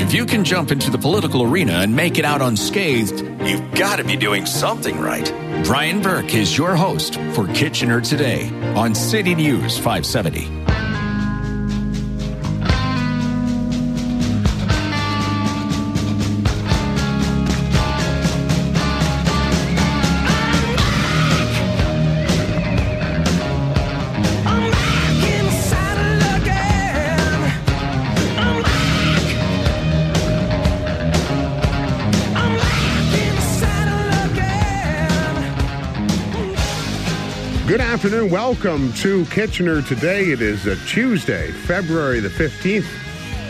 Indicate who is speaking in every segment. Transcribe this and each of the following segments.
Speaker 1: If you can jump into the political arena and make it out unscathed, you've got to be doing something right. Brian Burke is your host for Kitchener Today on City News 570.
Speaker 2: Afternoon. Welcome to Kitchener today. It is a Tuesday, February the 15th,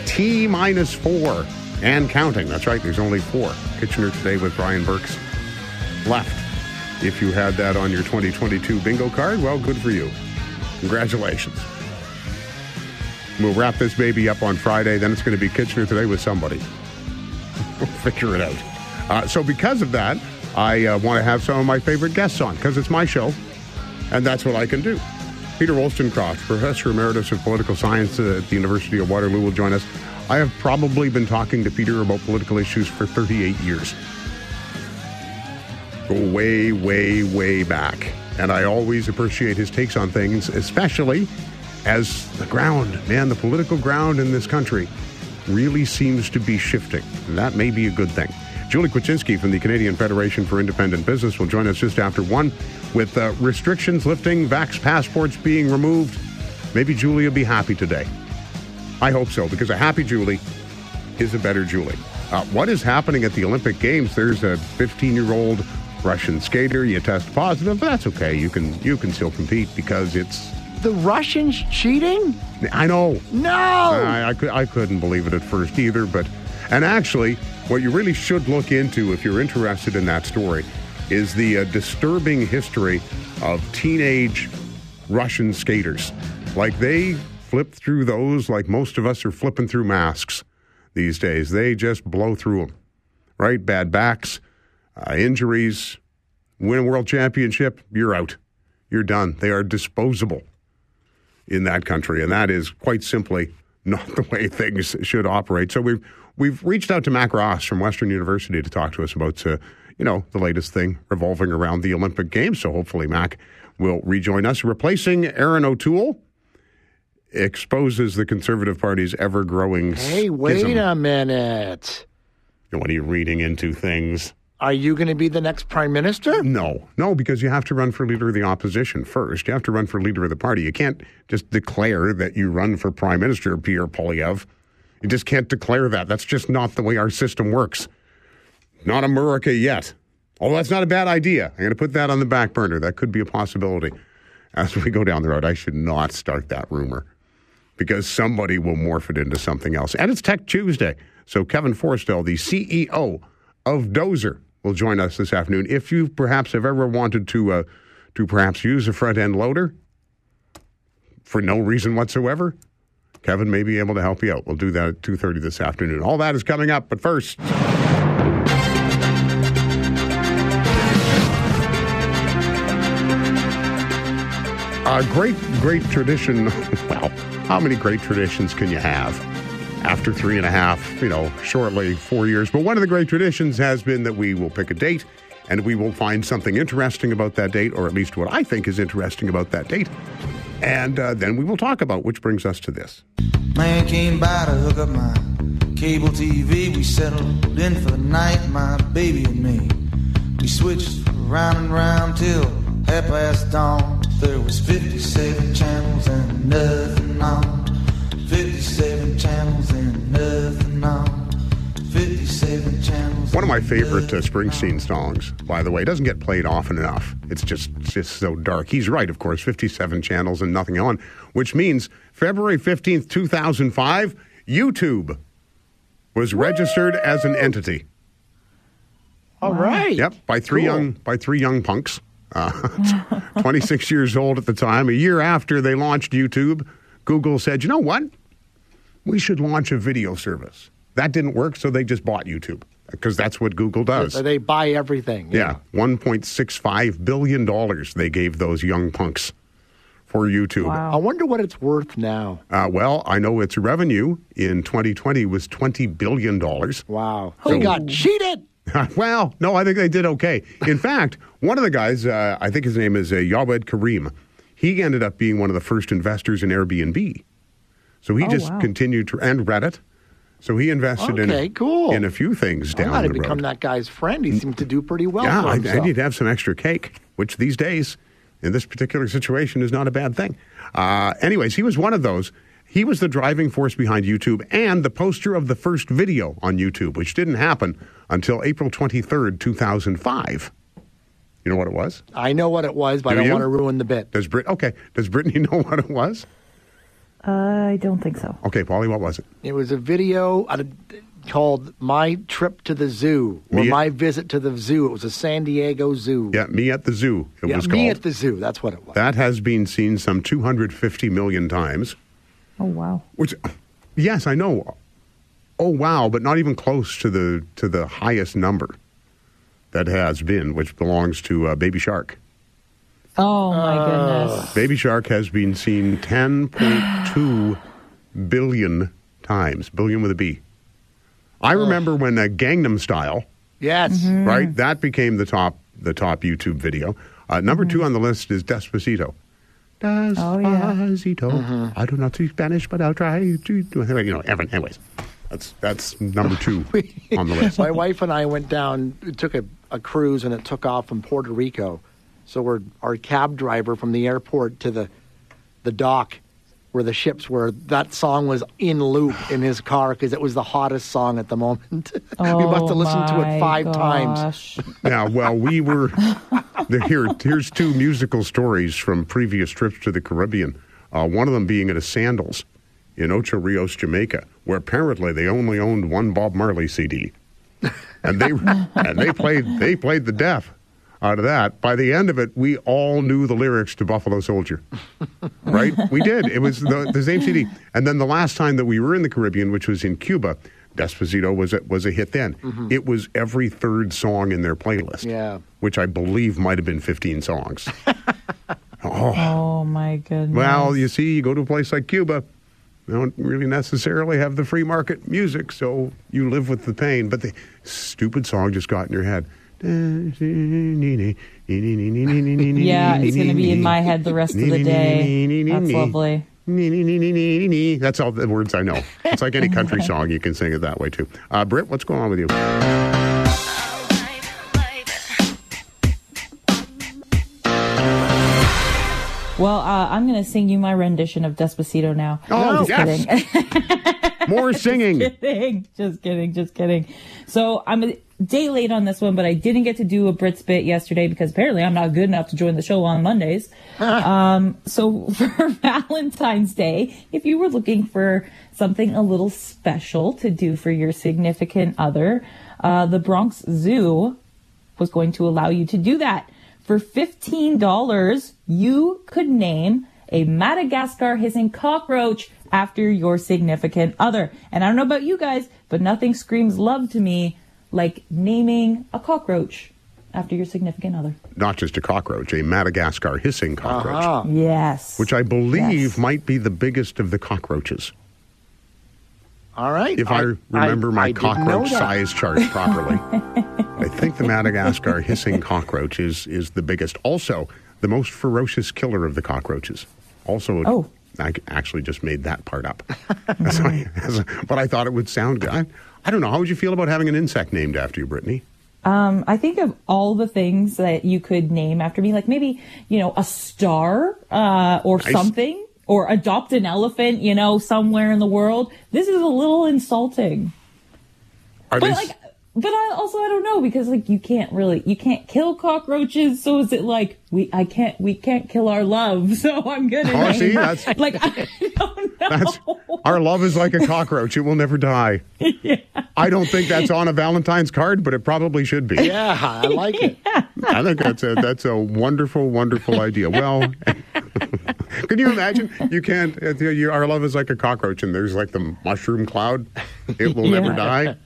Speaker 2: T minus four and counting. That's right, there's only four. Kitchener today with Brian Burks left. If you had that on your 2022 bingo card, well, good for you. Congratulations. We'll wrap this baby up on Friday. Then it's going to be Kitchener today with somebody. we'll figure it out. Uh, so, because of that, I uh, want to have some of my favorite guests on because it's my show and that's what I can do. Peter Woolstencroft, Professor Emeritus of Political Science at the University of Waterloo, will join us. I have probably been talking to Peter about political issues for 38 years. Go way, way, way back. And I always appreciate his takes on things, especially as the ground, man, the political ground in this country really seems to be shifting. And that may be a good thing. Julie Kwiecinski from the Canadian Federation for Independent Business will join us just after one with uh, restrictions lifting, vax passports being removed. Maybe Julie will be happy today. I hope so, because a happy Julie is a better Julie. Uh, what is happening at the Olympic Games? There's a 15 year old Russian skater. You test positive, but that's okay. You can you can still compete because it's
Speaker 3: the Russians cheating.
Speaker 2: I know.
Speaker 3: No,
Speaker 2: I, I, I couldn't believe it at first either. But and actually, what you really should look into if you're interested in that story is the uh, disturbing history of teenage Russian skaters. Like they flip through those like most of us are flipping through masks these days. They just blow through them, right? Bad backs, uh, injuries, win a world championship, you're out. You're done. They are disposable in that country, and that is quite simply not the way things should operate. So we've we've reached out to Mac Ross from Western University to talk to us about uh, you know, the latest thing revolving around the Olympic Games. So hopefully Mac will rejoin us. Replacing Erin O'Toole exposes the Conservative Party's ever growing.
Speaker 3: Hey, wait schism. a minute.
Speaker 2: What are you reading into things?
Speaker 3: Are you going to be the next prime minister?
Speaker 2: No, no, because you have to run for leader of the opposition first. You have to run for leader of the party. You can't just declare that you run for prime minister, Pierre Poilievre. You just can't declare that. That's just not the way our system works. Not America yet. Although that's not a bad idea. I'm going to put that on the back burner. That could be a possibility as we go down the road. I should not start that rumor because somebody will morph it into something else. And it's Tech Tuesday. So Kevin Forestell, the CEO of Dozr, will join us this afternoon. If you perhaps have ever wanted to uh, to perhaps use a front end loader for no reason whatsoever, Kevin may be able to help you out. We'll do that at 2.30 this afternoon. All that is coming up, but first... A great, great tradition. Well, how many great traditions can you have after three and a half, you know, shortly four years? But one of the great traditions has been that we will pick a date and we will find something interesting about that date, or at least what I think is interesting about that date. And uh, then we will talk about, which brings us to this.
Speaker 4: Man came by to hook up my cable TV. We settled in for the night, my baby and me. We switched round and round till half past dawn. There was 57 channels and nothing on. 57 channels and nothing on. 57 channels.
Speaker 2: One of my favorite uh, Springsteen songs, by the way, doesn't get played often enough. It's just it's just so dark. He's right, of course, 57 channels and nothing on, which means February 15th, 2005, YouTube was registered as an entity.
Speaker 3: All right.
Speaker 2: Yep, by three cool. young by three young punks. Uh, 26 years old at the time. A year after they launched YouTube, Google said, you know what? We should launch a video service. That didn't work, so they just bought YouTube because that's what Google does.
Speaker 3: So they buy everything.
Speaker 2: Yeah, $1.65 billion they gave those young punks for YouTube. Wow.
Speaker 3: I wonder what it's worth now.
Speaker 2: Uh, well, I know its revenue in 2020 was $20 billion.
Speaker 3: Wow. They got cheated.
Speaker 2: well, no, I think they did okay. In fact, one of the guys, uh, I think his name is uh, Jawed Karim, he ended up being one of the first investors in Airbnb. So he
Speaker 5: Oh,
Speaker 2: just
Speaker 5: wow.
Speaker 2: continued to, and Reddit. So he invested
Speaker 3: Okay,
Speaker 2: in,
Speaker 3: cool.
Speaker 2: in a few things
Speaker 3: I
Speaker 2: down
Speaker 3: might
Speaker 2: the
Speaker 3: have become
Speaker 2: road.
Speaker 3: that guy's friend. He seemed to do pretty well
Speaker 2: yeah, I, I need to have some extra cake, which these days, in this particular situation, is not a bad thing. Uh, anyways, he was one of those. He was the driving force behind YouTube and the poster of the first video on YouTube, which didn't happen until April 23rd, 2005. You know what it was?
Speaker 3: I know what it was, but
Speaker 2: Do
Speaker 3: I don't
Speaker 2: you?
Speaker 3: want to ruin the bit.
Speaker 2: Does Brit? Okay. Does Brittany know what it was?
Speaker 5: I don't think so.
Speaker 2: Okay, Polly, what was it?
Speaker 3: It was a video uh, called "My Trip to the Zoo" or
Speaker 2: Me-
Speaker 3: "My Visit to the Zoo." It was a San Diego zoo.
Speaker 2: Yeah, me at the zoo. It
Speaker 3: Yeah,
Speaker 2: was
Speaker 3: me
Speaker 2: called.
Speaker 3: at the zoo. That's what it was.
Speaker 2: that has been seen some 250 million times.
Speaker 5: Oh wow.
Speaker 2: Which, yes, I know. Oh wow, but not even close to the to the highest number that has been, which belongs to uh, Baby Shark.
Speaker 5: Oh my goodness.
Speaker 2: Baby Shark has been seen 10.2 billion times, billion with a B. I remember when uh, Gangnam Style,
Speaker 3: yes.
Speaker 5: Mm-hmm.
Speaker 2: right? That became the top the top YouTube video. Uh, number two on the list is Despacito.
Speaker 5: Oh, yeah.
Speaker 2: Despacito. I do not speak Spanish, but I'll try to. You know, Evan. Anyways, that's that's number two on the list.
Speaker 3: My wife and I went down, took a, a cruise, and it took off from Puerto Rico. So we're our cab driver from the airport to the the dock where the ships were. That song was in loop in his car because it was the hottest song at the moment. we must have listened to
Speaker 5: Oh
Speaker 3: it five times.
Speaker 5: gosh.
Speaker 2: Yeah, well, we were the, here. Here's two musical stories from previous trips to the Caribbean. Uh, one of them being at a Sandals in Ocho Rios, Jamaica, where apparently they only owned one Bob Marley CD, and they and they played they played the deaf out of that. By the end of it, we all knew the lyrics to Buffalo Soldier. Right? We did. It was the, the same CD. And then the last time that we were in the Caribbean, which was in Cuba, Despacito was a, was a hit then. Mm-hmm. It was every third song in their playlist.
Speaker 3: Yeah.
Speaker 2: Which I believe might have been 15 songs.
Speaker 5: Oh. oh my goodness.
Speaker 2: well, you see, you go to a place like Cuba, they don't really necessarily have the free market music, so you live with the pain. But the stupid song just got in your head.
Speaker 5: Yeah, it's going to be in my head the rest of the day. That's lovely.
Speaker 2: That's all the words I know. It's like any country song, you can sing it that way too. Uh, Britt, what's going on with you?
Speaker 5: Well, uh, I'm going to sing you my rendition of Despacito now.
Speaker 2: Oh,
Speaker 5: just
Speaker 2: yes. More singing.
Speaker 5: just kidding. Just kidding. Just kidding. So I'm a day late on this one, but I didn't get to do a Brits bit yesterday because apparently I'm not good enough to join the show on Mondays. um, so for Valentine's Day, if you were looking for something a little special to do for your significant other, uh, the Bronx Zoo was going to allow you to do that. For $15, you could name a Madagascar hissing cockroach after your significant other. And I don't know about you guys, but nothing screams love to me like naming a cockroach after your significant other.
Speaker 2: Not just a cockroach, a Madagascar hissing cockroach,
Speaker 3: Uh-huh.
Speaker 5: Yes.
Speaker 2: which I believe
Speaker 5: Yes.
Speaker 2: might be the biggest of the cockroaches.
Speaker 3: All right.
Speaker 2: If I, remember my
Speaker 3: I
Speaker 2: cockroach size chart properly. I think the Madagascar hissing cockroach is, is the biggest. Also, the most ferocious killer of the cockroaches. Also,
Speaker 5: Oh.
Speaker 2: I actually just made that part up. As I- as but I thought it would sound good. I, I don't know. How would you feel about having an insect named after you, Brittany?
Speaker 5: Um, I think of all the things that you could name after me, like maybe, you know, a star, uh, or
Speaker 2: Nice.
Speaker 5: something, or adopt an elephant, you know, somewhere in the world. This is a little insulting.
Speaker 2: Are
Speaker 5: But
Speaker 2: they,
Speaker 5: like, but I also I don't know because like you can't really you can't kill cockroaches. So is it like we I can't we can't kill our love? So I'm gonna
Speaker 2: Oh, see, that's-
Speaker 5: like I don't know.
Speaker 2: That's, our love is like a cockroach. It will never die. Yeah. I don't think that's on a Valentine's card, but it probably should be.
Speaker 3: Yeah, I like it.
Speaker 2: I think that's a that's a wonderful, wonderful idea. Well, can you imagine? You can't. You, our love is like a cockroach, and there's like the mushroom cloud. It will never die.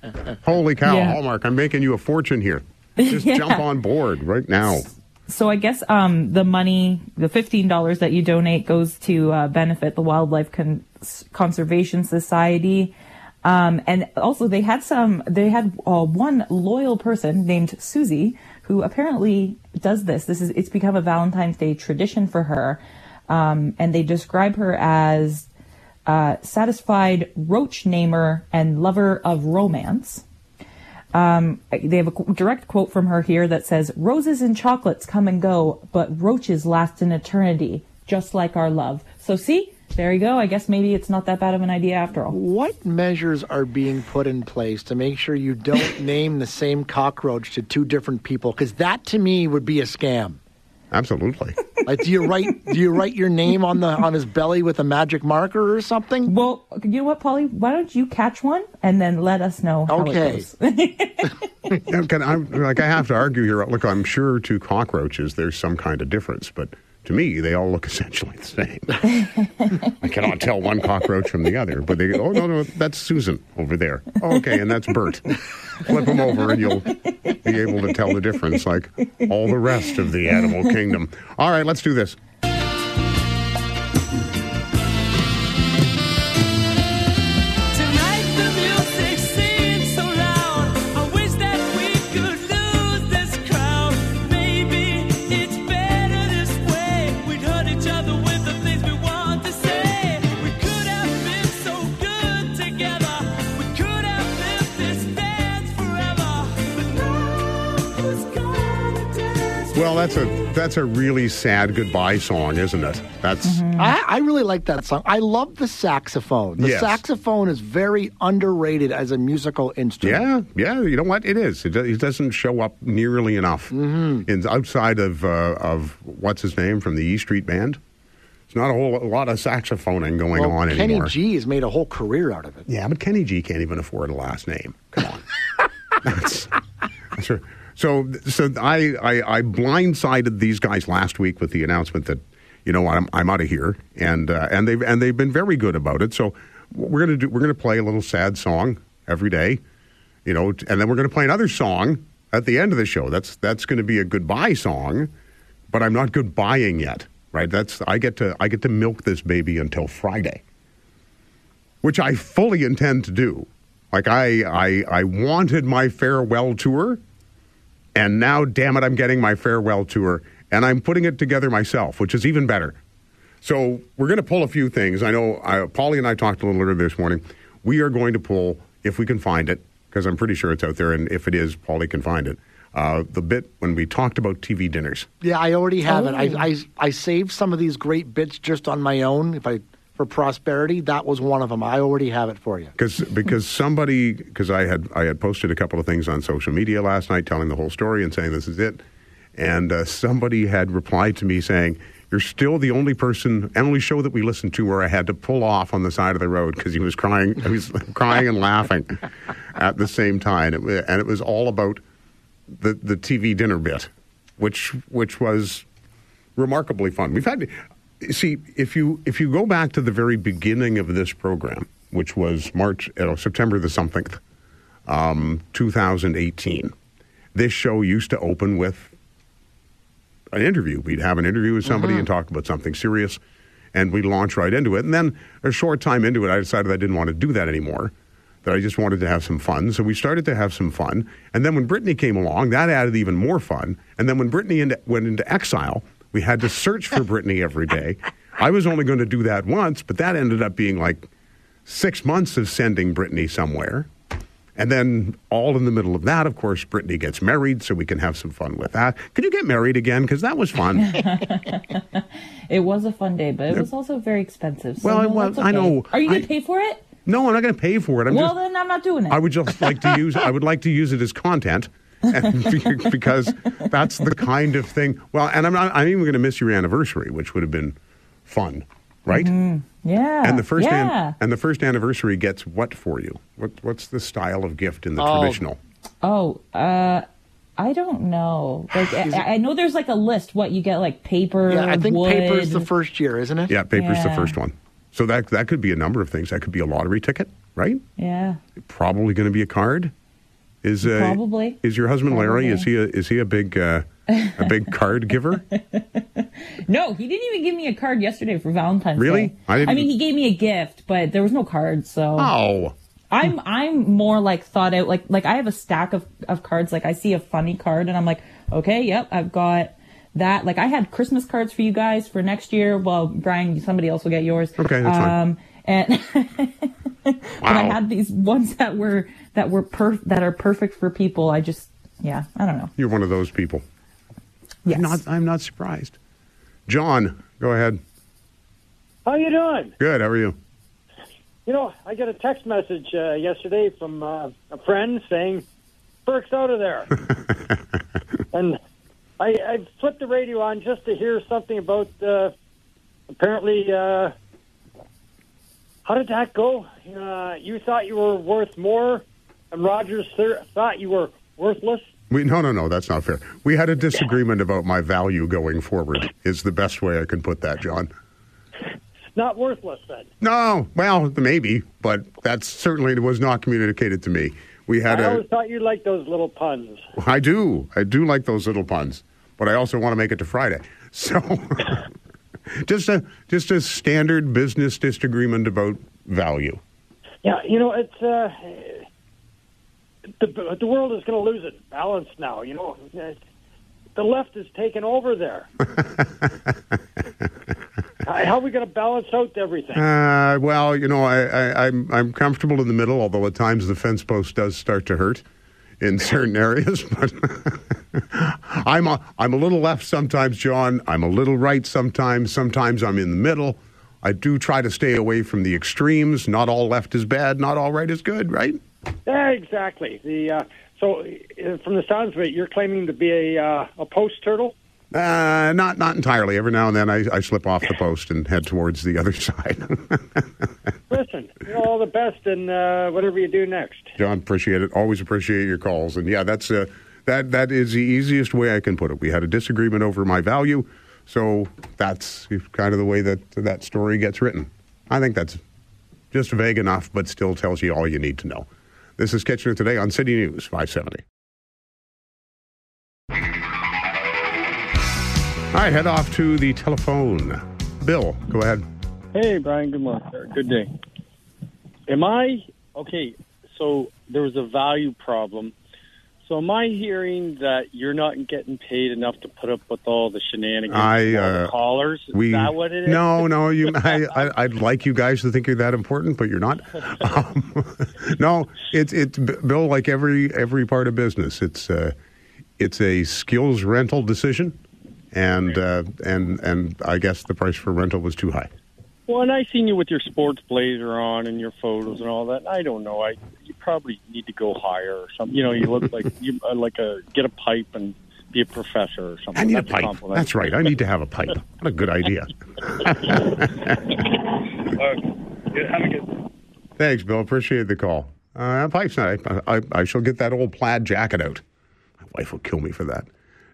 Speaker 2: Holy cow,
Speaker 5: Yeah.
Speaker 2: Hallmark! I'm making you a fortune here. Just jump on board right now.
Speaker 5: so I guess um, the money, the fifteen dollars that you donate, goes to uh, benefit the Wildlife Con- Conservation Society. Um, and also, they had some. They had uh, one loyal person named Susie who apparently does this. This is it's become a Valentine's Day tradition for her, um, and they describe her as uh, satisfied roach namer and lover of romance. Um, they have a direct quote from her here that says, "Roses and chocolates come and go, but roaches last an eternity, just like our love." So see, there you go. I guess maybe it's not that bad of an idea after all.
Speaker 3: What measures are being put in place to make sure you don't name the same cockroach to two different people? Because that to me would be a scam.
Speaker 2: Absolutely.
Speaker 3: Like, do you write do you write your name on the on his belly with a magic marker or something?
Speaker 5: Well, you know what, Polly? Why don't you catch one and then let us know how
Speaker 3: Okay.
Speaker 5: it goes?
Speaker 2: Yeah, can I, like I have to argue here. Look, I'm sure to cockroaches there's some kind of difference, but to me they all look essentially the same. I cannot tell one cockroach from the other. But they go, oh no, no, that's Susan over there. Oh, okay, and that's Bert. Flip them over, and you'll be able to tell the difference, like all the rest of the animal kingdom. All right, let's do this. Well, that's a that's a really sad goodbye song, isn't it? That's
Speaker 3: I, I really like that song. I love the saxophone. The
Speaker 2: Yes.
Speaker 3: saxophone is very underrated as a musical instrument.
Speaker 2: Yeah, yeah. You know what? It is. It, it doesn't show up nearly enough in outside of uh, of what's his name from the E Street Band. There's not a whole a lot of saxophoning going
Speaker 3: Well,
Speaker 2: on
Speaker 3: Kenny
Speaker 2: anymore.
Speaker 3: Kenny G has made a whole career out of it.
Speaker 2: Yeah, but Kenny G can't even afford a last name. Come on. that's, that's right. So, so I, I, I blindsided these guys last week with the announcement that, you know what, I'm, I'm out of here, and uh, and they've and they've been very good about it. So we're gonna do we're gonna play a little sad song every day, you know, and then we're gonna play another song at the end of the show. That's that's going to be a goodbye song, but I'm not goodbying yet, right? That's I get to I get to milk this baby until Friday which I fully intend to do. Like I, I, I wanted my farewell tour, and now, damn it, I'm getting my farewell tour, and I'm putting it together myself, which is even better. So we're going to pull a few things. I know uh, Polly and I talked a little earlier this morning. We are going to pull, if we can find it, because I'm pretty sure it's out there, and if it is, Polly can find it. Uh, the bit when we talked about TV dinners.
Speaker 3: Yeah, I already have it.
Speaker 5: Oh.
Speaker 3: I, I I saved some of these great bits just on my own. If I for prosperity, that was one of them. I already have it for you.
Speaker 2: because because somebody because I had I had posted a couple of things on social media last night telling the whole story and saying this is it, and uh, somebody had replied to me saying you're still the only person only show that we listened to where I had to pull off on the side of the road because he was crying he was crying and laughing at the same time and it, and it was all about the the TV dinner bit, which which was remarkably fun. We've had see if you if you go back to the very beginning of this program, which was March uh, September the something, um, 2018. This show used to open with an interview. We'd have an interview with somebody and talk about something serious, and we'd launch right into it. And then a short time into it, I decided I didn't want to do that anymore. That I just wanted to have some fun. So we started to have some fun. And then when Brittany came along, that added even more fun. And then when Brittany into, went into exile, we had to search for Brittany every day. I was only going to do that once, but that ended up being like six months of sending Brittany somewhere. And then, all in the middle of that, of course, Brittany gets married, so we can have some fun with that. Could you get married again? Because that was fun.
Speaker 5: It was a fun day, but it was also very expensive. So
Speaker 2: Well,
Speaker 5: no,
Speaker 2: well,
Speaker 5: that's
Speaker 2: I know.
Speaker 5: Are you going to pay for it?
Speaker 2: no, I'm not going to pay for it. I'm
Speaker 5: well,
Speaker 2: just,
Speaker 5: then I'm not doing it.
Speaker 2: I would just like to use. I would like to use it as content, because that's the kind of thing. Well, and I'm not. I'm even going to miss your anniversary, which would have been fun, right?
Speaker 5: yeah.
Speaker 2: And the first an- and the first anniversary gets what for you? What what's the style of gift in the
Speaker 3: Oh.
Speaker 2: traditional?
Speaker 5: Oh, uh, I don't know. Like, I, I know there's like a list. What you get, like paper.
Speaker 3: Yeah, I think
Speaker 5: wood.
Speaker 3: paper's the first year, isn't it?
Speaker 2: Yeah, paper's the first one. So that that could be a number of things. That could be a lottery ticket, right?
Speaker 5: Yeah.
Speaker 2: Probably going to be a card. Is uh,
Speaker 5: Probably.
Speaker 2: is your husband Larry? Is he a is he a big uh, A big card giver?
Speaker 5: No, he didn't even give me a card yesterday for Valentine's Day.
Speaker 2: Really?
Speaker 5: Day.
Speaker 2: I didn't-
Speaker 5: mean, he gave me a gift, but there was no card, so
Speaker 2: Oh.
Speaker 5: I'm I'm more like thought out. Like like I have a stack of of cards. Like I see a funny card, and I'm like, okay, yep, I've got that. Like I had Christmas cards for you guys for next year. Well, Brian, somebody else will get yours.
Speaker 2: Okay, that's fine.
Speaker 5: And but I had these ones that were that were per that are perfect for people. I just yeah, I don't know.
Speaker 2: You're one of those people.
Speaker 5: Yes.
Speaker 2: I'm not, I'm not surprised. John, go ahead.
Speaker 6: How you doing?
Speaker 2: Good. How are you?
Speaker 6: You know, I got a text message uh, yesterday from uh, a friend saying, "Burke's out of there," and I, I flipped the radio on just to hear something about uh, apparently. How did that go? Uh, you thought you were worth more, and Rogers th- thought you were worthless.
Speaker 2: We, no, no, no, that's not fair. We had a disagreement about my value going forward, is the best way I can put that, John.
Speaker 6: Not worthless then.
Speaker 2: No, well, maybe, but that certainly was not communicated to me. We had
Speaker 6: I
Speaker 2: a.
Speaker 6: always thought you liked those little puns.
Speaker 2: I do. I do like those little puns, but I also want to make it to Friday. So, just a just a standard business disagreement about value.
Speaker 6: Yeah, you know, it's uh, the the world is going to lose its balance now. You know, the left is taking over there. How are we going to balance out everything?
Speaker 2: Uh, well, you know, I, I, I'm I'm comfortable in the middle, although at times the fence post does start to hurt in certain areas. But I'm a, I'm a little left sometimes, John. I'm a little right sometimes. Sometimes I'm in the middle. I do try to stay away from the extremes. Not all left is bad. Not all right is good. Right?
Speaker 6: Yeah, exactly. The uh, so uh, from the sounds of it, you're claiming to be a uh, a post turtle.
Speaker 2: Uh, not not entirely. Every now and then I, I slip off the post and head towards the other side.
Speaker 6: Listen, you know, all the best in uh, whatever you do next.
Speaker 2: John, appreciate it. Always appreciate your calls. And yeah, that's uh, that that is the easiest way I can put it. We had a disagreement over my value, so that's kind of the way that that story gets written. I think that's just vague enough, but still tells you all you need to know. This is Kitchener today on City News 570. All right, head off to the telephone. Bill, go ahead.
Speaker 7: Hey, Brian. Good morning. Sir. Good day. Am I okay? So there was a value problem. So am I hearing that you're not getting paid enough to put up with all the shenanigans,
Speaker 2: I,
Speaker 7: all the
Speaker 2: uh,
Speaker 7: callers? Is
Speaker 2: We
Speaker 7: that what it is?
Speaker 2: no, no. You, I, I, I'd like you guys to think you're that important, but you're not. Um, no, it's it's Bill. Like every every part of business, it's uh, it's a skills rental decision, and uh, and and I guess the price for rental was too high.
Speaker 7: Well, and I seen you with your sports blazer on and your photos and all that. I don't know. I you probably need to go higher or something. You know, you look like you uh, like a get a pipe and be a professor or something.
Speaker 2: I need
Speaker 7: That's
Speaker 2: a pipe.
Speaker 7: compliment.
Speaker 2: That's right. I need to have a pipe. What a good idea.
Speaker 7: Okay. Have a good.
Speaker 2: Thanks, Bill. Appreciate the call. Uh, pipe's not. I, I, I shall get that old plaid jacket out. My wife will kill me for that.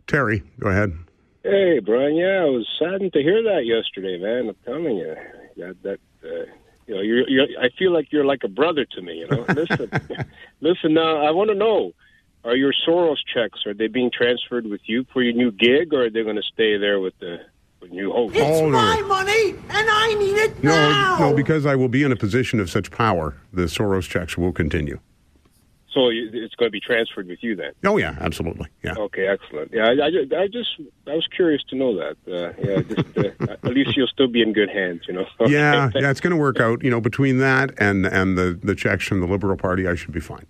Speaker 2: Terry, go ahead.
Speaker 8: Hey, Brian. Yeah, I was saddened to hear that yesterday, man. I'm telling you that that uh, you know, you're, you're. I feel like you're like a brother to me. You know. Listen, listen. Now, I want to know: Are your Soros checks are they being transferred with you for your new gig, or are they going to stay there with the new host?
Speaker 2: Oh, my
Speaker 9: money, and I need it
Speaker 2: No, no, because I will be in a position of such power, the Soros checks will continue.
Speaker 8: So it's going to be transferred with you then.
Speaker 2: Oh yeah, absolutely. Yeah.
Speaker 8: Okay, excellent. Yeah, I, I, I just I was curious to know that. Uh, yeah, just uh, at least you'll still be in good hands, you know.
Speaker 2: Yeah, yeah, it's going to work out. You know, between that and and the the checks from the Liberal Party, I should be fine.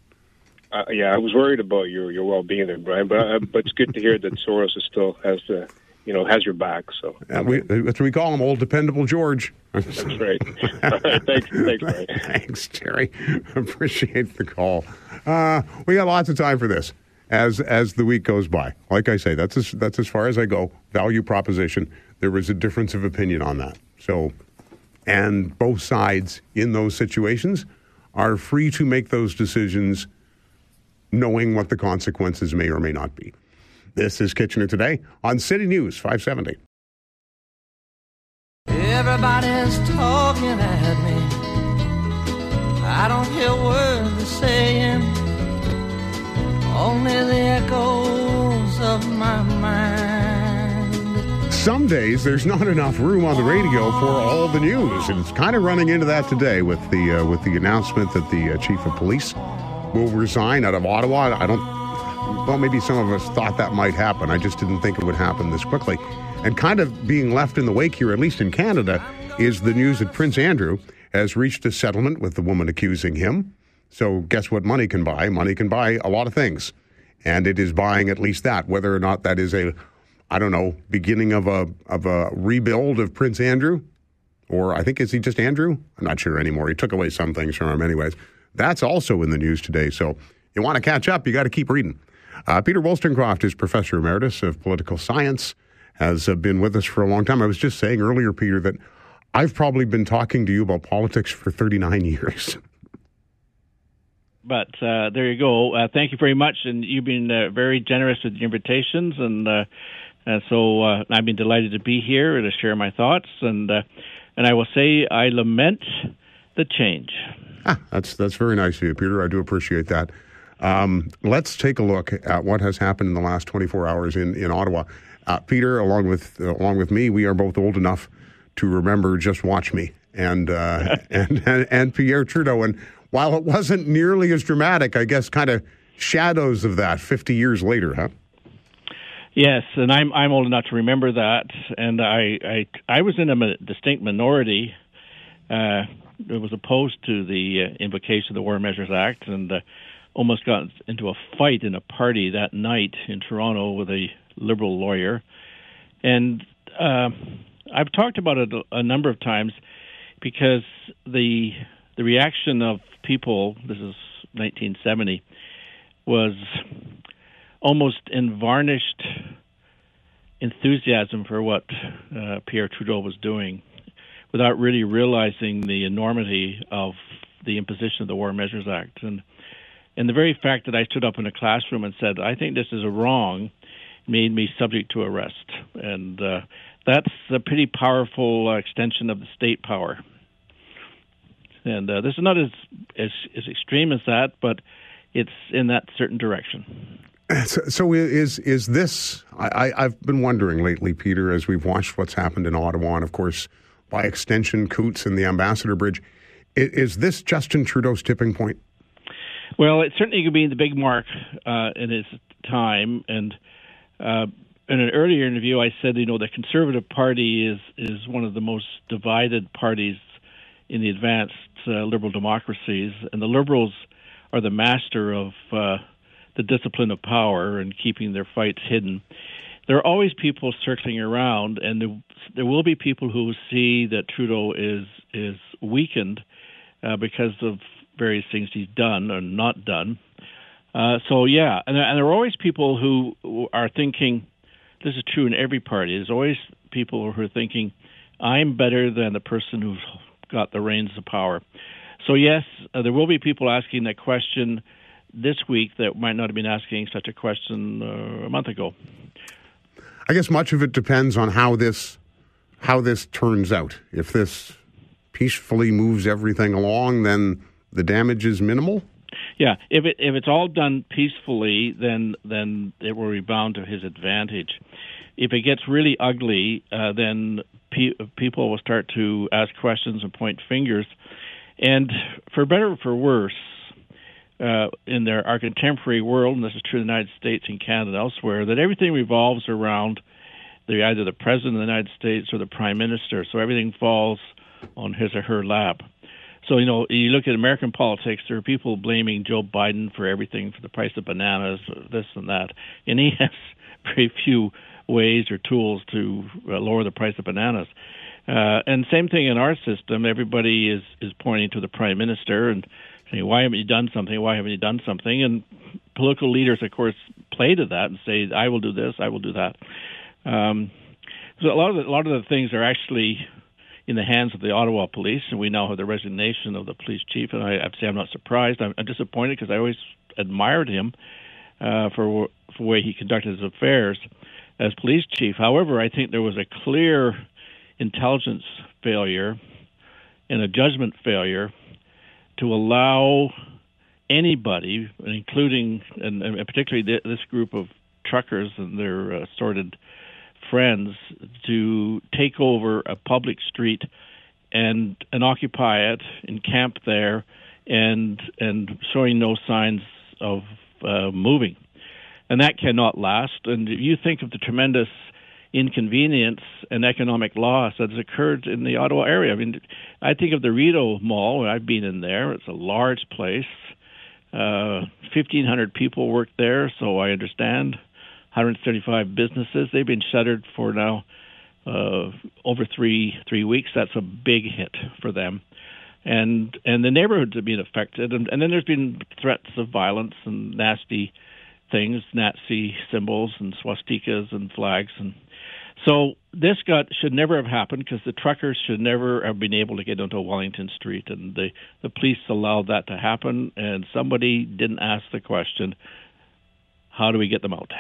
Speaker 8: Uh, yeah, I was worried about your your well being there, Brian. But uh, but it's good to hear that Soros is still has the you know has your back. So
Speaker 2: Uh, we, that's what we call him, old dependable George.
Speaker 8: that's right. All right, thanks, thanks, Brian.
Speaker 2: Thanks, Terry. Appreciate the call. Uh, we got lots of time for this as as the week goes by. Like I say, that's as, that's as far as I go. Value proposition. There was a difference of opinion on that. So, and both sides in those situations are free to make those decisions, knowing what the consequences may or may not be. This is Kitchener today on City News 570.
Speaker 9: Everybody's talking at me. I don't hear words they're saying. Only the echoes of my mind.
Speaker 2: some days there's not enough room on the radio for all the news, and it's kind of running into that today with the uh, with the announcement that the uh, chief of police will resign out of Ottawa. I don't. Well, maybe some of us thought that might happen. I just didn't think it would happen this quickly. And kind of being left in the wake here, at least in Canada, is the news that Prince Andrew has reached a settlement with the woman accusing him. So, guess what money can buy? Money can buy a lot of things. And it is buying at least that. Whether or not that is a, I don't know, beginning of a, of a rebuild of Prince Andrew, or I think is he just Andrew? I'm not sure anymore. He took away some things from him, anyways. That's also in the news today. So, you want to catch up, you got to keep reading. Uh, Peter Woolstencroft is professor emeritus of political science, has uh, been with us for a long time. I was just saying earlier, Peter, that I've probably been talking to you about politics for 39 years.
Speaker 10: But uh, there you go. Uh, thank you very much, and you've been uh, very generous with the invitations, and uh, uh, so uh, I've been delighted to be here and to share my thoughts. And uh, and I will say I lament the change.
Speaker 2: Ah, that's that's very nice of you, Peter. I do appreciate that. Um, let's take a look at what has happened in the last 24 hours in in Ottawa. Uh, Peter, along with uh, along with me, we are both old enough to remember "Just Watch Me" and uh, and, and and Pierre Trudeau. And while it wasn't nearly as dramatic, I guess kind of shadows of that 50 years later, huh?
Speaker 10: Yes, and I'm I'm old enough to remember that, and I I, I was in a distinct minority. Uh, that was opposed to the uh, invocation of the War Measures Act, and uh, almost got into a fight in a party that night in Toronto with a liberal lawyer. And uh, I've talked about it a number of times because the the reaction of people. This is 1970 was almost in varnished enthusiasm for what uh, Pierre Trudeau was doing without really realizing the enormity of the imposition of the War Measures Act. And and the very fact that I stood up in a classroom and said, I think this is a wrong, made me subject to arrest. And uh, that's a pretty powerful uh, extension of the state power. And uh, this is not as, as as extreme as that, but it's in that certain direction.
Speaker 2: So, so is is this? I, I, I've been wondering lately, Peter, as we've watched what's happened in Ottawa, and of course, by extension, Coutts and the Ambassador Bridge. Is, is this Justin Trudeau's tipping point?
Speaker 10: Well, it certainly could be the big mark uh, in his time. And uh, in an earlier interview, I said, you know, the Conservative Party is is one of the most divided parties in the advanced uh, liberal democracies, and the Liberals are the master of uh, the discipline of power and keeping their fights hidden. There are always people circling around, and there, there will be people who see that Trudeau is is weakened uh, because of various things he's done or not done. Uh, so yeah, and, and there are always people who are thinking. This is true in every party. There's always people who are thinking, "I'm better than the person who's got the reins of power." So yes, uh, there will be people asking that question this week that might not have been asking such a question uh, a month ago.
Speaker 2: I guess much of it depends on how this how this turns out. If this peacefully moves everything along, then the damage is minimal.
Speaker 10: Yeah, if it if it's all done peacefully, then then it will rebound to his advantage. If it gets really ugly, uh, then pe- people will start to ask questions and point fingers. And for better or for worse, uh, in their our contemporary world, and this is true in the United States and Canada and elsewhere, that everything revolves around the either the president of the United States or the prime minister. So everything falls on his or her lap. So you know, you look at American politics. There are people blaming Joe Biden for everything, for the price of bananas, this and that, and he has very few ways or tools to uh, lower the price of bananas. Uh, and same thing in our system. Everybody is is pointing to the prime minister and saying, "Why haven't you done something? Why haven't you done something?" And political leaders, of course, play to that and say, "I will do this. I will do that." Um, so a lot of the, a lot of the things are actually in the hands of the Ottawa police, and we now have the resignation of the police chief. And I have to say, I'm not surprised. I'm, I'm disappointed because I always admired him uh, for for the way he conducted his affairs as police chief. However, I think there was a clear intelligence failure and a judgment failure to allow anybody, including and, and particularly th- this group of truckers and their assorted friends to take over a public street and and occupy it and camp there and and showing no signs of uh, moving and that cannot last and if you think of the tremendous inconvenience and economic loss that has occurred in the Ottawa area. I mean, I think of the Rideau Mall. I've been in there. It's a large place. Uh, 1,500 people work there, so I understand. 135 businesses. They've been shuttered for now uh, over three three weeks. That's a big hit for them, and and the neighborhoods have been affected. And, and then there's been threats of violence and nasty things, Nazi symbols and swastikas and flags. And so this got should never have happened because the truckers should never have been able to get onto Wellington Street, and the the police allowed that to happen, and somebody didn't ask the question, how do we get them out?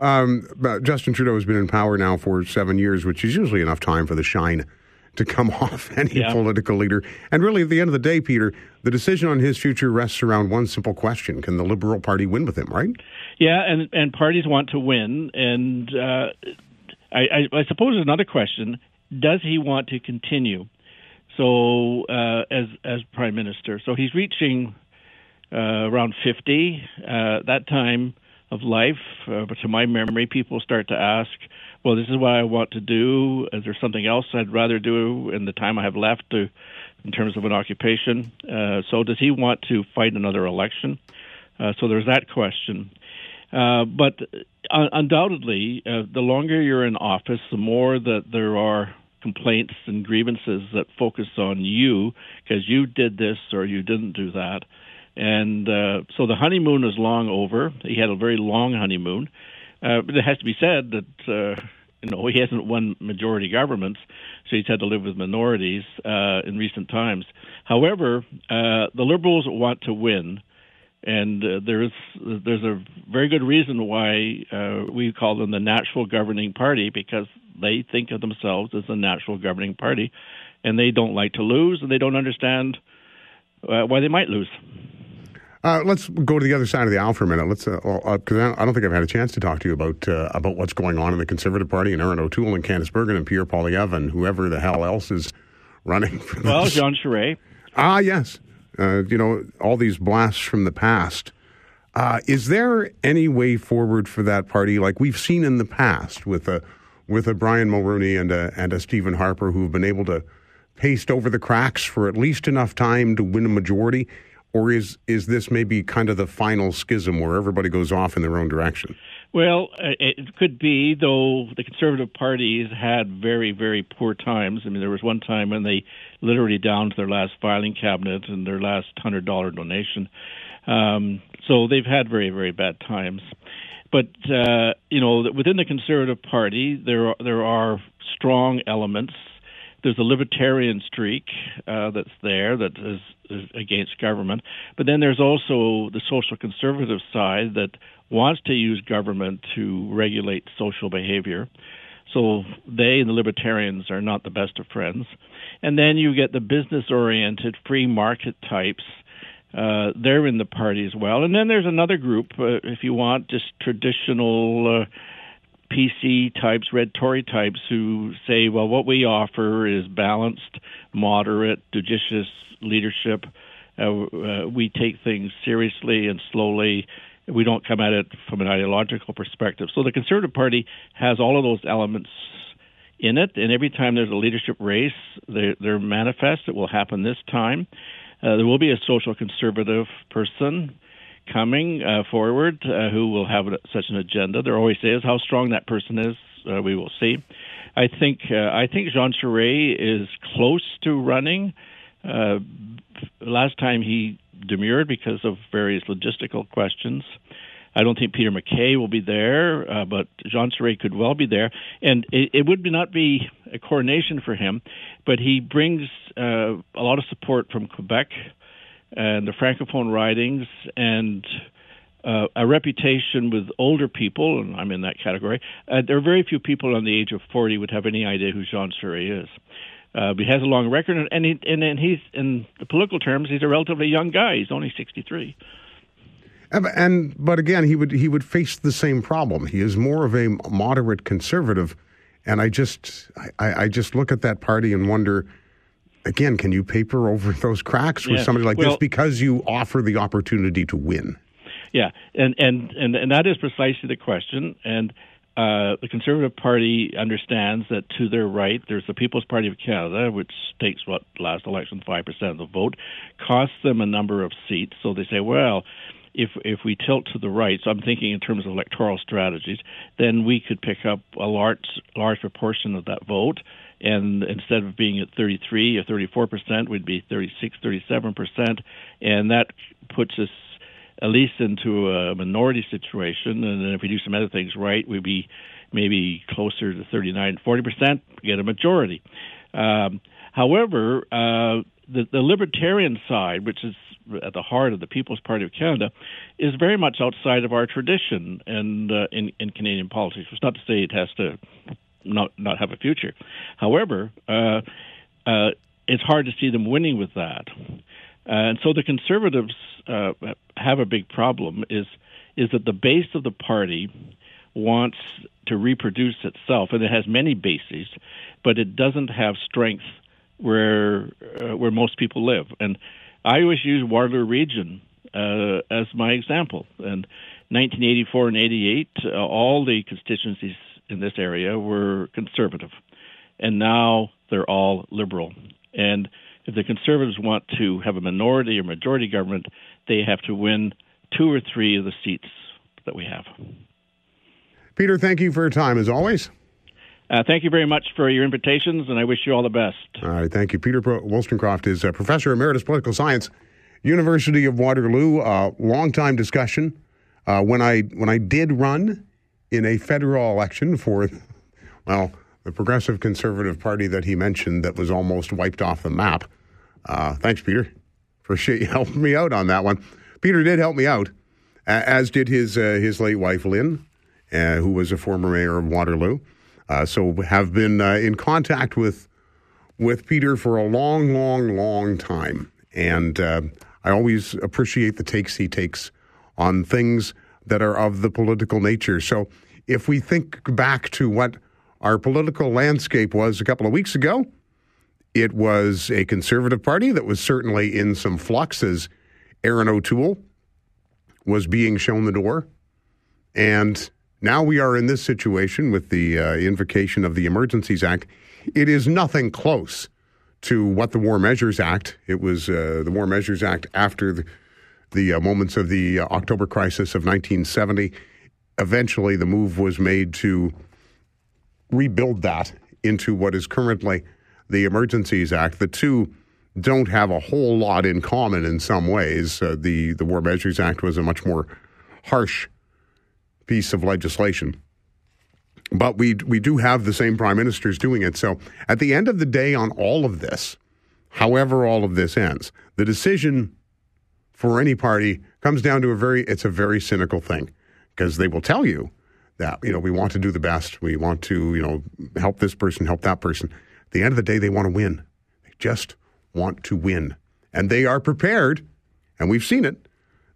Speaker 2: Um, Justin Trudeau has been in power now for seven years, which is usually enough time for the shine to come off any
Speaker 10: Yeah.
Speaker 2: political leader. And really, at the end of the day, Peter, the decision on his future rests around one simple question: Can the Liberal Party win with him? Right?
Speaker 10: Yeah, and and parties want to win, and uh, I, I, I suppose another question: Does he want to continue? So uh, as as prime minister, so he's reaching uh, around fifty. Uh, that time of life, uh, but to my memory, people start to ask, "Well, this is what I want to do. Is there something else I'd rather do in the time I have left to?" In terms of an occupation, uh, so does he want to fight another election? Uh, so there's that question. Uh, but uh, undoubtedly, uh, the longer you're in office, the more that there are complaints and grievances that focus on you because you did this or you didn't do that. And uh, so the honeymoon is long over. He had a very long honeymoon. Uh, but it has to be said that uh, you know he hasn't won majority governments, so he's had to live with minorities uh, in recent times. However, uh, the Liberals want to win and uh, there's there's a very good reason why we call them the natural governing party because they think of themselves as a natural governing party, and they don't like to lose, and they don't understand why they might lose.
Speaker 2: Uh, let's go to the other side of the aisle for a minute. Let's because uh, uh I don't think I've had a chance to talk to you about uh, about what's going on in the Conservative Party and Erin O'Toole and Candice Bergen and Pierre Poilievre and whoever the hell else is running. For
Speaker 10: Well,
Speaker 2: this.
Speaker 10: Jean Charest.
Speaker 2: Ah, yes. Uh, you know, all these blasts from the past. Uh, is there any way forward for that party, like we've seen in the past with a with a Brian Mulroney and a and a Stephen Harper, who've been able to paste over the cracks for at least enough time to win a majority, or is is this maybe kind of the final schism where everybody goes off in their own direction?
Speaker 10: Well, uh, it could be, though the Conservative parties had very, very poor times. I mean, there was one time when they literally downed their last filing cabinet and their last $100 donation. Um, so they've had very, very bad times. But, uh, you know, within the Conservative Party, there are, there are strong elements. There's a libertarian streak uh, that's there that is, is against government. But then there's also the social conservative side that wants to use government to regulate social behavior. So they and the libertarians are not the best of friends. And then you get the business oriented, free market types. Uh, they're in the party as well. And then there's another group, uh, if you want, just traditional uh, PC types, red Tory types, who say, well, what we offer is balanced, moderate, judicious leadership. Uh, uh, we take things seriously and slowly. We don't come at it from an ideological perspective. So the Conservative Party has all of those elements in it, and every time there's a leadership race, they're, they're manifest. It will happen this time. Uh, there will be a social conservative person coming uh, forward uh, who will have such an agenda. There always is. How strong that person is, uh, we will see. I think uh, I think Jean Charest is close to running. Uh, last time he demurred because of various logistical questions. I don't think Peter MacKay will be there, uh, but Jean Charest could well be there, and it, it would not be a coronation for him, but he brings a lot of support from Quebec and the francophone ridings and uh, a reputation with older people, and I'm in that category. Uh, there are very few people on the age of 40 would have any idea who Jean Charest is. Uh, he has a long record, and he, and and he's in the political terms, he's a relatively young guy. He's only 63.
Speaker 2: And, and but again, he would he would face the same problem. He is more of a moderate conservative, and I just I, I just look at that party and wonder. Again, can you paper over those cracks with
Speaker 10: Yeah.
Speaker 2: somebody like this
Speaker 10: Well-
Speaker 2: because you offer the opportunity to win?
Speaker 10: Yeah, and and and, and that is precisely the question. And uh, the Conservative Party understands that to their right, there's the People's Party of Canada, which takes what last election five percent of the vote, costs them a number of seats. So they say, well. If if we tilt to the right, so I'm thinking in terms of electoral strategies, then we could pick up a large large proportion of that vote, and instead of being at 33 or 34 percent, we'd be 36, 37 percent, and that puts us at least into a minority situation. And then if we do some other things right, we'd be maybe closer to 39, 40 percent, get a majority. Um, however, uh, the, the libertarian side, which is at the heart of the People's Party of Canada, is very much outside of our tradition and uh, in, in Canadian politics. It's not to say it has to not not have a future. However, uh, uh, it's hard to see them winning with that. And so the conservatives uh, have a big problem is is that the base of the party wants to reproduce itself, and it has many bases, but it doesn't have strength where uh, where most people live. And I always use Waterloo Region uh, as my example. And 1984 and 88, uh, all the constituencies in this area were conservative, and now they're all liberal. And if the conservatives want to have a minority or majority government, they have to win two or three of the seats that we have.
Speaker 2: Peter, thank you for your time as always.
Speaker 10: Uh, thank you very much for your invitations, and I wish you all the best.
Speaker 2: All right, thank you. Peter Woolstencroft is a professor emeritus political science, University of Waterloo. Uh, long time discussion. Uh, when I when I did run in a federal election for, well, the Progressive Conservative Party that he mentioned that was almost wiped off the map. Uh, thanks, Peter. Appreciate you helping me out on that one. Peter did help me out, as did his uh, his late wife Lynn, uh, who was a former mayor of Waterloo. Uh, so have been uh, in contact with with Peter for a long, long, long time, and uh, I always appreciate the takes he takes on things that are of the political nature. So if we think back to what our political landscape was a couple of weeks ago, it was a conservative party that was certainly in some flux as Erin O'Toole was being shown the door. And now we are in this situation with the uh, invocation of the Emergencies Act. It is nothing close to what the War Measures Act. It was uh, the War Measures Act after the, the uh, moments of the uh, October crisis of 1970. Eventually, the move was made to rebuild that into what is currently the Emergencies Act. The two don't have a whole lot in common in some ways. Uh, the the War Measures Act was a much more harsh piece of legislation. But we we do have the same prime ministers doing it. So at the end of the day, on all of this, however all of this ends, the decision for any party comes down to a very it's a very cynical thing because they will tell you that you know we want to do the best, we want to you know help this person, help that person. At the end of the day, they want to win. They just want to win, and they are prepared, and we've seen it.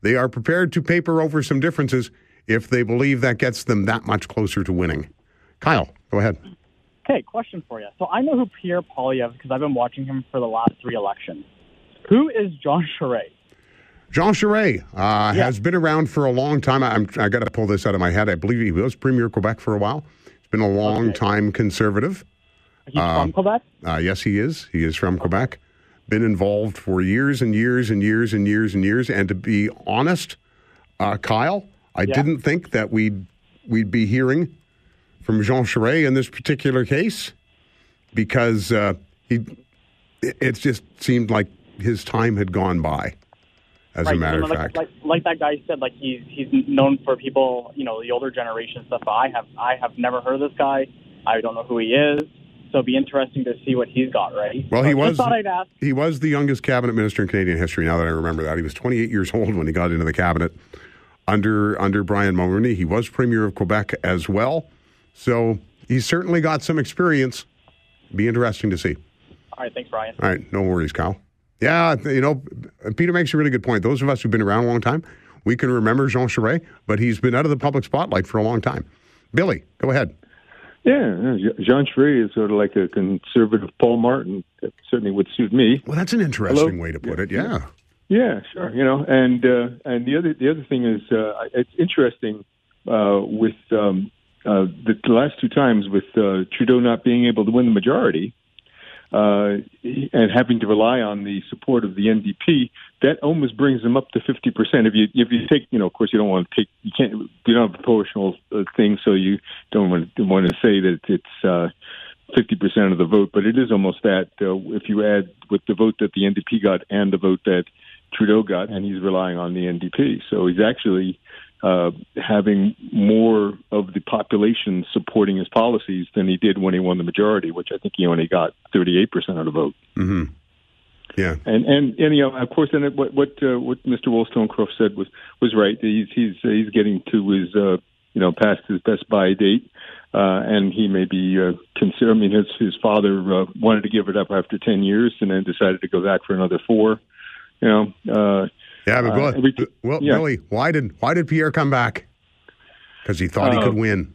Speaker 2: They are prepared to paper over some differences if they believe that gets them that much closer to winning. Kyle, go ahead.
Speaker 11: Okay, question for you. So I know who Pierre Poilievre because I've been watching him for the last three elections. Who is John Charest?
Speaker 2: Jean Charest uh, has been around for a long time. I'm, I got to pull this out of my head. I believe he was Premier of Quebec for a while. He's been a long time conservative.
Speaker 11: He's from Quebec?
Speaker 2: Uh, yes, he is. He is from Quebec. Been involved for years and years and years and years and years. And to be honest, uh, Kyle, I
Speaker 11: Yeah.
Speaker 2: didn't think that we'd we'd be hearing from Jean Charest in this particular case because uh, he it, it just seemed like his time had gone by. As
Speaker 11: right,
Speaker 2: a matter of
Speaker 11: like,
Speaker 2: fact,
Speaker 11: like like that guy said, like he's he's known for people, you know, the older generation stuff. But I have I have never heard of this guy. I don't know who he is. So it'd be interesting to see what he's got. Right.
Speaker 2: Well,
Speaker 11: So
Speaker 2: he was
Speaker 11: thought I'd ask.
Speaker 2: he was the youngest cabinet minister in Canadian history. Now that I remember that, he was 28 years old when he got into the cabinet under under Brian Mulroney. He was premier of Quebec as well, so he's certainly got some experience. Be interesting to see.
Speaker 11: All right, thanks, Brian.
Speaker 2: All right, no worries, Kyle. Yeah, you know, Peter makes a really good point. Those of us who've been around a long time, We can remember Jean Charest, but he's been out of the public spotlight for a long time. Billy, go ahead.
Speaker 12: Yeah, Jean Charest is sort of like a conservative Paul Martin. That certainly would suit me.
Speaker 2: Well, that's an interesting
Speaker 12: Hello?
Speaker 2: way to put it. Yeah.
Speaker 12: Yeah, sure. You know, and uh, and the other the other thing is uh, it's interesting uh, with um, uh, the, the last two times with uh, Trudeau not being able to win the majority uh, and having to rely on the support of the NDP. That almost brings them up to fifty percent. If you if you take, you know, of course, you don't want to take you can't you don't have a proportional uh, thing, so you don't want to, want to say that it's. Uh, 50% of the vote, but it is almost that uh, if you add with the vote that the NDP got and the vote that Trudeau got, and he's relying on the NDP. So he's actually uh, having more of the population supporting his policies than he did when he won the majority, which I think he only got 38% of the vote.
Speaker 2: Mm-hmm. Yeah.
Speaker 12: And and and you know, of course, it- what what uh, what Mr. Woolstencroft said was was right. He's he's uh, he's getting to his uh, you know past his best buy date, uh, and he may be uh, consider. I mean, his his father uh, wanted to give it up after ten years, and then decided to go back for another four. You know. Uh,
Speaker 2: Yeah, but
Speaker 12: uh,
Speaker 2: Bill-
Speaker 12: every-
Speaker 2: well,
Speaker 12: yeah.
Speaker 2: Billy, why did why did Pierre come back? Because he thought he
Speaker 12: Uh,
Speaker 2: could win.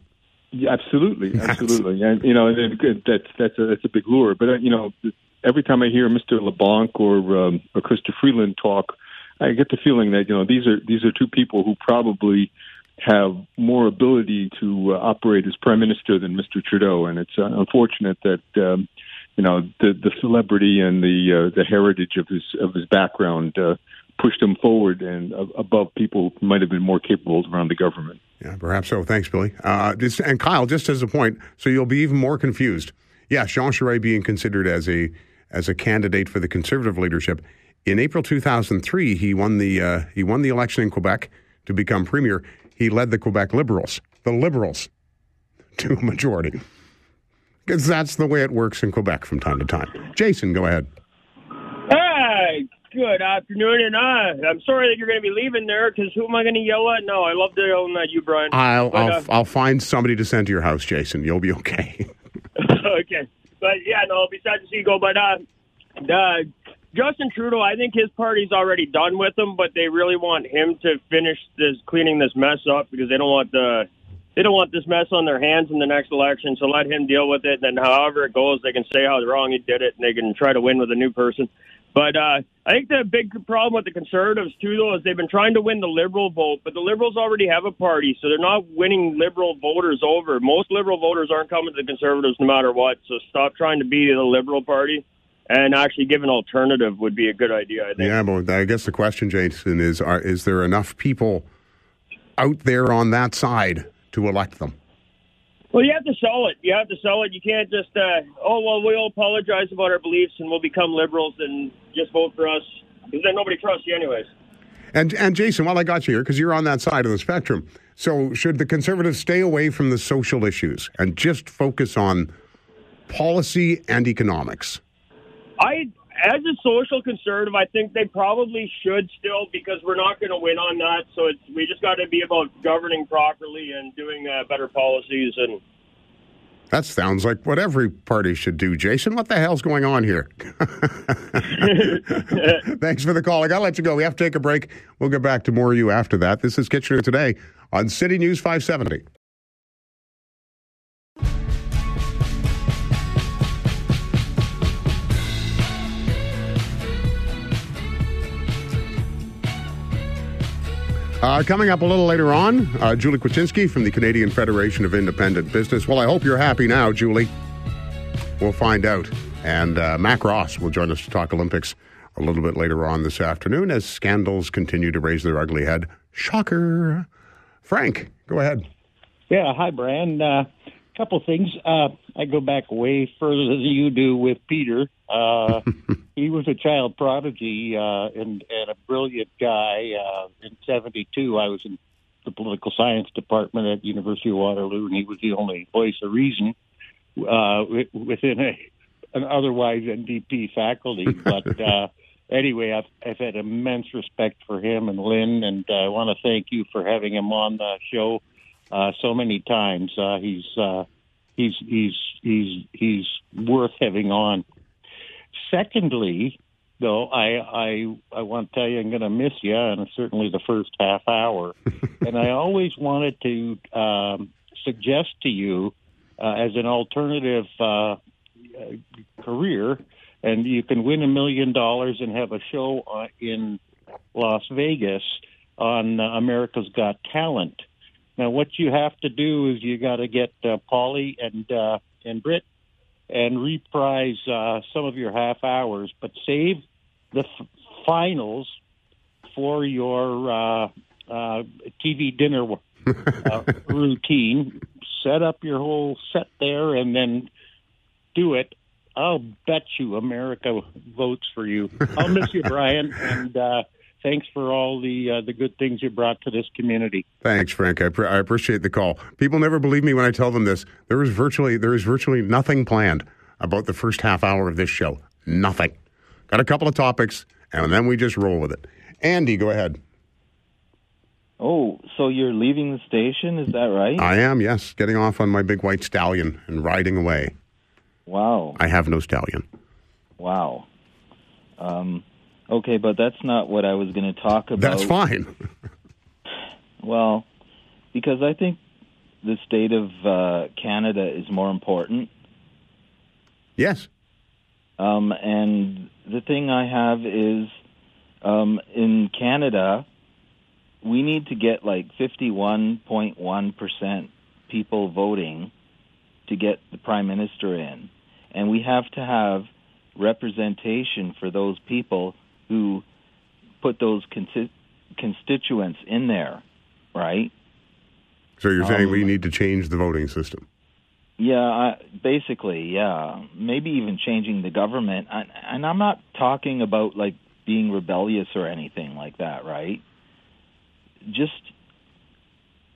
Speaker 12: Yeah, absolutely, absolutely, and you know, that's that's a that's a big lure. But uh, you know, every time I hear Mr. LeBlanc or um, or Chrystia Freeland talk, I get the feeling that you know these are these are two people who probably have more ability to uh, operate as prime minister than Mr. Trudeau, and it's uh, unfortunate that um, you know the the celebrity and the uh, the heritage of his of his background uh, pushed him forward and above people who might have been more capable around the government.
Speaker 2: Yeah, perhaps so. Thanks, Billy. Uh, just, and Kyle, just as a point, so you'll be even more confused. Yeah, Jean Charest being considered as a as a candidate for the conservative leadership in April 2003, he won the uh, he won the election in Quebec to become premier. He led the Quebec Liberals, the Liberals, to a majority. Because that's the way it works in Quebec from time to time. Jason, go ahead.
Speaker 13: Good afternoon, and uh, I'm sorry that you're going to be leaving there because who am I going to yell at? No, I love to yell at you, Brian.
Speaker 2: I'll
Speaker 13: But,
Speaker 2: I'll,
Speaker 13: uh,
Speaker 2: I'll find somebody to send to your house, Jason. You'll be okay.
Speaker 13: okay, but yeah, no, I'll be sad to see you go. But uh, uh, Justin Trudeau, I think his party's already done with him, but they really want him to finish this cleaning this mess up because they don't want the they don't want this mess on their hands in the next election. So let him deal with it. And then however it goes, they can say how wrong he did it, and they can try to win with a new person. But uh, I think the big problem with the Conservatives too, though, is they've been trying to win the Liberal vote, but the Liberals already have a party, so they're not winning Liberal voters over. Most Liberal voters aren't coming to the Conservatives no matter what. So stop trying to be the Liberal Party, and actually give an alternative would be a good idea. I think.
Speaker 2: Yeah, but I guess the question, Jason, is: are, Is there enough people out there on that side to elect them?
Speaker 13: Well, you have to sell it. You have to sell it. You can't just, uh, oh, well, we'll apologize about our beliefs and we'll become liberals and just vote for us because then nobody trusts you anyways.
Speaker 2: And and Jason, while I got you here, because you're on that side of the spectrum, so should the conservatives stay away from the social issues and just focus on policy and economics?
Speaker 13: I, as a social conservative, I think they probably should still because we're not going to win on that. So it's, we just got to be about governing properly and doing uh, better policies. And
Speaker 2: That sounds like what every party should do, Jason. What the hell's going on here? Thanks for the call. I got to let you go. We have to take a break. We'll get back to more of you after that. This is Kitchener Today on City News 570. Uh, coming up a little later on, uh, Julie Kwiecinski from the Canadian Federation of Independent Business. Well, I hope you're happy now, Julie. We'll find out. And uh, Mac Ross will join us to talk Olympics a little bit later on this afternoon as scandals continue to raise their ugly head. Shocker. Frank, go ahead.
Speaker 14: Yeah, hi, Brian. Couple things. Uh, I go back way further than you do with Peter. Uh, he was a child prodigy uh, and, and a brilliant guy. Uh, in '72, I was in the political science department at University of Waterloo, and he was the only voice of reason uh, within a, an otherwise NDP faculty. But uh, anyway, I've, I've had immense respect for him and Lynn, and uh, I want to thank you for having him on the show uh, so many times. Uh, he's uh, he's he's he's he's worth having on. Secondly, though, I I I want to tell you I'm going to miss you, and certainly the first half hour. and I always wanted to um, suggest to you uh, as an alternative uh, career, and you can win a million dollars and have a show uh, in Las Vegas on uh, America's Got Talent. Now, what you have to do is you got to get uh, Polly and uh, and Britt and reprise uh, some of your half hours, but save the f- finals for your uh, uh, TV dinner uh, routine. Set up your whole set there, and then do it. I'll bet you America votes for you. I'll miss you, Brian, and uh, thanks for all the uh, the good things you brought to this community.
Speaker 2: Thanks, Frank. I, pre- I appreciate the call. People never believe me when I tell them this. There is virtually there is virtually nothing planned about the first half hour of this show. Nothing. Got a couple of topics, and then we just roll with it. Andy, go ahead.
Speaker 15: Oh, so you're leaving the station? Is that right?
Speaker 2: I am, yes, getting off on my big white stallion and riding away.
Speaker 15: Wow.
Speaker 2: I have no stallion.
Speaker 15: Wow. Um, okay, but that's not what I was going to talk about.
Speaker 2: That's fine.
Speaker 15: Well, because I think the state of uh, Canada is more important.
Speaker 2: Yes.
Speaker 15: Um, and the thing I have is um, in Canada, we need to get like 51.1% people voting to get the prime minister in. And we have to have representation for those people who put those consi- constituents in there, right?
Speaker 2: So you're saying
Speaker 15: Um,
Speaker 2: we need to change the voting system?
Speaker 15: Yeah, I, basically, yeah. Maybe even changing the government. And, and I'm not talking about like being rebellious or anything like that, right? Just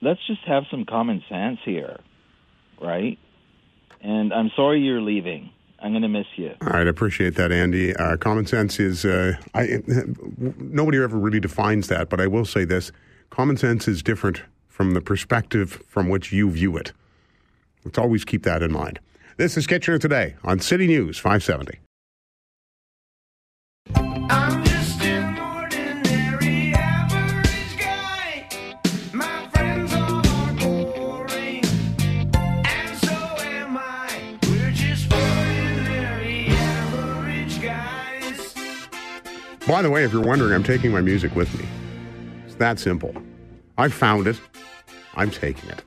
Speaker 15: let's just have some common sense here, right? And I'm sorry you're leaving. I'm going to miss you.
Speaker 2: All right, I appreciate that, Andy. Uh, common sense is uh, I, nobody ever really defines that, but I will say this: common sense is different from the perspective from which you view it. Let's always keep that in mind. This is Kitchener today on City News 570.
Speaker 9: I'm
Speaker 2: By the way, if you're wondering, I'm taking my music with me. It's that simple. I found it. I'm taking it.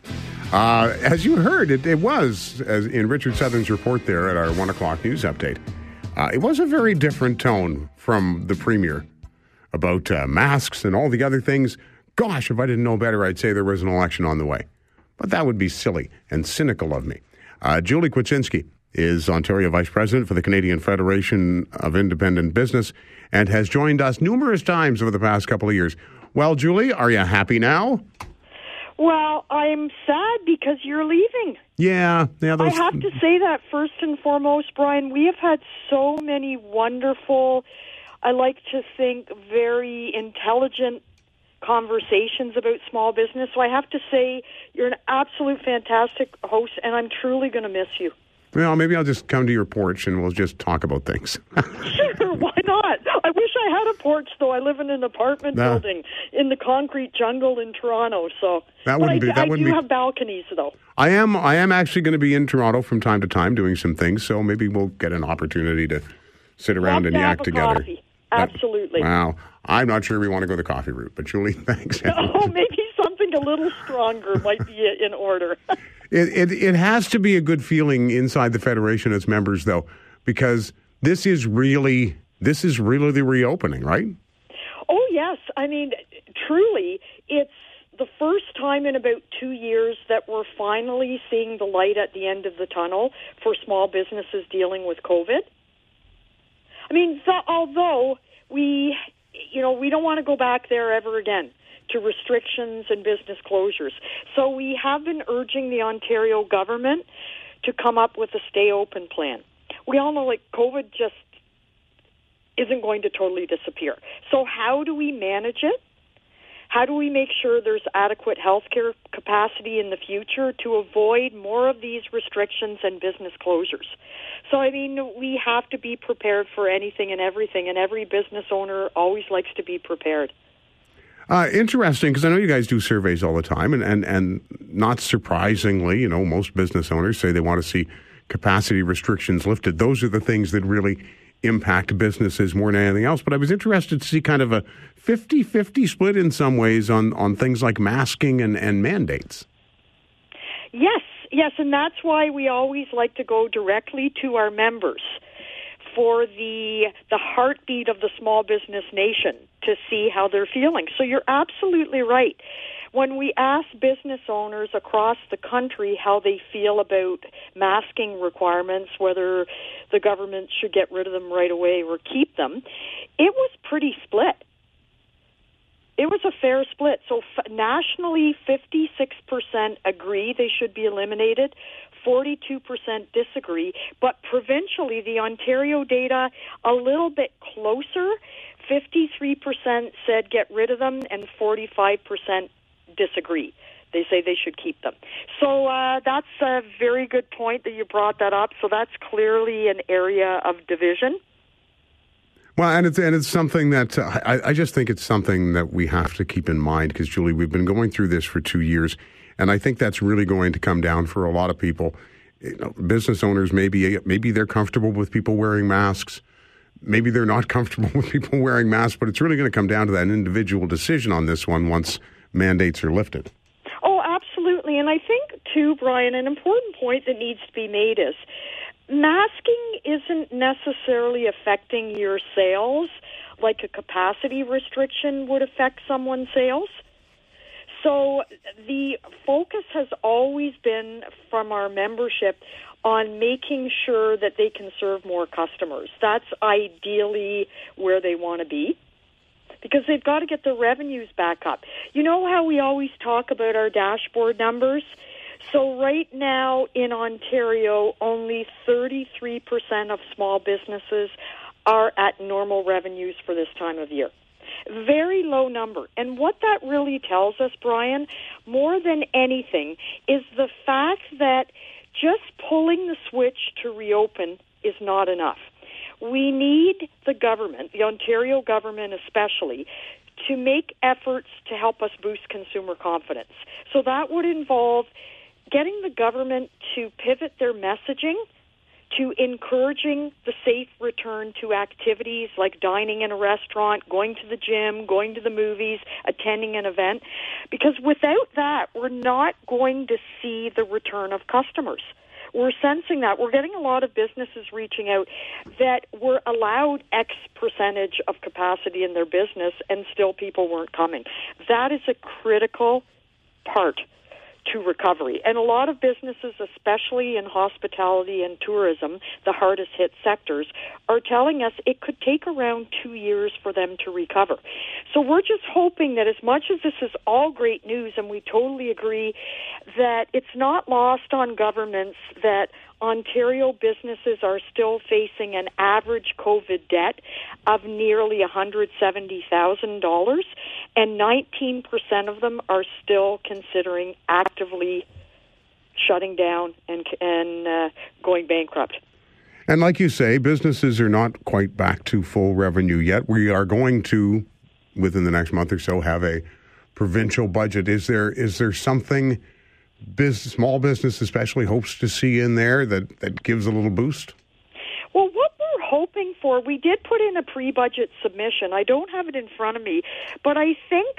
Speaker 2: Uh, as you heard, it, it was, as in Richard Southern's report there at our one o'clock news update, uh, it was a very different tone from the premier about uh, masks and all the other things. Gosh, if I didn't know better, I'd say there was an election on the way. But that would be silly and cynical of me. Uh, Julie Kwiecinski is Ontario Vice President for the Canadian Federation of Independent Business and has joined us numerous times over the past couple of years. Well, Julie, are you happy now?
Speaker 16: Well, I'm sad because you're leaving.
Speaker 2: Yeah, yeah.
Speaker 16: I have to say that first and foremost, Brian. We have had so many wonderful, I like to think, very intelligent conversations about small business. So I have to say, you're an absolute fantastic host, and I'm truly going to miss you.
Speaker 2: Well, maybe I'll just come to your porch and we'll just talk about things.
Speaker 16: Sure, why not? I wish I had a porch, though. I live in an apartment
Speaker 2: No.
Speaker 16: building in the concrete jungle in Toronto. So
Speaker 2: That wouldn't
Speaker 16: I,
Speaker 2: be- that
Speaker 16: I
Speaker 2: wouldn't
Speaker 16: do
Speaker 2: be-
Speaker 16: have balconies, though.
Speaker 2: I am. I am actually going to be in Toronto from time to time doing some things. So maybe we'll get an opportunity to sit around and
Speaker 16: to
Speaker 2: yak together.
Speaker 16: coffee. Absolutely.
Speaker 2: Wow. I'm not sure we want to go the coffee route, but Julie, thanks.
Speaker 16: Oh, maybe something a little stronger might be in order.
Speaker 2: It, it it has to be a good feeling inside the federation as members, though, because this is really this is really the reopening, right?
Speaker 16: oh, yes. I mean, truly, it's the first time in about two years that we're finally seeing the light at the end of the tunnel for small businesses dealing with COVID. I mean, although we, you know, we don't want to go back there ever again to restrictions and business closures. So we have been urging the Ontario government to come up with a stay open plan. We all know like COVID just isn't going to totally disappear. So how do we manage it? How do we make sure there's adequate healthcare capacity in the future to avoid more of these restrictions and business closures? So, I mean, we have to be prepared for anything and everything, and every business owner always likes to be prepared.
Speaker 2: Uh, interesting, because I know you guys do surveys all the time, and, and, and not surprisingly, you know, most business owners say they want to see capacity restrictions lifted. Those are the things that really impact businesses more than anything else. But I was interested to see kind of a 50 50 split in some ways on, on things like masking and, and mandates.
Speaker 16: Yes, yes, and that's why we always like to go directly to our members for the the heartbeat of the small business nation to see how they're feeling. So you're absolutely right. When we ask business owners across the country how they feel about masking requirements, whether the government should get rid of them right away or keep them, it was pretty split. It was a fair split. So f- nationally, 56% agree they should be eliminated. 42% disagree, but provincially, the Ontario data a little bit closer. 53% said get rid of them, and 45% disagree. They say they should keep them. So uh, that's a very good point that you brought that up. So that's clearly an area of division.
Speaker 2: Well, and it's and it's something that uh, I, I just think it's something that we have to keep in mind because Julie, we've been going through this for two years, and I think that's really going to come down for a lot of people. You know, business owners maybe maybe they're comfortable with people wearing masks, maybe they're not comfortable with people wearing masks, but it's really going to come down to that individual decision on this one once mandates are lifted.
Speaker 16: Oh, absolutely. And I think, too, Brian, an important point that needs to be made is masking isn't necessarily affecting your sales like a capacity restriction would affect someone's sales. So the focus has always been from our membership on making sure that they can serve more customers. That's ideally where they want to be because they've got to get their revenues back up. You know how we always talk about our dashboard numbers? So right now in Ontario, only 33% of small businesses are at normal revenues for this time of year. Very low number. And what that really tells us, Brian, more than anything, is the fact that just pulling the switch to reopen is not enough. We need the government, the Ontario government especially, to make efforts to help us boost consumer confidence. So that would involve getting the government to pivot their messaging to encouraging the safe return to activities like dining in a restaurant, going to the gym, going to the movies, attending an event. Because without that, we're not going to see the return of customers. We're sensing that. We're getting a lot of businesses reaching out that were allowed X percentage of capacity in their business and still people weren't coming. That is a critical part to recovery. And a lot of businesses, especially in hospitality and tourism, the hardest hit sectors, are telling us it could take around two years for them to recover. So we're just hoping that as much as this is all great news, and we totally agree that it's not lost on governments that Ontario businesses are still facing an average COVID debt of nearly $170,000, and 19% of them are still considering actively shutting down and, and uh, going bankrupt.
Speaker 2: And like you say, businesses are not quite back to full revenue yet. We are going to, within the next month or so, have a provincial budget. Is there is there something business, small business especially hopes to see in there that, that gives a little boost?
Speaker 16: Well, what we're hoping for, we did put in a pre budget submission. I don't have it in front of me, but I think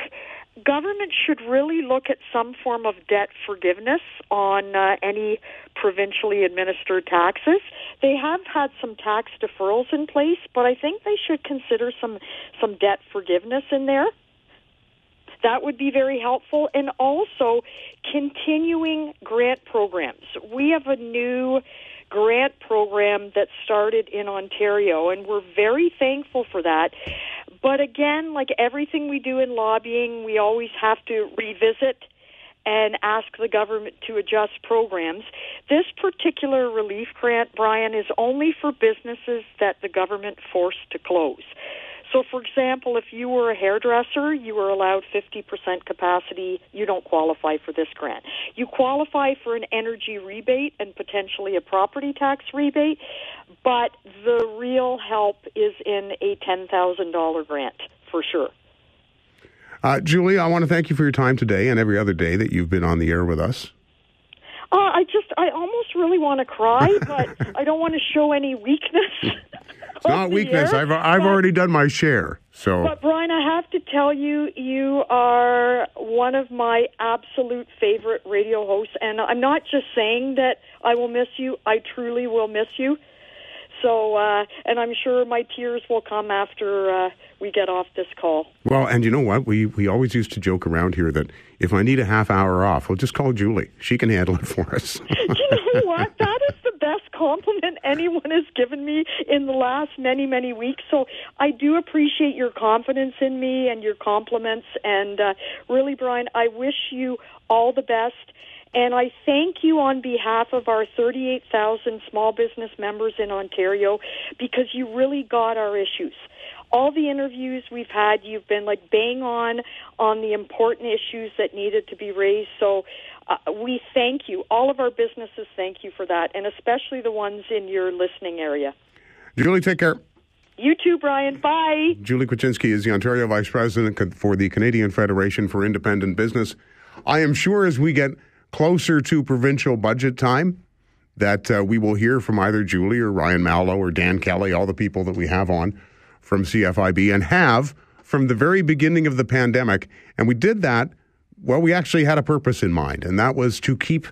Speaker 16: government should really look at some form of debt forgiveness on uh, any provincially administered taxes. They have had some tax deferrals in place, but I think they should consider some some debt forgiveness in there. That would be very helpful. And also continuing grant programs. We have a new grant program that started in Ontario, and we're very thankful for that. But again, like everything we do in lobbying, we always have to revisit and ask the government to adjust programs. This particular relief grant, Brian, is only for businesses that the government forced to close. So, for example, if you were a hairdresser, you were allowed 50% capacity. You don't qualify for this grant. You qualify for an energy rebate and potentially a property tax rebate, but the real help is in a $10,000 grant for sure.
Speaker 2: Uh, Julie, I want to thank you for your time today and every other day that you've been on the air with us.
Speaker 16: Uh, I just, I almost really want to cry, but I don't want to show any weakness.
Speaker 2: It's not weakness. I've I've already done my share. So
Speaker 16: But Brian, I have to tell you, you are one of my absolute favorite radio hosts, and I'm not just saying that I will miss you. I truly will miss you. So, uh, and I'm sure my tears will come after uh, we get off this call.
Speaker 2: well, and you know what? We we always used to joke around here that if I need a half hour off, we'll just call Julie. She can handle it for us.
Speaker 16: you know what? That best compliment anyone has given me in the last many, many weeks. So I do appreciate your confidence in me and your compliments. And uh, really, Brian, I wish you all the best. And I thank you on behalf of our 38,000 small business members in Ontario because you really got our issues. All the interviews we've had, you've been like bang on on the important issues that needed to be raised. So uh, we thank you. All of our businesses thank you for that, and especially the ones in your listening area.
Speaker 2: Julie, take care.
Speaker 16: You too, Brian. Bye.
Speaker 2: Julie Kwiecinski is the Ontario Vice President for the Canadian Federation for Independent Business. I am sure as we get closer to provincial budget time that uh, we will hear from either Julie or Ryan Mallough or Dan Kelly, all the people that we have on from CFIB and have from the very beginning of the pandemic. And we did that, well, we actually had a purpose in mind, and that was to keep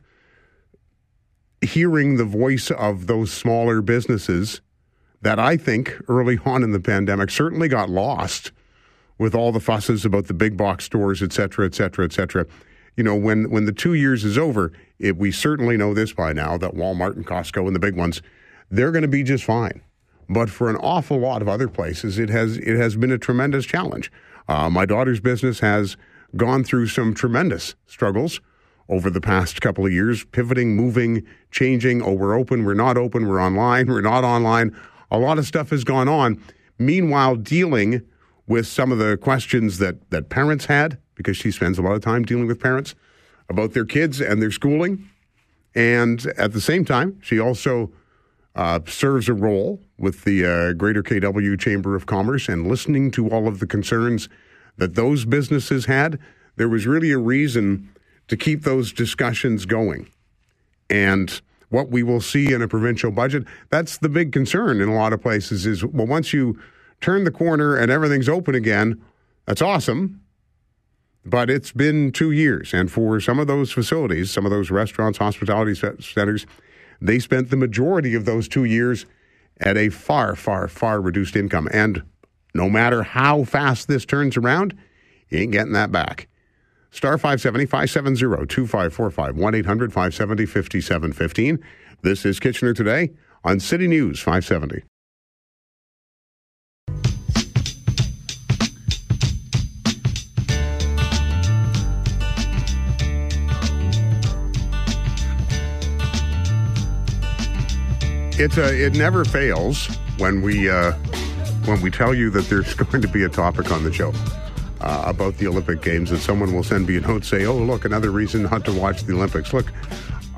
Speaker 2: hearing the voice of those smaller businesses that I think early on in the pandemic certainly got lost with all the fusses about the big box stores, et cetera, et cetera, et cetera. You know, when, when the two years is over, it, we certainly know this by now that Walmart and Costco and the big ones, they're going to be just fine. But for an awful lot of other places, it has it has been a tremendous challenge. Uh, my daughter's business has gone through some tremendous struggles over the past couple of years, pivoting, moving, changing. Oh, we're open, we're not open, we're online, we're not online. A lot of stuff has gone on. Meanwhile, dealing with some of the questions that, that parents had, because she spends a lot of time dealing with parents about their kids and their schooling. And at the same time, she also uh, serves a role with the uh, Greater KW Chamber of Commerce and listening to all of the concerns that those businesses had. There was really a reason to keep those discussions going. And what we will see in a provincial budget, that's the big concern in a lot of places is well, once you turn the corner and everything's open again, that's awesome. But it's been two years. And for some of those facilities, some of those restaurants, hospitality centers, they spent the majority of those two years at a far, far, far reduced income. And no matter how fast this turns around, you ain't getting that back. Star 570 570 2545 1 800 570 5715. This is Kitchener Today on City News 570. It's a, it never fails when we uh, when we tell you that there's going to be a topic on the show uh, about the Olympic Games, and someone will send me a note say, "Oh, look, another reason not to watch the Olympics." Look,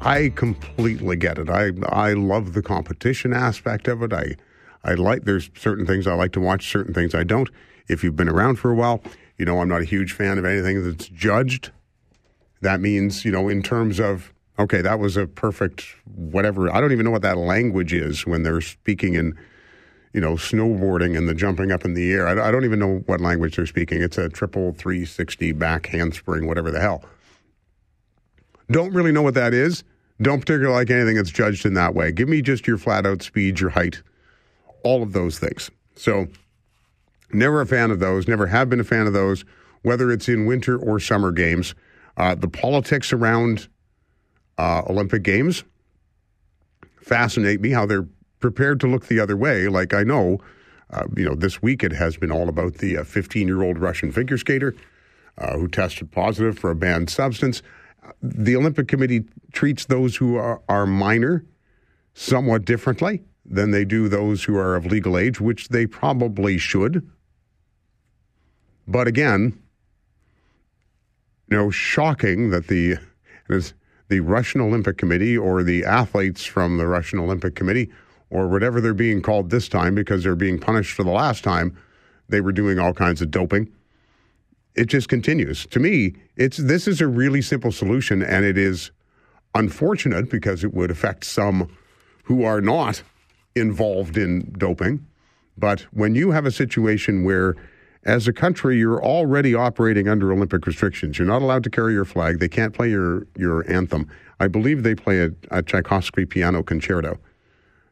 Speaker 2: I completely get it. I I love the competition aspect of it. I I like there's certain things I like to watch, certain things I don't. If you've been around for a while, you know I'm not a huge fan of anything that's judged. That means, you know, in terms of okay, that was a perfect whatever. I don't even know what that language is when they're speaking in you know, snowboarding and the jumping up in the air. I, I don't even know what language they're speaking. It's a triple 360 back handspring, whatever the hell. Don't really know what that is. Don't particularly like anything that's judged in that way. Give me just your flat out speed, your height, all of those things. So, never a fan of those. Never have been a fan of those, whether it's in winter or summer games. Uh, the politics around uh, Olympic Games fascinate me. How they're prepared to look the other way. Like I know, uh, you know, this week it has been all about the 15 year old Russian figure skater uh, who tested positive for a banned substance. The Olympic Committee treats those who are, are minor somewhat differently than they do those who are of legal age, which they probably should. But again, you know, shocking that the the Russian Olympic Committee or the athletes from the Russian Olympic Committee or whatever they're being called this time because they're being punished for the last time they were doing all kinds of doping. It just continues. To me, it's this is a really simple solution and it is unfortunate because it would affect some who are not involved in doping. But when you have a situation where as a country, you're already operating under Olympic restrictions. You're not allowed to carry your flag. They can't play your, your anthem. I believe they play a, a Tchaikovsky piano concerto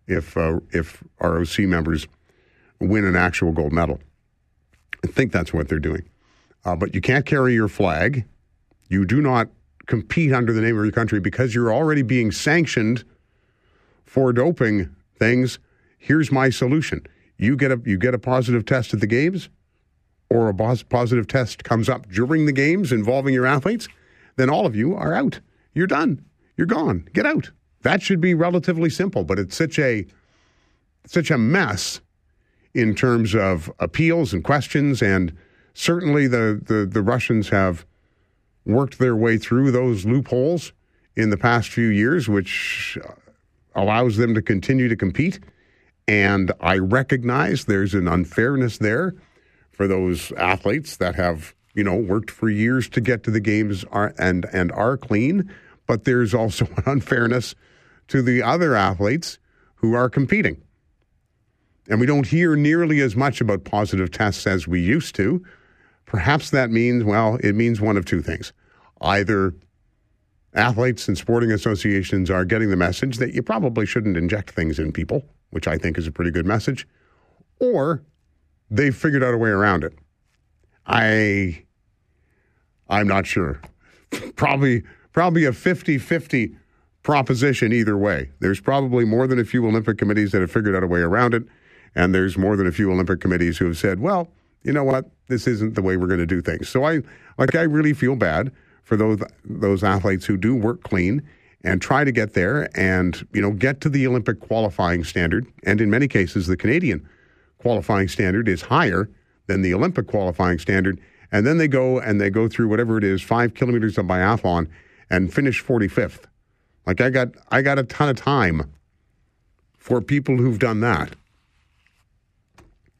Speaker 2: if, uh, if ROC members win an actual gold medal. I think that's what they're doing. Uh, but you can't carry your flag. You do not compete under the name of your country because you're already being sanctioned for doping things. Here's my solution. You get a you get a positive test at the games or a pos- positive test comes up during the games involving your athletes, then all of you are out. You're done. You're gone. Get out. That should be relatively simple, but it's such a such a mess in terms of appeals and questions and certainly the, the, the Russians have worked their way through those loopholes in the past few years, which allows them to continue to compete. And I recognize there's an unfairness there for those athletes that have, you know, worked for years to get to the games are, and and are clean, but there's also an unfairness to the other athletes who are competing. And we don't hear nearly as much about positive tests as we used to. Perhaps that means, well, it means one of two things. Either athletes and sporting associations are getting the message that you probably shouldn't inject things in people, which I think is a pretty good message, or they've figured out a way around it. I I'm not sure. probably probably a 50-50 proposition either way. There's probably more than a few Olympic committees that have figured out a way around it, and there's more than a few Olympic committees who have said, "Well, you know what? This isn't the way we're going to do things." So I like I really feel bad for those those athletes who do work clean and try to get there and, you know, get to the Olympic qualifying standard, and in many cases the Canadian qualifying standard is higher than the Olympic qualifying standard. And then they go and they go through whatever it is, five kilometers of biathlon and finish 45th. Like I got, I got a ton of time for people who've done that,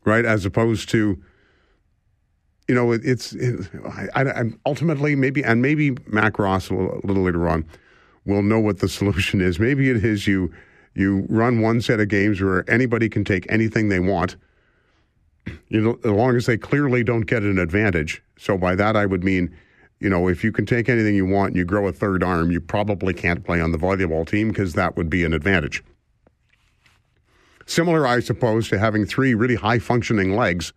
Speaker 2: right? As opposed to, you know, it, it's it, I, I, ultimately maybe, and maybe Mac Ross a little, a little later on will know what the solution is. Maybe it is you you run one set of games where anybody can take anything they want you know, as long as they clearly don't get an advantage. So by that I would mean, you know, if you can take anything you want and you grow a third arm, you probably can't play on the volleyball team because that would be an advantage. Similar, I suppose, to having three really high functioning legs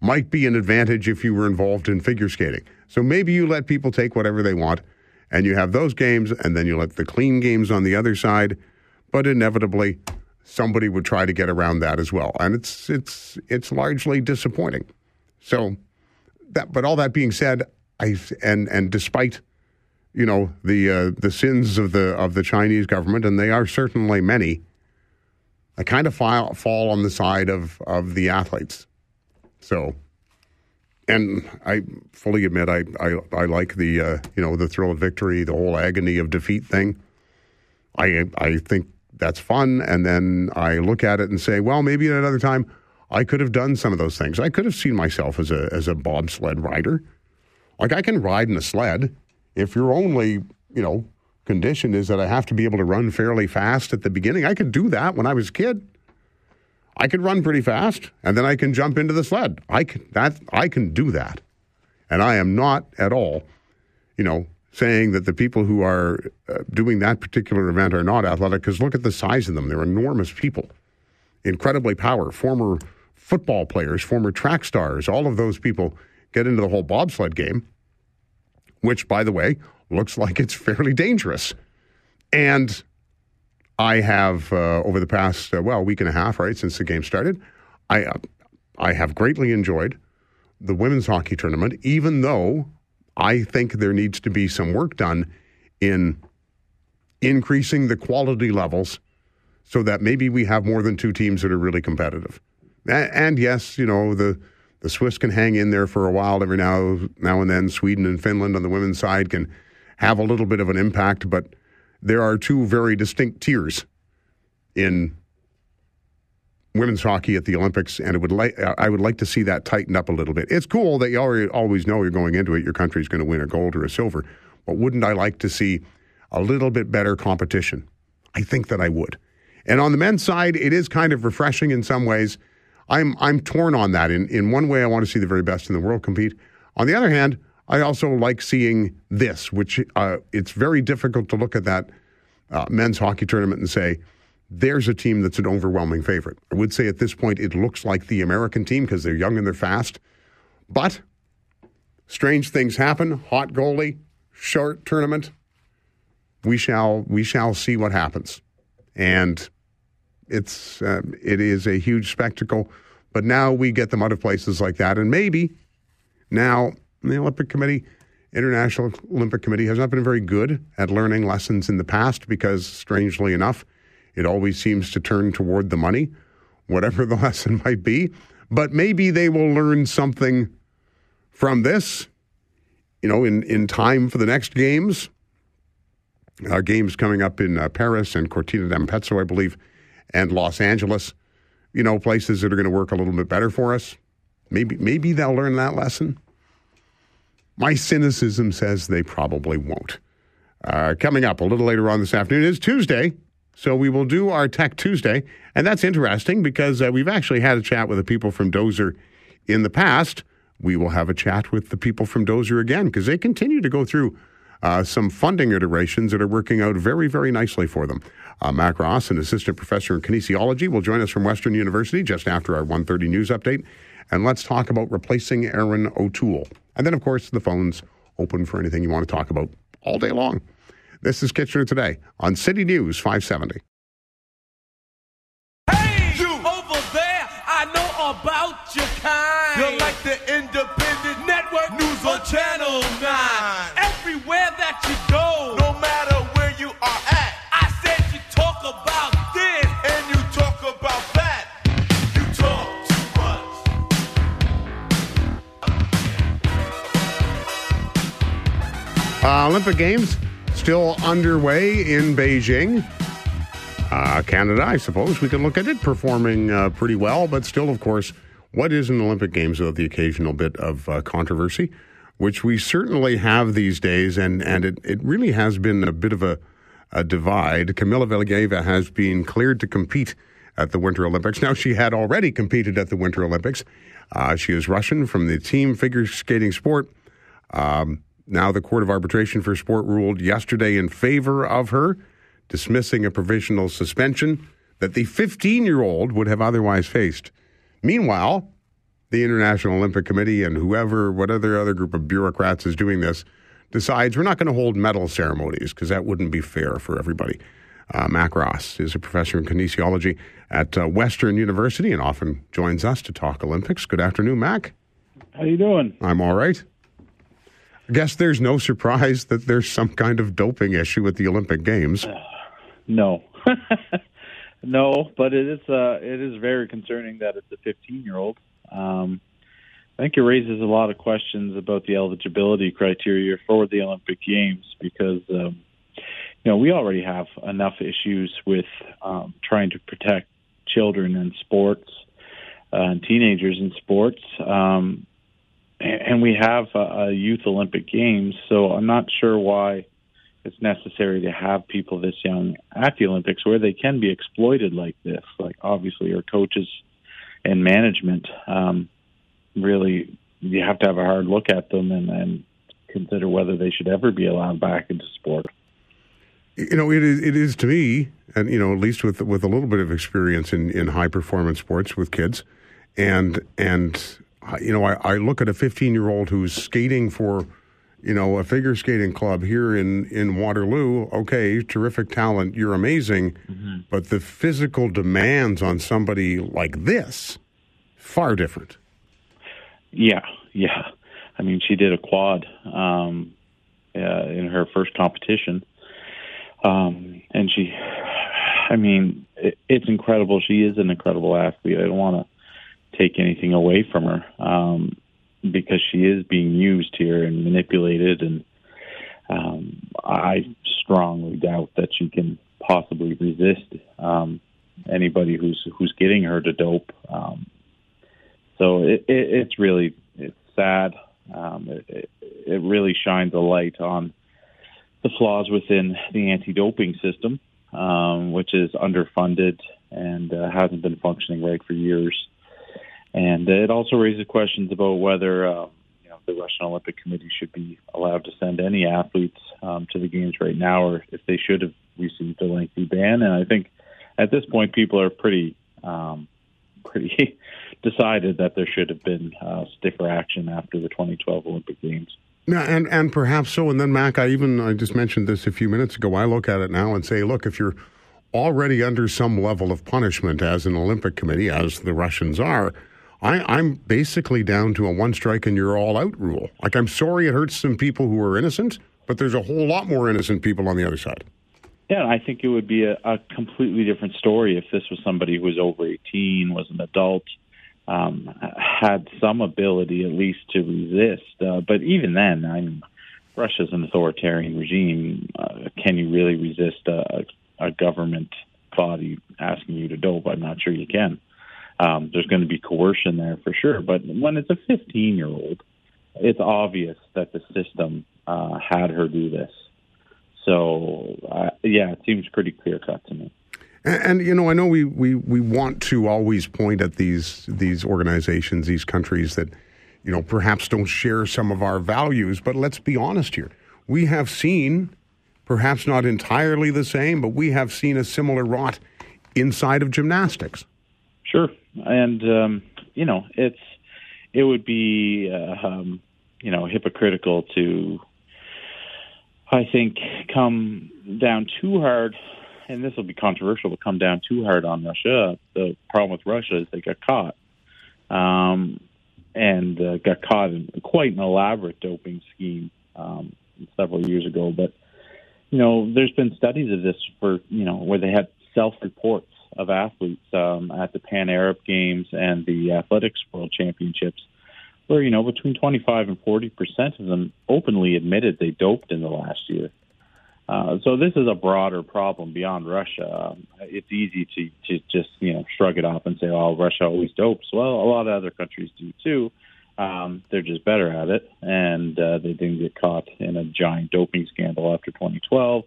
Speaker 2: might be an advantage if you were involved in figure skating. So maybe you let people take whatever they want and you have those games and then you let the clean games on the other side, but inevitably somebody would try to get around that as well, and it's it's it's largely disappointing. So that, but all that being said, I and and despite you know the uh, the sins of the of the Chinese government, and they are certainly many, I kind of fall fall on the side of of the athletes. So. And I fully admit I, I, I like the uh, you know the thrill of victory, the whole agony of defeat thing. I I think that's fun. And then I look at it and say, well, maybe at another time I could have done some of those things. I could have seen myself as a as a bobsled rider. Like I can ride in a sled if your only, you know, condition is that I have to be able to run fairly fast at the beginning. I could do that when I was a kid. I could run pretty fast and then I can jump into the sled. I can that I can do that. And I am not at all, you know, saying that the people who are uh, doing that particular event are not athletic because look at the size of them. They're enormous people, incredibly power, former football players, former track stars, all of those people get into the whole bobsled game, which, by the way, looks like it's fairly dangerous. And I have, uh, over the past, uh, well, week and a half, right, since the game started, I, uh, I have greatly enjoyed the women's hockey tournament, even though I think there needs to be some work done in increasing the quality levels so that maybe we have more than two teams that are really competitive. And, and yes, you know, the The Swiss can hang in there for a while every now now and then. Sweden and Finland on the women's side can have a little bit of an impact, but there are two very distinct tiers in women's hockey at the Olympics, and it would like I would like to see that tightened up a little bit. It's cool that you already always know you're going into it. Your country's going to win a gold or a silver, but wouldn't I like to see a little bit better competition? I think that I would. And on the men's side, it is kind of refreshing in some ways. I'm I'm torn on that. In in one way, I want to see the very best in the world compete. On the other hand, I also like seeing this, which uh, it's very difficult to look at that uh, men's hockey tournament and say there's a team that's an overwhelming favorite. I would say at this point it looks like the American team because they're young and they're fast, but strange things happen. Hot goalie, short tournament. We shall we shall see what happens, and it's uh, it is a huge spectacle. But now we get them out of places like that, and maybe now the Olympic Committee, International Olympic Committee, has not been very good at learning lessons in the past because, strangely enough, it always seems to turn toward the money, whatever the lesson might be. But maybe they will learn something from this, you know, in, in time for the next games. Games coming up in uh, Paris and Cortina d'Ampezzo, I believe, and Los Angeles. You know, places that are going to work a little bit better for us. Maybe, maybe they'll learn that lesson. My cynicism says they probably won't. Uh, coming up a little later on this afternoon is Tuesday, so we will do our Tech Tuesday, and that's interesting because uh, we've actually had a chat with the people from Dozr in the past. We will have a chat with the people from Dozr again because they continue to go through uh, some funding iterations that are working out very, very nicely for them. Uh, Mac Ross, an assistant professor in kinesiology, will join us from Western University just after our 1.30 news update. And let's talk about replacing Erin O'Toole. And then, of course, the phone's open for anything you want to talk about all day long. This is Kitchener Today on City News 570.
Speaker 9: You over there, I know about your kind. You're like the independent network news on Channel 9. Everywhere that you go, no matter where you are at, I said you talk about this and you talk about that. You talk too much.
Speaker 2: Uh, Olympic Games still underway in Beijing. Uh, Canada, I suppose we can look at it performing uh, pretty well, but still, of course, what is an Olympic Games without the occasional bit of uh, controversy, which we certainly have these days, and, and it, it really has been a bit of a, a divide. Kamila Valieva has been cleared to compete at the Winter Olympics. Now, she had already competed at the Winter Olympics. Uh, she is Russian from the team figure skating sport. Um, now, the Court of Arbitration for Sport ruled yesterday in favor of her, dismissing a provisional suspension that the 15 year old would have otherwise faced. Meanwhile, the International Olympic Committee and whoever, whatever other group of bureaucrats is doing this, decides we're not going to hold medal ceremonies because that wouldn't be fair for everybody. Uh, Mac Ross is a professor in kinesiology at uh, Western University and often joins us to talk Olympics. Good afternoon, Mac.
Speaker 17: How are you doing?
Speaker 2: I'm all right. I guess there's no surprise that there's some kind of doping issue at the Olympic Games.
Speaker 17: No, no, but it is uh, it is very concerning that it's a 15 year old. Um, I think it raises a lot of questions about the eligibility criteria for the Olympic Games because um, you know we already have enough issues with um, trying to protect children in sports uh, and teenagers in sports. Um, and we have a youth Olympic Games, so I'm not sure why it's necessary to have people this young at the Olympics where they can be exploited like this. Like obviously, our coaches and management um, really you have to have a hard look at them and, and consider whether they should ever be allowed back into sport.
Speaker 2: You know, it is it is to me, and you know, at least with with a little bit of experience in, in high performance sports with kids, and and you know, I, I look at a 15 year old who's skating for, you know, a figure skating club here in in Waterloo. Okay, terrific talent, you're amazing, but the physical demands on somebody like this far different.
Speaker 17: Yeah, yeah. I mean, she did a quad um, uh, in her first competition, um, and she. I mean, it, it's incredible. She is an incredible athlete. I don't want to take anything away from her um, because she is being used here and manipulated, and um, I strongly doubt that she can possibly resist um, anybody who's who's getting her to dope. Um, so it, it, it's really it's sad. Um, it, it, it really shines a light on the flaws within the anti-doping system, um, which is underfunded and uh, hasn't been functioning right for years. And it also raises questions about whether uh, you know the Russian Olympic Committee should be allowed to send any athletes um, to the games right now, or if they should have received a lengthy ban. And I think at this point, people are pretty um, pretty decided that there should have been uh, stiffer action after the 2012 Olympic Games.
Speaker 2: Yeah, and and perhaps so. And then Mac, I even I just mentioned this a few minutes ago. I look at it now and say, look, if you're already under some level of punishment as an Olympic committee, as the Russians are, I, I'm basically down to a one strike and you're all out rule. Like I'm sorry it hurts some people who are innocent, but there's a whole lot more innocent people on the other side.
Speaker 17: Yeah, I think it would be a, a completely different story if this was somebody who was over 18, was an adult, um, had some ability at least to resist. Uh, but even then, I mean, Russia's an authoritarian regime. Uh, can you really resist a, a government body asking you to dope? I'm not sure you can. Um, there's going to be coercion there for sure. But when it's a 15 year old, it's obvious that the system uh, had her do this. So, uh, yeah, it seems pretty clear cut to me.
Speaker 2: And, and you know, I know we, we, we want to always point at these these organizations, these countries that you know perhaps don't share some of our values. But let's be honest here: we have seen, perhaps not entirely the same, but we have seen a similar rot inside of gymnastics.
Speaker 17: Sure, and um, you know, it's it would be uh, um, you know hypocritical to, I think, come down too hard, and this will be controversial, but come down too hard on Russia. The problem with Russia is they got caught, um, and uh, got caught in quite an elaborate doping scheme um, several years ago. But you know, there's been studies of this for you know where they had self-reports of athletes um, at the Pan Arab Games and the Athletics World Championships, where you know between 25 and 40 percent of them openly admitted they doped in the last year. Uh, so this is a broader problem beyond Russia. Um, it's easy to, to just you know shrug it off and say, "Oh, Russia always dopes." Well, a lot of other countries do too. Um, they're just better at it, and uh, they didn't get caught in a giant doping scandal after 2012.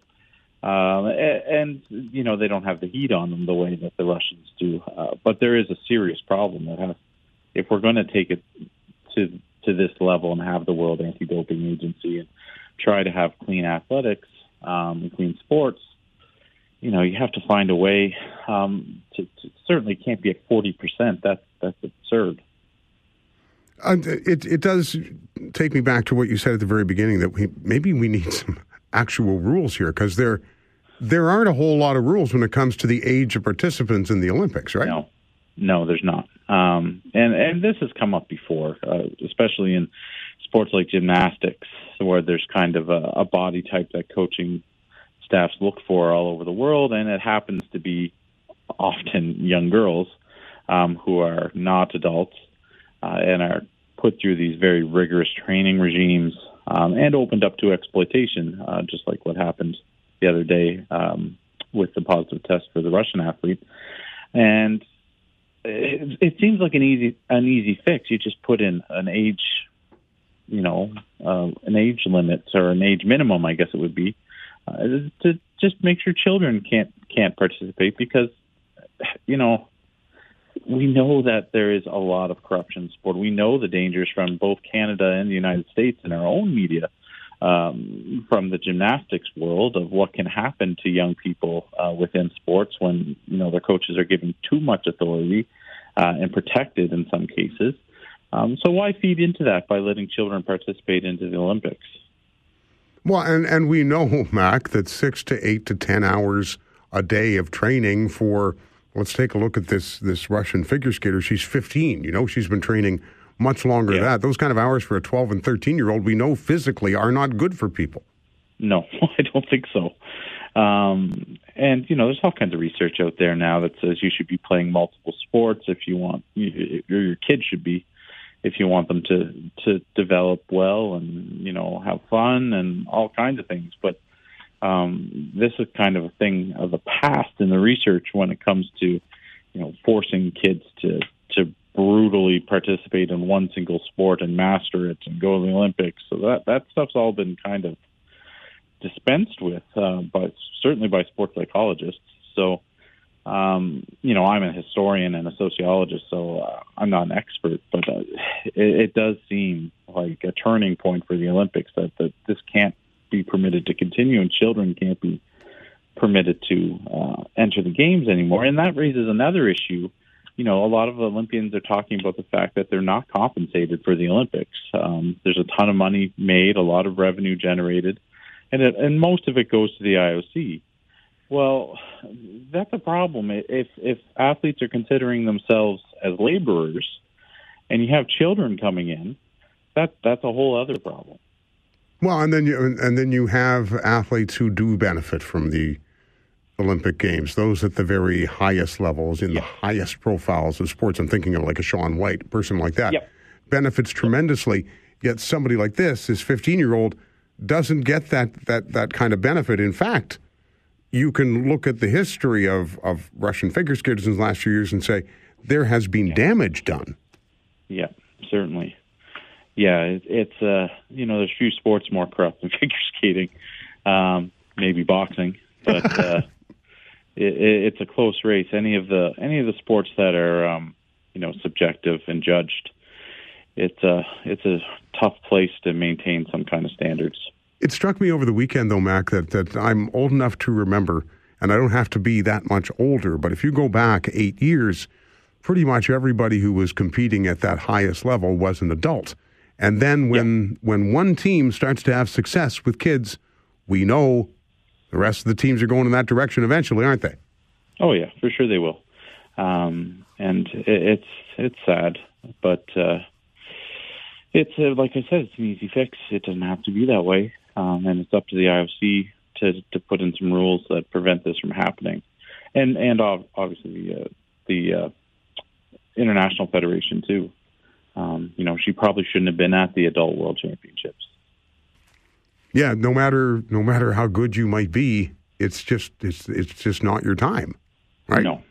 Speaker 17: Um, and, and you know they don't have the heat on them the way that the Russians do. Uh, but there is a serious problem that has, if we're going to take it to to this level and have the World Anti-Doping Agency and try to have clean athletics um, and clean sports, you know you have to find a way. Um, to, to certainly can't be at forty percent. That's that's absurd.
Speaker 2: It it does take me back to what you said at the very beginning that we maybe we need some actual rules here because there there aren't a whole lot of rules when it comes to the age of participants in the Olympics, right?
Speaker 17: No, no, there's not. Um, and and this has come up before, uh, especially in sports like gymnastics, where there's kind of a, a body type that coaching staffs look for all over the world, and it happens to be often young girls um, who are not adults uh, and are put through these very rigorous training regimes um, and opened up to exploitation, uh, just like what happened the other day um, with the positive test for the Russian athlete. And it, it seems like an easy an easy fix. You just put in an age, you know, uh, an age limit or an age minimum, I guess it would be, uh, to just make sure children can't can't participate because, you know, we know that there is a lot of corruption in sport. We know the dangers from both Canada and the United States and our own media, um, from the gymnastics world of what can happen to young people uh, within sports when you know their coaches are given too much authority uh, and protected in some cases. Um, so why feed into that by letting children participate into the Olympics?
Speaker 2: Well, and and we know, Mac, that six to eight to ten hours a day of training for. Let's take a look at this this Russian figure skater. She's 15. You know, she's been training much longer than that. Those kind of hours for a 12 and 13 year old, we know physically are not good for people.
Speaker 17: No, I don't think so. Um, and you know, there's all kinds of research out there now that says you should be playing multiple sports if you want, you, or your kids should be, if you want them to to develop well and you know have fun and all kinds of things. But um, this is kind of a thing of the past in the research when it comes to you know forcing kids to to brutally participate in one single sport and master it and go to the Olympics. So that that stuff's all been kind of dispensed with, uh, by certainly by sports psychologists. So, um, you know, I'm a historian and a sociologist, so uh, I'm not an expert, but uh, it, it does seem like a turning point for the Olympics that that this can't be permitted to continue, and children can't be permitted to uh, enter the games anymore. And that raises another issue. You know, a lot of Olympians are talking about the fact that they're not compensated for the Olympics. Um, there's a ton of money made, a lot of revenue generated, and it, and most of it goes to the IOC. Well, that's a problem. If if athletes are considering themselves as laborers, and you have children coming in, that that's a whole other problem.
Speaker 2: Well, and then you and then you have athletes who do benefit from the Olympic Games. Those at the very highest levels, in the highest profiles of sports. I'm thinking of like a Shaun White, person like that, benefits tremendously. Yet somebody like this, this 15 year old, doesn't get that that that kind of benefit. In fact, you can look at the history of of Russian figure skaters in the last few years and say there has been damage done.
Speaker 17: Yeah, certainly. Yeah, it, it's uh, you know, there's few sports more corrupt than figure skating, um, maybe boxing, but uh, it, it, it's a close race. Any of the any of the sports that are um, you know subjective and judged, it's a it's a tough place to maintain some kind of standards.
Speaker 2: It struck me over the weekend, though, Mac, that, that I'm old enough to remember, and I don't have to be that much older, but if you go back eight years, pretty much everybody who was competing at that highest level was an adult. And then when when one team starts to have success with kids, we know the rest of the teams are going in that direction eventually, aren't they?
Speaker 17: Oh yeah, for sure they will. Um, and it, it's it's sad, but uh, it's uh, like I said, it's an easy fix. It doesn't have to be that way, um, and it's up to the IOC to to put in some rules that prevent this from happening, and and ob- obviously the uh, the uh, international federation too. Um, you know, she probably shouldn't have been at the adult world championships.
Speaker 2: Yeah, no matter no matter how good you might be, it's just it's it's just not your time, right?
Speaker 17: No,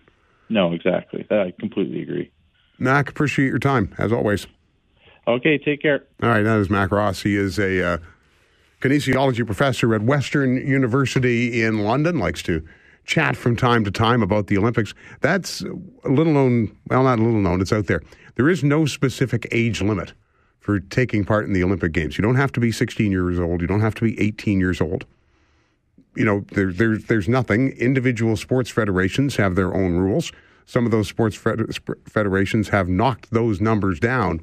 Speaker 17: no, exactly. I completely agree.
Speaker 2: Mac, appreciate your time as always.
Speaker 17: Okay, take care.
Speaker 2: All right, that is Mac Ross. He is a uh, kinesiology professor at Western University in London. Likes to chat from time to time about the Olympics. That's a little known. Well, not a little known. It's out there. There is no specific age limit for taking part in the Olympic Games. You don't have to be 16 years old. You don't have to be 18 years old. You know, there, there, there's nothing. Individual sports federations have their own rules. Some of those sports fed- sp- federations have knocked those numbers down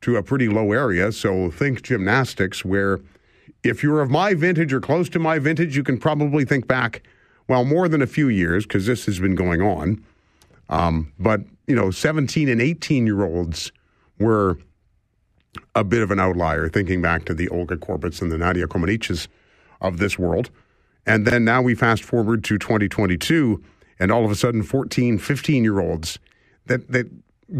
Speaker 2: to a pretty low area. So think gymnastics, where if you're of my vintage or close to my vintage, you can probably think back, well, more than a few years, because this has been going on. Um, but, you know, 17 and 18 year olds were a bit of an outlier, thinking back to the Olga Korbuts and the Nadia Comaneci's of this world. And then now we fast forward to 2022, and all of a sudden, 14, 15 year olds that, that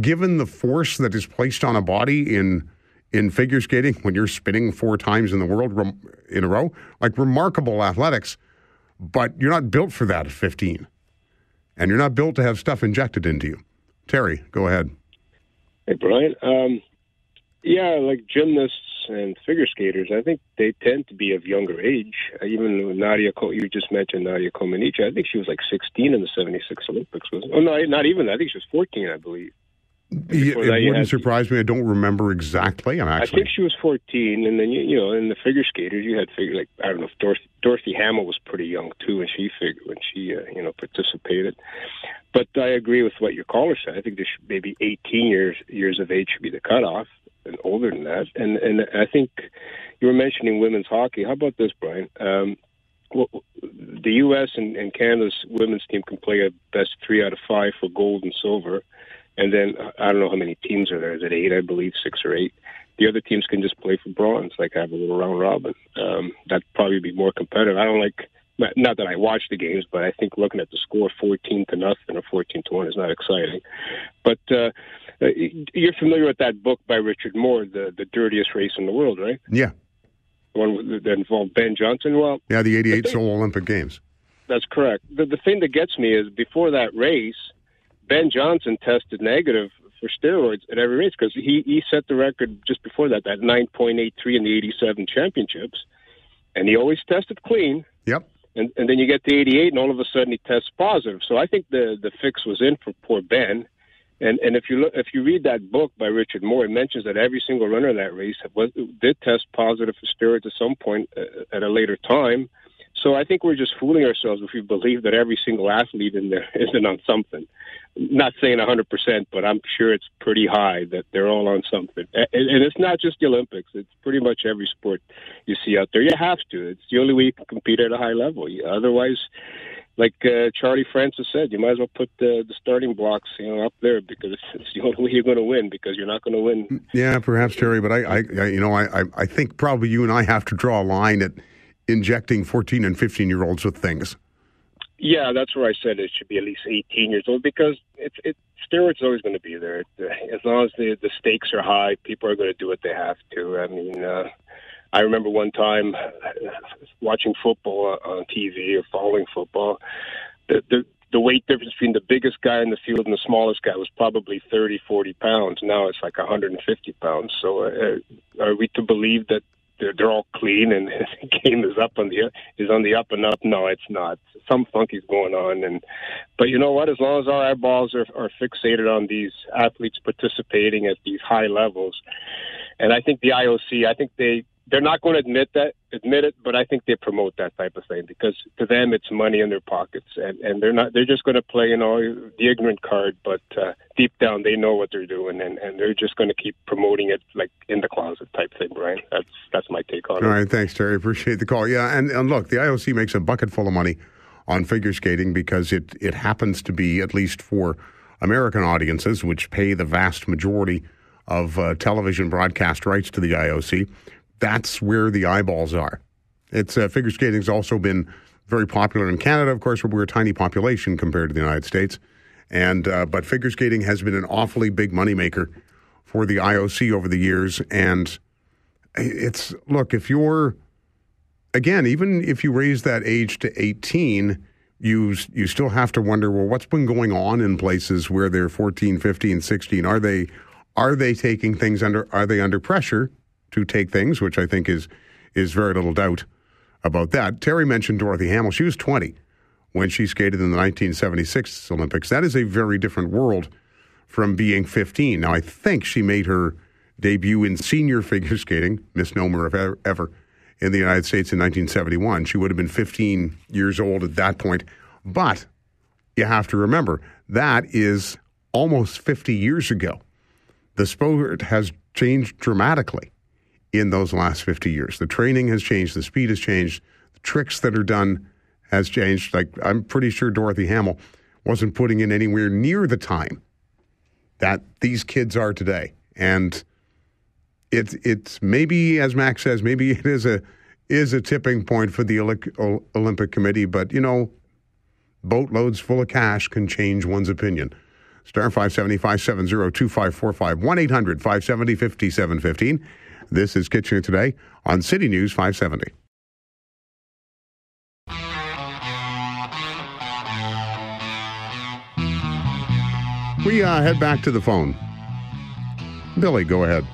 Speaker 2: given the force that is placed on a body in in figure skating when you're spinning four times in the world in a row, like remarkable athletics, but you're not built for that at 15. And you're not built to have stuff injected into you. Terry, go ahead.
Speaker 8: Hey, Brian. Um, yeah, like gymnasts and figure skaters, I think they tend to be of younger age. Uh, Even Nadia, you just mentioned Nadia Comaneci. I think she was like 16 in the 76 Olympics. Was oh no, not even. I think she was 14, I believe.
Speaker 2: It wouldn't
Speaker 8: had-
Speaker 2: surprise me. I don't remember exactly. I'm
Speaker 8: I think she was 14, and then you, you know, in the figure skaters, you had figure like I don't know if Dorothy, Dorothy Hamill was pretty young too when she figured when she uh, you know participated. But I agree with what your caller said. I think there should maybe 18 years years of age should be the cutoff, and older than that. And and I think you were mentioning women's hockey. How about this, Brian? Um, well, the U.S. and, and Canada's women's team can play a best three out of five for gold and silver. And then I don't know how many teams are there. Is it eight? I believe six or eight. The other teams can just play for bronze, like have a little round robin. Um, that'd probably be more competitive. I don't like Not- that I watch the games, but I think looking at the score, fourteen to nothing or fourteen to one, is not exciting. But uh, uh, you're familiar with that book by Richard Moore, the the dirtiest race in the world, right?
Speaker 2: Yeah.
Speaker 8: The one that involved Ben Johnson. Well,
Speaker 2: Yeah, the 88 Seoul Olympic Games.
Speaker 8: That's correct. The, the thing that gets me is before that race, Ben Johnson tested negative for steroids at every race because he, he set the record just before that, that 9.83 in the 87 championships. And he always tested clean.
Speaker 2: Yep.
Speaker 8: And, and then you get to 88, and all of a sudden he tests positive. So I think the, the fix was in for poor Ben. And and if you look, if you read that book by Richard Moore, it mentions that every single runner in that race was, did test positive for steroids at some point uh, at a later time. So I think we're just fooling ourselves if we believe that every single athlete in there isn't on something. Not saying 100%, but I'm sure it's pretty high that they're all on something. And, and it's not just the Olympics. It's pretty much every sport you see out there. You have to. It's the only way you can compete at a high level. Otherwise, like uh, Charlie Francis said, you might as well put the, the starting blocks, you know, up there because it's the only way you're going to win. Because you're not going to win.
Speaker 2: Yeah, perhaps Terry, but I, I, I you know, I, I think probably you and I have to draw a line at injecting 14 and 15 year olds with things.
Speaker 8: Yeah, that's where I said it should be at least 18 years old because it's it steroids always going to be there. Uh, as long as the the stakes are high, people are going to do what they have to. I mean, uh, I remember one time uh, watching football on TV or following football. The, the the weight difference between the biggest guy in the field and the smallest guy was probably 30, 40 pounds. Now it's like 150 pounds. So uh, are we to believe that they're, they're all clean and the game is up on the is on the up and up? No, it's not. Some funky's going on, and but you know what? As long as our eyeballs are, are fixated on these athletes participating at these high levels, and I think the IOC, I think they they're not going to admit that admit it, but I think they promote that type of thing because to them it's money in their pockets, and and they're not they're just going to play you know the ignorant card, but uh, deep down they know what they're doing, and and they're just going to keep promoting it like in the closet type thing, Brian. That's that's my take on it.
Speaker 2: All right, thanks, Terry. Appreciate the call. Yeah, and, and look, the IOC makes a bucket full of money on figure skating because it, it happens to be, at least for American audiences, which pay the vast majority of uh, television broadcast rights to the IOC, that's where the eyeballs are. It's uh, figure skating's also been very popular in Canada, of course, where we're a tiny population compared to the United States. And uh, but figure skating has been an awfully big moneymaker for the IOC over the years, and it's look if you're again even if you raise that age to 18 you you still have to wonder well what's been going on in places where they're 14 15 16 are they are they taking things under are they under pressure to take things which i think is is very little doubt about that terry mentioned dorothy hamill she was 20 when she skated in the 1976 olympics that is a very different world from being 15 now i think she made her debut in senior figure skating, misnomer if ever, ever, in the United States in 1971. She would have been 15 years old at that point. But you have to remember, that is almost 50 years ago. The sport has changed dramatically in those last 50 years. The training has changed, the speed has changed, the tricks that are done has changed. Like I'm pretty sure Dorothy Hamill wasn't putting in anywhere near the time that these kids are today. And it's it's maybe as Max says, maybe it is a is a tipping point for the Olympic Committee. But you know, boatloads full of cash can change one's opinion. Star 570 570 2545 1 800 570 5715. This is Kitchener Today on City News 570. We uh, head back to the phone. Billy, go ahead.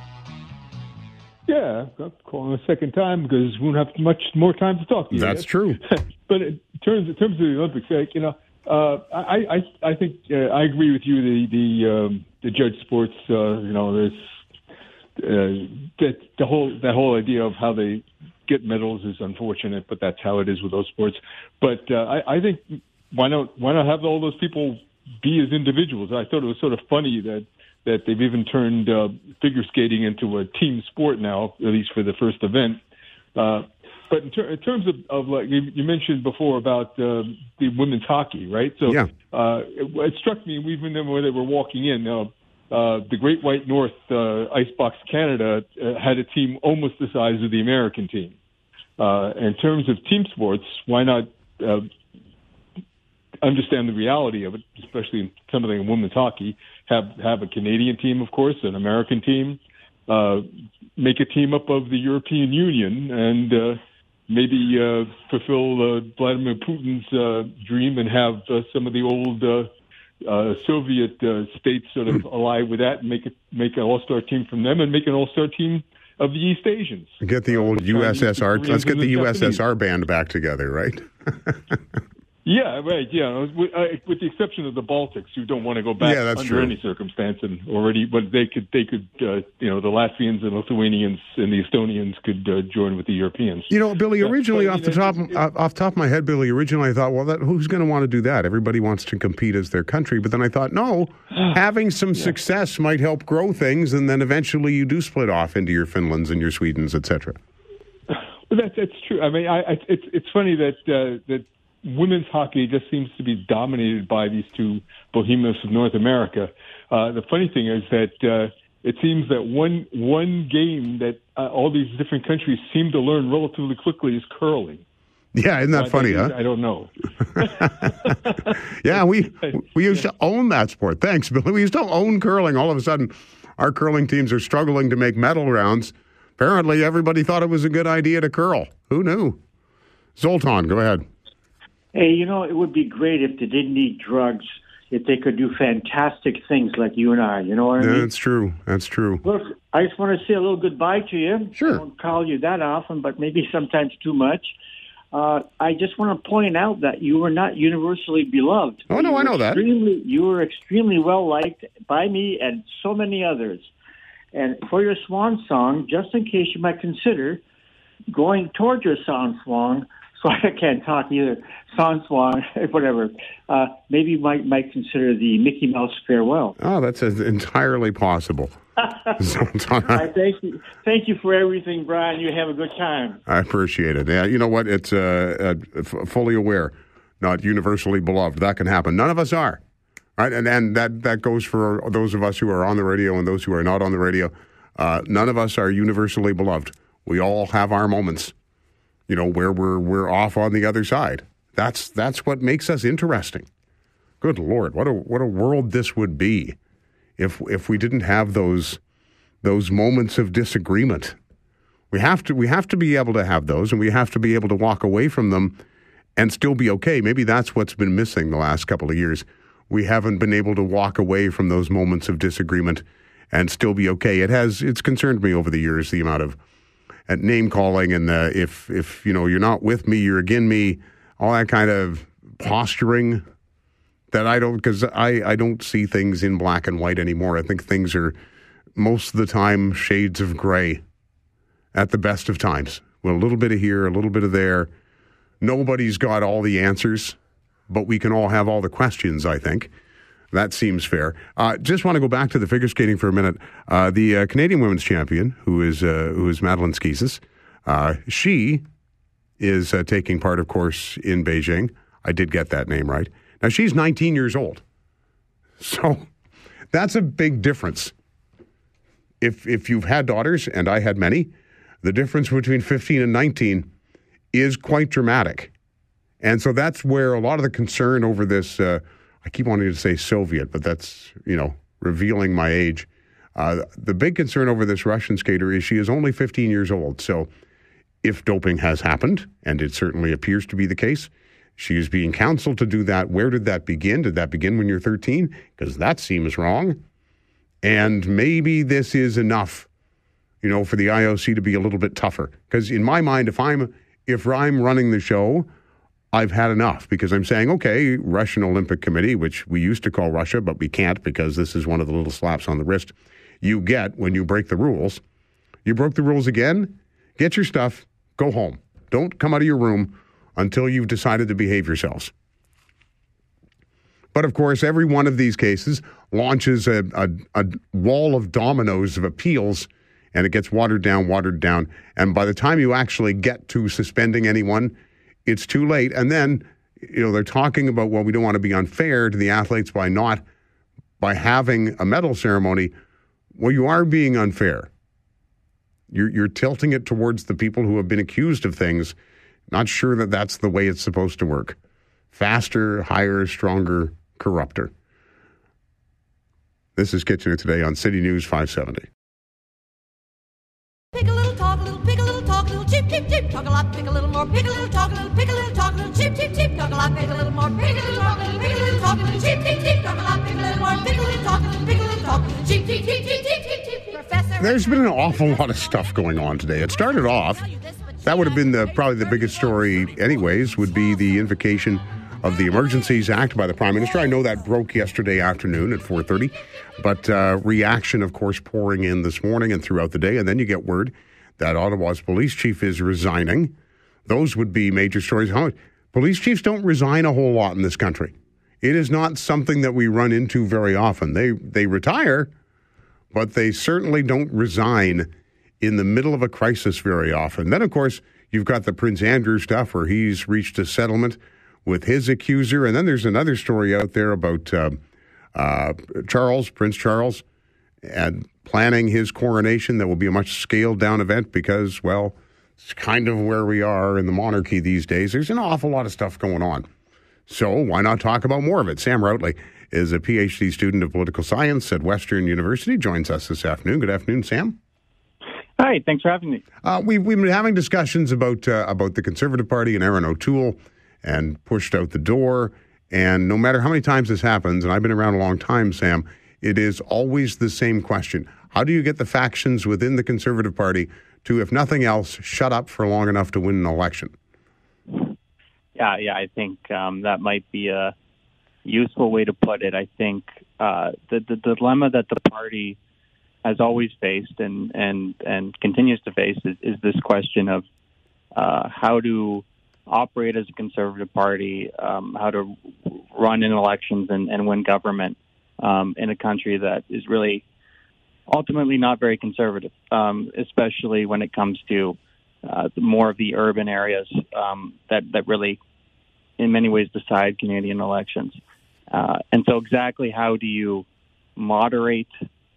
Speaker 12: Yeah, I'm calling a second time because we won't have much more time to talk to you.
Speaker 2: That's
Speaker 12: yet.
Speaker 2: true.
Speaker 12: but in terms in terms of the Olympics, you know, uh, I I I think uh, I agree with you. The the um, the judge sports, uh, you know, there's uh, that the whole that whole idea of how they get medals is unfortunate, but that's how it is with those sports. But uh, I, I think why not why not have all those people be as individuals? I thought it was sort of funny that that they've even turned uh, figure skating into a team sport now, at least for the first event. Uh, but in, ter- in terms of, of like you, you mentioned before about uh, the women's hockey, right? So
Speaker 2: Yeah.
Speaker 12: uh, it, it struck me even when they were walking in. Uh, uh, the Great White North uh, Icebox Canada uh, had a team almost the size of the American team. Uh, in terms of team sports, why not uh, understand the reality of it, especially in something in women's hockey. Have have a Canadian team, of course, an American team. Uh, make a team up of the European Union and uh, maybe uh, fulfill uh, Vladimir Putin's uh, dream and have uh, some of the old uh, uh, Soviet uh, states sort of ally with that and make it make an all star team from them and make an all star team of the East Asians.
Speaker 2: Get the old USSR. Let's get the
Speaker 12: the.
Speaker 2: USSR band back together, right?
Speaker 12: Yeah, right. Yeah, with, uh, with the exception of the Baltics, who don't want to go back
Speaker 2: Yeah,
Speaker 12: under
Speaker 2: true.
Speaker 12: any circumstance, and already, but they could, they could, uh, you know, the Latvians and Lithuanians and the Estonians could uh, join with the Europeans.
Speaker 2: You know, Billy. Originally, off the top off off the top of my head, Billy. Originally, I thought, well, that, who's going to want to do that? Everybody wants to compete as their country. But then I thought, no, having some success might help grow things, and then eventually you do split off into your Finlands and your Swedens, etc.
Speaker 12: Well, that's that's true. I mean, I, I it's it's funny that uh, that women's hockey just seems to be dominated by these two behemoths of North America. Uh, the funny thing is that uh, it seems that one one game that uh, all these different countries seem to learn relatively quickly is curling.
Speaker 2: Yeah, isn't that funny,
Speaker 12: is,
Speaker 2: huh?
Speaker 12: I don't know.
Speaker 2: Yeah, we we used to own that sport. Thanks, Billy. We used to own curling. All of a sudden, our curling teams are struggling to make medal rounds. Apparently, everybody thought it was a good idea to curl. Who knew? Zoltan, go ahead.
Speaker 18: Hey, you know, it would be great if they didn't need drugs, if they could do fantastic things like you and I. You know what I mean?
Speaker 2: That's true. That's true.
Speaker 18: Look, I just want to say a little goodbye to you.
Speaker 2: Sure.
Speaker 18: I don't call you that often, but maybe sometimes too much. Uh, I just want to point out that you were not universally beloved.
Speaker 2: Oh, no, I
Speaker 18: were
Speaker 2: know that.
Speaker 18: You were extremely well liked by me and so many others. And for your swan song, just in case you might consider going toward your swan song, so I can't talk either, swan swan, whatever, uh, maybe you might, might consider the Mickey Mouse farewell.
Speaker 2: Oh, that's entirely possible.
Speaker 18: I thank you. Thank you for everything, Brian. You have a good time.
Speaker 2: I appreciate it. Yeah, you know what? It's uh, uh, f- fully aware, not universally beloved. That can happen. None of us are, right? And and that that goes for those of us who are on the radio and those who are not on the radio. Uh, none of us are universally beloved. We all have our moments, you know, where we're we're off on the other side. That's that's what makes us interesting. Good Lord, what a what a world this would be if if we didn't have those those moments of disagreement. We have to we have to be able to have those and we have to be able to walk away from them and still be okay. Maybe that's what's been missing the last couple of years. We haven't been able to walk away from those moments of disagreement and still be okay. It has it's concerned me over the years the amount of uh, name calling and uh, if if you know you're not with me, you're again me, all that kind of posturing that I don't because I I don't see things in black and white anymore. I think things are most of the time shades of gray at the best of times. Well, a little bit of here, a little bit of there. Nobody's got all the answers, but we can all have all the questions, I think. That seems fair. Uh, just want to go back to the figure skating for a minute. Uh, the uh, Canadian women's champion, who is uh, who is Madeline Schizas, uh, she is uh, taking part, of course, in Beijing. I did get that name right. Now she's 19 years old, so that's a big difference. If if you've had daughters, and I had many, the difference between 15 and 19 is quite dramatic. And so that's where a lot of the concern over this, I keep wanting to say Soviet, but that's, you know, revealing my age. Uh, the big concern over this Russian skater is she is only 15 years old. So if doping has happened, and it certainly appears to be the case, she is being counseled to do that. Where did that begin? Did that begin when you're 13? Because that seems wrong. And maybe this is enough you know, for the IOC to be a little bit tougher. Because in my mind, if I'm if I'm running the show, I've had enough because I'm saying, okay, Russian Olympic Committee, which we used to call Russia, but we can't because this is one of the little slaps on the wrist you get when you break the rules. You broke the rules again, get your stuff, go home. Don't come out of your room until you've decided to behave yourselves. But of course, every one of these cases launches a, a, a wall of dominoes of appeals and it gets watered down, watered down. And by the time you actually get to suspending anyone, it's too late. And then, you know, they're talking about, well, we don't want to be unfair to the athletes by not, by having a medal ceremony. Well, you are being unfair. You're, you're tilting it towards the people who have been accused of things Not sure that that's the way it's supposed to work. Faster, higher, stronger, corrupter. This is Kitchener today on City News 570.
Speaker 9: Pick a little, talk a little, pick a little, talk a little, talk a lot, pick a little more, pick a pick a little more, pick a little, talk a little, pick a little, talk a little, cheep, cheep, cheep, talk a lot, pick a little more, pick a little, talk a little, pick a little, talk a little, cheep, cheep, cheep, cheep, cheep, cheep, cheep. Professor.
Speaker 2: There's been an awful lot of stuff going on today. It started off, that would have been the, probably the biggest story, anyways, would be the invocation of the Emergencies Act by the Prime Minister. I know that broke yesterday afternoon at 4:30, but uh, reaction, of course, pouring in this morning and throughout the day, and then you get word that Ottawa's police chief is resigning. Those would be major stories. How police chiefs don't resign a whole lot in this country. It is not something that we run into very often. They they retire, but they certainly don't resign in the middle of a crisis very often. Then, of course, you've got the Prince Andrew stuff where he's reached a settlement with his accuser, and then there's another story out there about uh, uh, Charles, Prince Charles, and planning his coronation that will be a much scaled down event because, well, it's kind of where we are in the monarchy these days. There's an awful lot of stuff going on. So why not talk about more of it? Sam Routley is a PhD student of political science at Western University, joins us this afternoon. Good afternoon, Sam.
Speaker 11: Hi, thanks for having me.
Speaker 2: Uh, we've, we've been having discussions about uh, about the Conservative Party and Erin O'Toole and pushed out the door. And no matter how many times this happens, and I've been around a long time, Sam, it is always the same question. How do you get the factions within the Conservative Party to, if nothing else, shut up for long enough to win an election?
Speaker 11: Yeah, yeah, I think um, that might be a useful way to put it. I think uh, the, the dilemma that the party has always faced and and and continues to face is, is this question of uh, how to operate as a conservative party, um, how to run in elections and, and win government um, in a country that is really ultimately not very conservative, um, especially when it comes to uh, more of the urban areas um, that that really, in many ways, decide Canadian elections. Uh, and so, exactly how do you moderate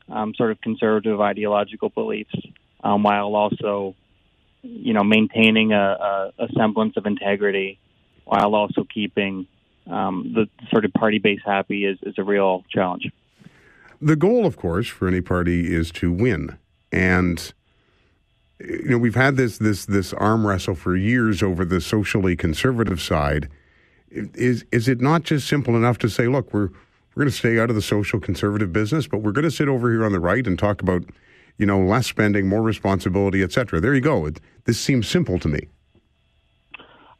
Speaker 11: um, sort of conservative ideological beliefs um, while also, you know, maintaining a, a, a semblance of integrity, while also keeping um, the sort of party base happy is, is a real challenge.
Speaker 2: The goal, of course, for any party is to win. And you know, we've had this this this arm wrestle for years over the socially conservative side. Is is it not just simple enough to say, look, we're we're going to stay out of the social conservative business, but we're going to sit over here on the right and talk about, you know, less spending, more responsibility, et cetera. There you go. It, this seems simple to me.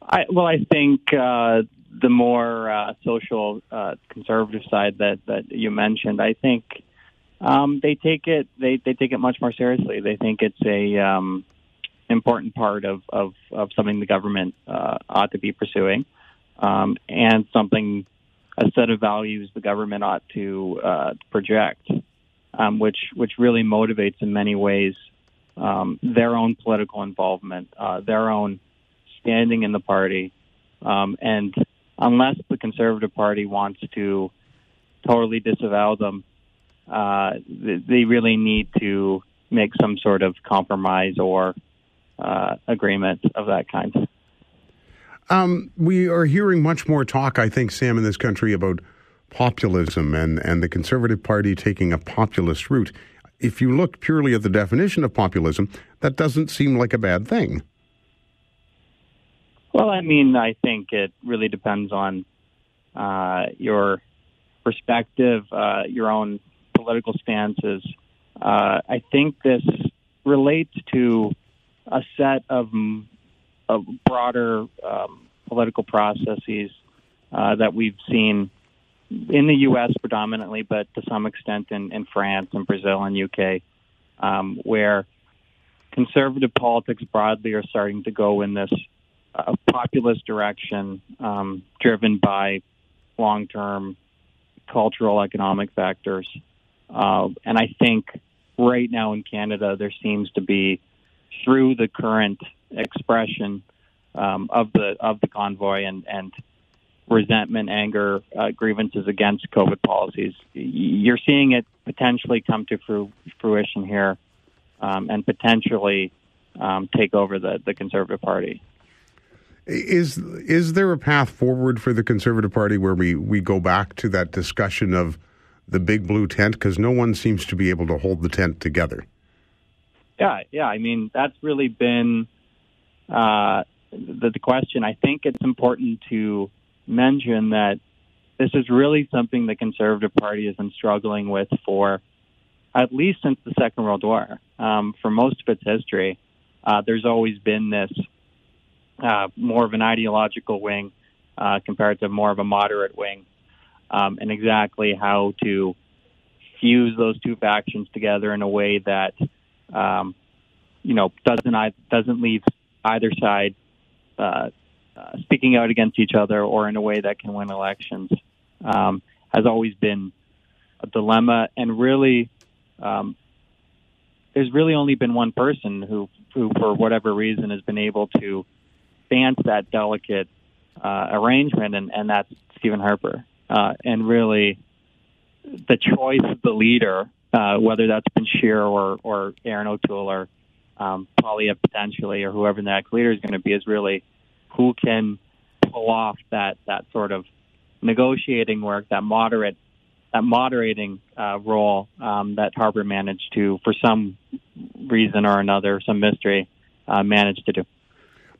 Speaker 11: I, well, I think uh, the more uh, social uh, conservative side that, that you mentioned, I think um, they take it they, they take it much more seriously. They think it's a um, important part of, of, of something the government uh, ought to be pursuing, um, and something a set of values the government ought to uh, project, um, which which really motivates in many ways um, their own political involvement, uh, their own standing in the party, um, and unless the Conservative Party wants to totally disavow them, uh, they really need to make some sort of compromise or uh, agreement of that kind.
Speaker 2: Um, we are hearing much more talk, I think, Sam, in this country about populism and, and the Conservative Party taking a populist route. If you look purely at the definition of populism, that doesn't seem like a bad thing.
Speaker 11: Well, I mean, I think it really depends on uh, your perspective, uh, your own political stances. Uh, I think this relates to a set of, of broader um, political processes uh, that we've seen in the U.S. predominantly, but to some extent in, in France and Brazil and UK, um, where conservative politics broadly are starting to go in this uh, populist direction, um, driven by long-term cultural economic factors. Uh, and I think right now in Canada, there seems to be, through the current expression um, of the of the convoy and and resentment, anger, uh, grievances against COVID policies, you're seeing it potentially come to fru- fruition here, um, and potentially um, take over the the Conservative Party.
Speaker 2: Is is there a path forward for the Conservative Party where we, we go back to that discussion of the big blue tent? Because no one seems to be able to hold the tent together.
Speaker 11: Yeah, yeah. I mean, that's really been uh, the, the question. I think it's important to mention that this is really something the Conservative Party has been struggling with for at least since the Second World War. Um, for most of its history, uh, there's always been this uh, more of an ideological wing uh, compared to more of a moderate wing, um, and exactly how to fuse those two factions together in a way that um, you know doesn't doesn't leave either side uh, uh, speaking out against each other or in a way that can win elections um, has always been a dilemma. And really um, there's really only been one person who who for whatever reason has been able to dance that delicate uh, arrangement and, and that's Stephen Harper uh, and really the choice of the leader uh, whether that's been Scheer or, or Erin O'Toole or um, Poilievre potentially or whoever the next leader is going to be is really who can pull off that that sort of negotiating work, that moderate that moderating uh, role um, that Harper managed to, for some reason or another, some mystery, uh, managed to do.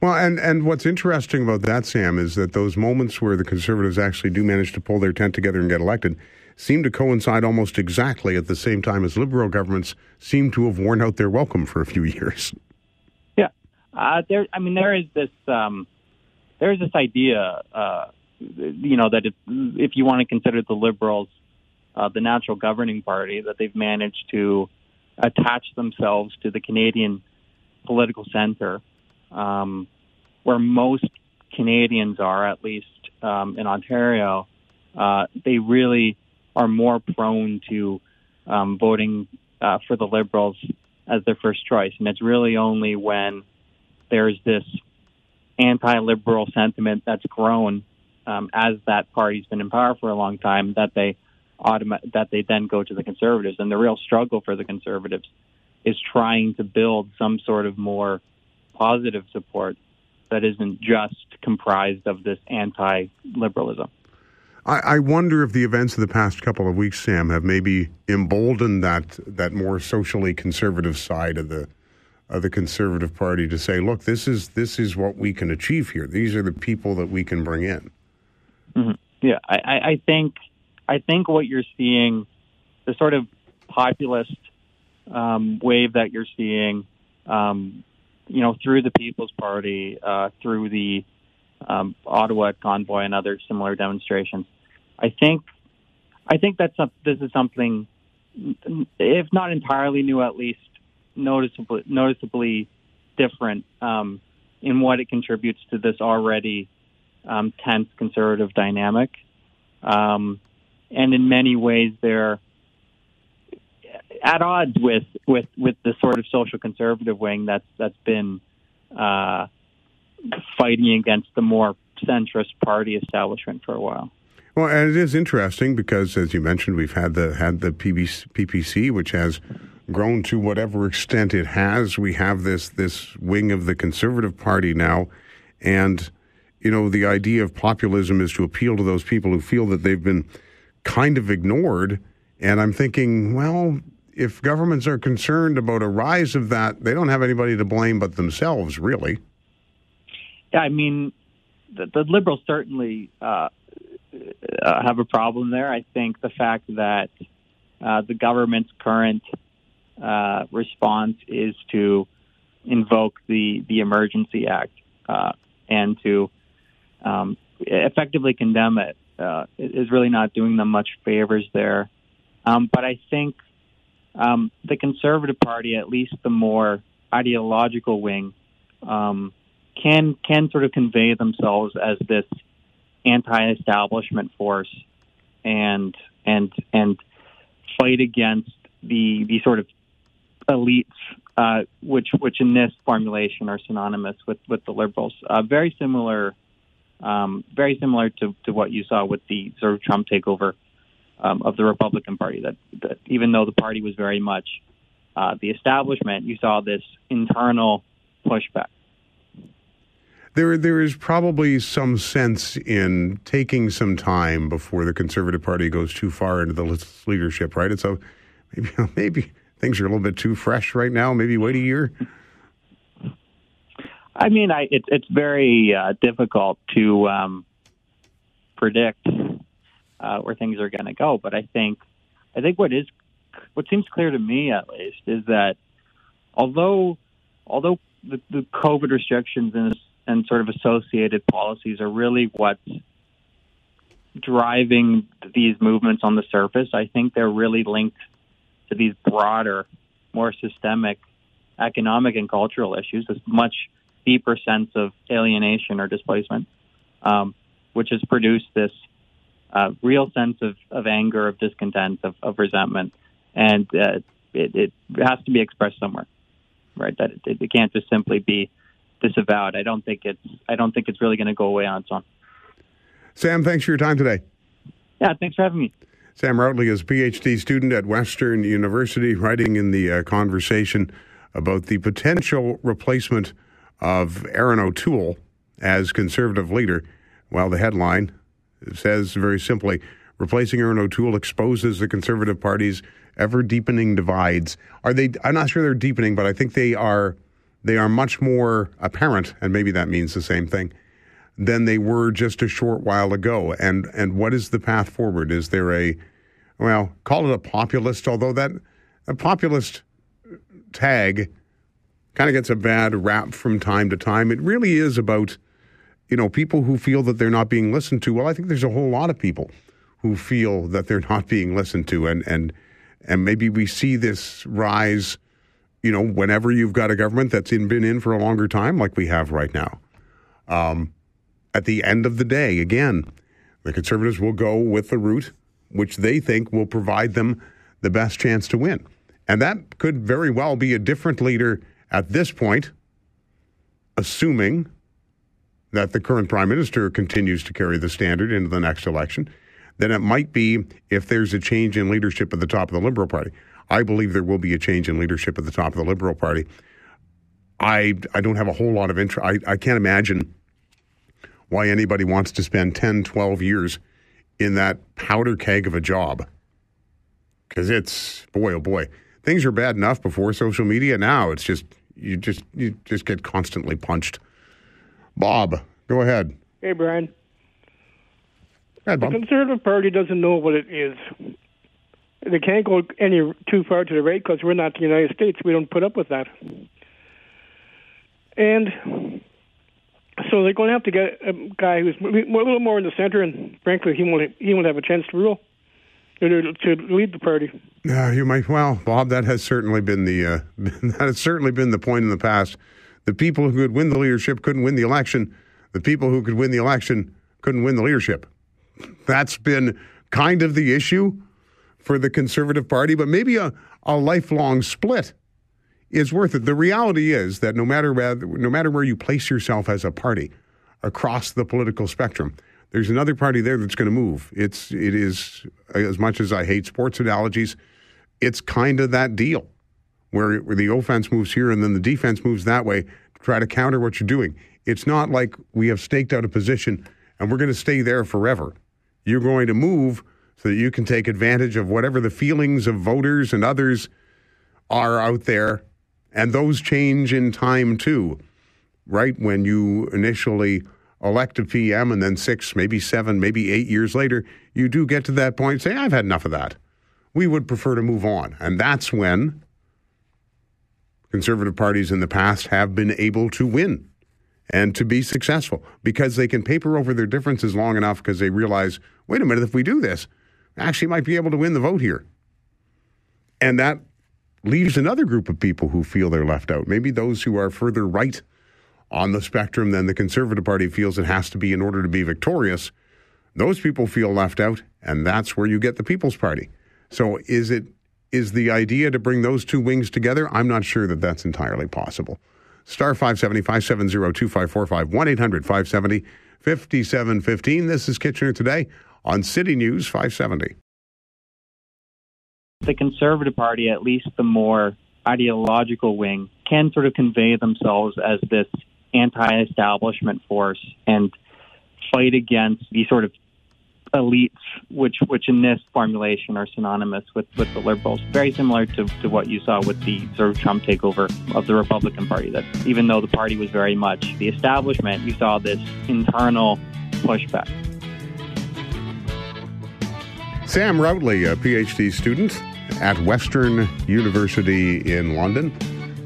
Speaker 2: Well, and, and what's interesting about that, Sam, is that those moments where the Conservatives actually do manage to pull their tent together and get elected seem to coincide almost exactly at the same time as Liberal governments seem to have worn out their welcome for a few years.
Speaker 11: Yeah, uh, there. I mean, there is this. Um, there is this idea, uh, you know, that if if you want to consider the Liberals uh, the natural governing party, that they've managed to attach themselves to the Canadian political center, um, where most Canadians are, at least um, in Ontario. Uh, they really are more prone to um, voting uh, for the Liberals as their first choice, and it's really only when there's this anti-liberal sentiment that's grown um, as that party's been in power for a long time that they that they then go to the conservatives. And the real struggle for the conservatives is trying to build some sort of more positive support that isn't just comprised of this anti-liberalism.
Speaker 2: I, I wonder if the events of the past couple of weeks, Sam, have maybe emboldened that that more socially conservative side of the of the Conservative Party to say, "Look, this is this is what we can achieve here. These are the people that we can bring in."
Speaker 11: hmm Yeah, I, I, I think I think what you're seeing, the sort of populist um, wave that you're seeing, um, you know, through the People's Party, uh, through the um, Ottawa convoy and other similar demonstrations. I think I think that's some, this is something, if not entirely new, at least noticeably noticeably different um, in what it contributes to this already um, tense conservative dynamic. Um, and in many ways, they're at odds with, with, with the sort of social conservative wing that's that's been uh, fighting against the more centrist party establishment for a while.
Speaker 2: Well, and it is interesting because, as you mentioned, we've had the had the PBC, PPC, which has grown to whatever extent it has. We have this this wing of the Conservative Party now, and you know the idea of populism is to appeal to those people who feel that they've been kind of ignored. And I'm thinking, well, if governments are concerned about a rise of that, they don't have anybody to blame but themselves, really.
Speaker 11: Yeah, I mean, the, the liberals certainly uh, uh, have a problem there. I think the fact that uh, the government's current uh, response is to invoke the the Emergency Act uh, and to um, effectively condemn it uh, is really not doing them much favors there. Um, but I think um, the Conservative Party, at least the more ideological wing, um, can can sort of convey themselves as this anti-establishment force and and and fight against the the sort of elites, uh, which which in this formulation are synonymous with with the liberals. Uh, very similar, um, very similar to, to what you saw with the sort of Trump takeover um, of the Republican Party. That, that even though the party was very much uh, the establishment, you saw this internal pushback.
Speaker 2: there there is probably some sense in taking some time before the Conservative Party goes too far into the leadership, right? It's a maybe maybe things are a little bit too fresh right now. Maybe wait a year.
Speaker 11: I mean, I it's it's very uh, difficult to um, predict uh, where things are going to go, but I think I think what is what seems clear to me at least is that although although the, the COVID restrictions and and sort of associated policies are really what's driving these movements on the surface, I think they're really linked to these broader, more systemic economic and cultural issues, this much deeper sense of alienation or displacement, um, which has produced this uh, real sense of, of anger, of discontent, of, of resentment, and uh, it, it has to be expressed somewhere, right? That it, it can't just simply be disavowed. I don't think it's I don't think it's really going to go away on its own.
Speaker 2: Sam, thanks for your time today.
Speaker 11: Yeah, thanks for having me.
Speaker 2: Sam Routley is a PhD student at Western University, writing in the uh, conversation about the potential replacement of Erin O'Toole as conservative leader. Well, the headline says very simply replacing Erin O'Toole exposes the Conservative Party's ever deepening divides. Are they? I'm not sure they're deepening, but I think they are. They are much more apparent, and maybe that means the same thing than they were just a short while ago. And and what is the path forward? Is there a well, call it a populist, although that a populist tag kind of gets a bad rap from time to time. It really is about you know people who feel that they're not being listened to. Well, I think there's a whole lot of people who feel that they're not being listened to, and and and maybe we see this rise. You know, whenever you've got a government that's in, been in for a longer time, like we have right now. Um, at the end of the day, again, the conservatives will go with the route which they think will provide them the best chance to win. And that could very well be a different leader at this point, assuming that the current prime minister continues to carry the standard into the next election, than it might be if there's a change in leadership at the top of the Liberal Party. I believe there will be a change in leadership at the top of the Liberal Party. I I don't have a whole lot of interest. I, I can't imagine why anybody wants to spend 10, 12 years in that powder keg of a job. Because it's, boy, oh boy, things are bad enough before social media. Now it's just, you just, you just get constantly punched. Bob, go ahead.
Speaker 19: Hey, Brian. The Conservative Party doesn't know what it is. They can't go any too far to the right because we're not the United States. We don't put up with that. And so they're going to have to get a guy who's a little more in the center, and frankly, he won't he won't have a chance to rule to, to lead the party.
Speaker 2: Yeah, you might. Well, Bob, that has certainly been the uh, that has certainly been the point in the past. The people who could win the leadership couldn't win the election. The people who could win the election couldn't win the leadership. That's been kind of the issue for the Conservative Party, but maybe a, a lifelong split is worth it. The reality is that no matter no matter where you place yourself as a party across the political spectrum, there's another party there that's going to move. It's it is as much as I hate sports analogies, it's kind of that deal where, where the offense moves here and then the defense moves that way to try to counter what you're doing. It's not like we have staked out a position and we're going to stay there forever. You're going to move so that you can take advantage of whatever the feelings of voters and others are out there, and those change in time too. Right when you initially elect a PM, and then six, maybe seven, maybe eight years later, you do get to that point. Say, I've had enough of that. We would prefer to move on, and that's when conservative parties in the past have been able to win and to be successful because they can paper over their differences long enough because they realize, wait a minute, if we do this, we actually might be able to win the vote here. And that leaves another group of people who feel they're left out. Maybe those who are further right on the spectrum than the Conservative Party feels it has to be in order to be victorious. Those people feel left out, and that's where you get the People's Party. So is it is the idea to bring those two wings together? I'm not sure that that's entirely possible. Star 570 570 2545 1 800 570 5715. This is Kitchener Today on City News 570.
Speaker 11: the Conservative Party, at least the more ideological wing, can sort of convey themselves as this anti-establishment force and fight against these sort of elites, which which in this formulation are synonymous with, with the liberals. Very similar to, to what you saw with the sort of Trump takeover of the Republican Party. That even though the party was very much the establishment, you saw this internal pushback.
Speaker 2: Sam Routley, a PhD student at Western University in London,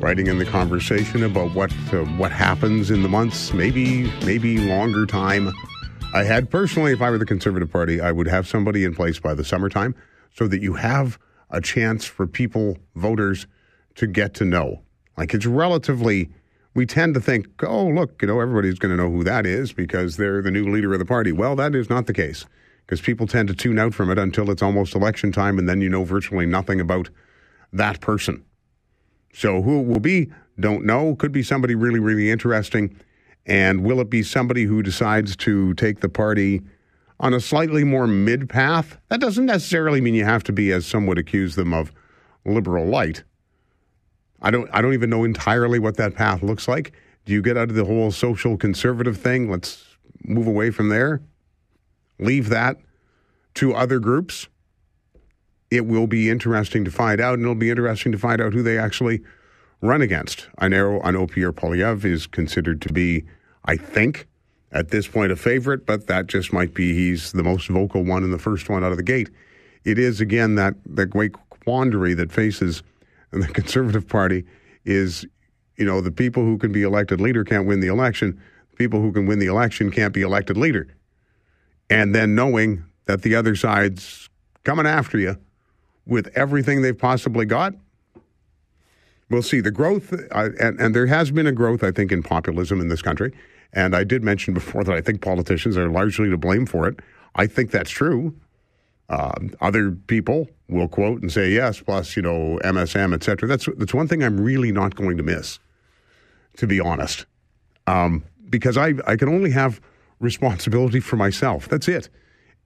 Speaker 2: writing in the conversation about what uh, what happens in the months, maybe maybe longer time ahead. Personally, if I were the Conservative Party, I would have somebody in place by the summertime so that you have a chance for people, voters, to get to know. Like it's relatively. We tend to think, oh, look, you know, everybody's going to know who that is because they're the new leader of the party. Well, that is not the case because people tend to tune out from it until it's almost election time and then you know virtually nothing about that person. So who it will be, don't know. Could be somebody really, really interesting. And will it be somebody who decides to take the party on a slightly more mid path? That doesn't necessarily mean you have to be, as some would accuse them of, liberal light. I don't I don't even know entirely what that path looks like. Do you get out of the whole social conservative thing? Let's move away from there. Leave that to other groups. It will be interesting to find out, and it'll be interesting to find out who they actually run against. I know I Pierre Poilievre is considered to be, I think, at this point a favorite, but that just might be he's the most vocal one and the first one out of the gate. It is again that that great quandary that faces the Conservative Party is, you know, the people who can be elected leader can't win the election. People who can win the election can't be elected leader. And then knowing that the other side's coming after you with everything they've possibly got, we'll see the growth, and, and there has been a growth, I think, in populism in this country. And I did mention before that I think politicians are largely to blame for it. I think that's true. Uh, other people will quote and say yes, plus you know MSM, et cetera. That's that's one thing I'm really not going to miss, to be honest, um, because I I can only have responsibility for myself. That's it.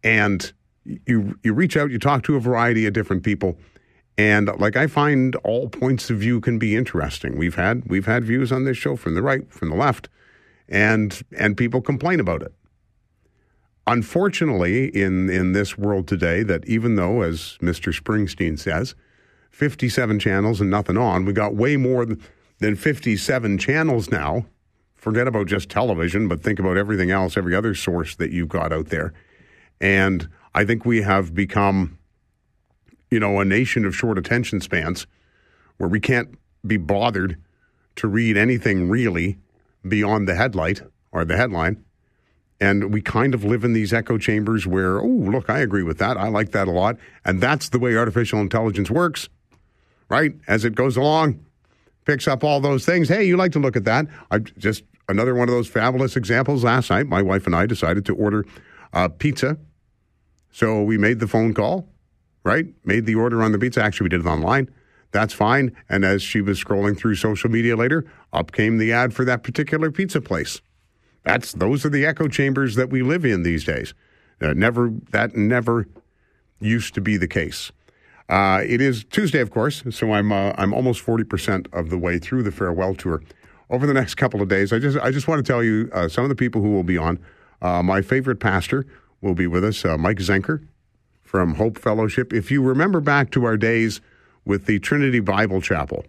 Speaker 2: And you you reach out, you talk to a variety of different people, and like I find all points of view can be interesting. We've had we've had views on this show from the right, from the left, and and people complain about it. Unfortunately, in in this world today, that even though, as Mr. Springsteen says, 57 channels and nothing on, we got way more than 57 channels now. Forget about just television, but think about everything else, every other source that you've got out there. And I think we have become, you know, a nation of short attention spans where we can't be bothered to read anything really beyond the headlight or the headline. And we kind of live in these echo chambers where, oh, look, I agree with that. I like that a lot. And that's the way artificial intelligence works, right? As it goes along, picks up all those things. Hey, you like to look at that. I just another one of those fabulous examples last night. My wife and I decided to order uh, pizza. So we made the phone call, right? Made the order on the pizza. Actually, we did it online. That's fine. And as she was scrolling through social media later, up came the ad for that particular pizza place. That's those are the echo chambers that we live in these days. Uh, never that never used to be the case. Uh, it is Tuesday, of course, so I'm uh, I'm almost forty percent of the way through the farewell tour. Over the next couple of days, I just I just want to tell you uh, some of the people who will be on. Uh, my favorite pastor will be with us, uh, Mike Zenker from Hope Fellowship. If you remember back to our days with the Trinity Bible Chapel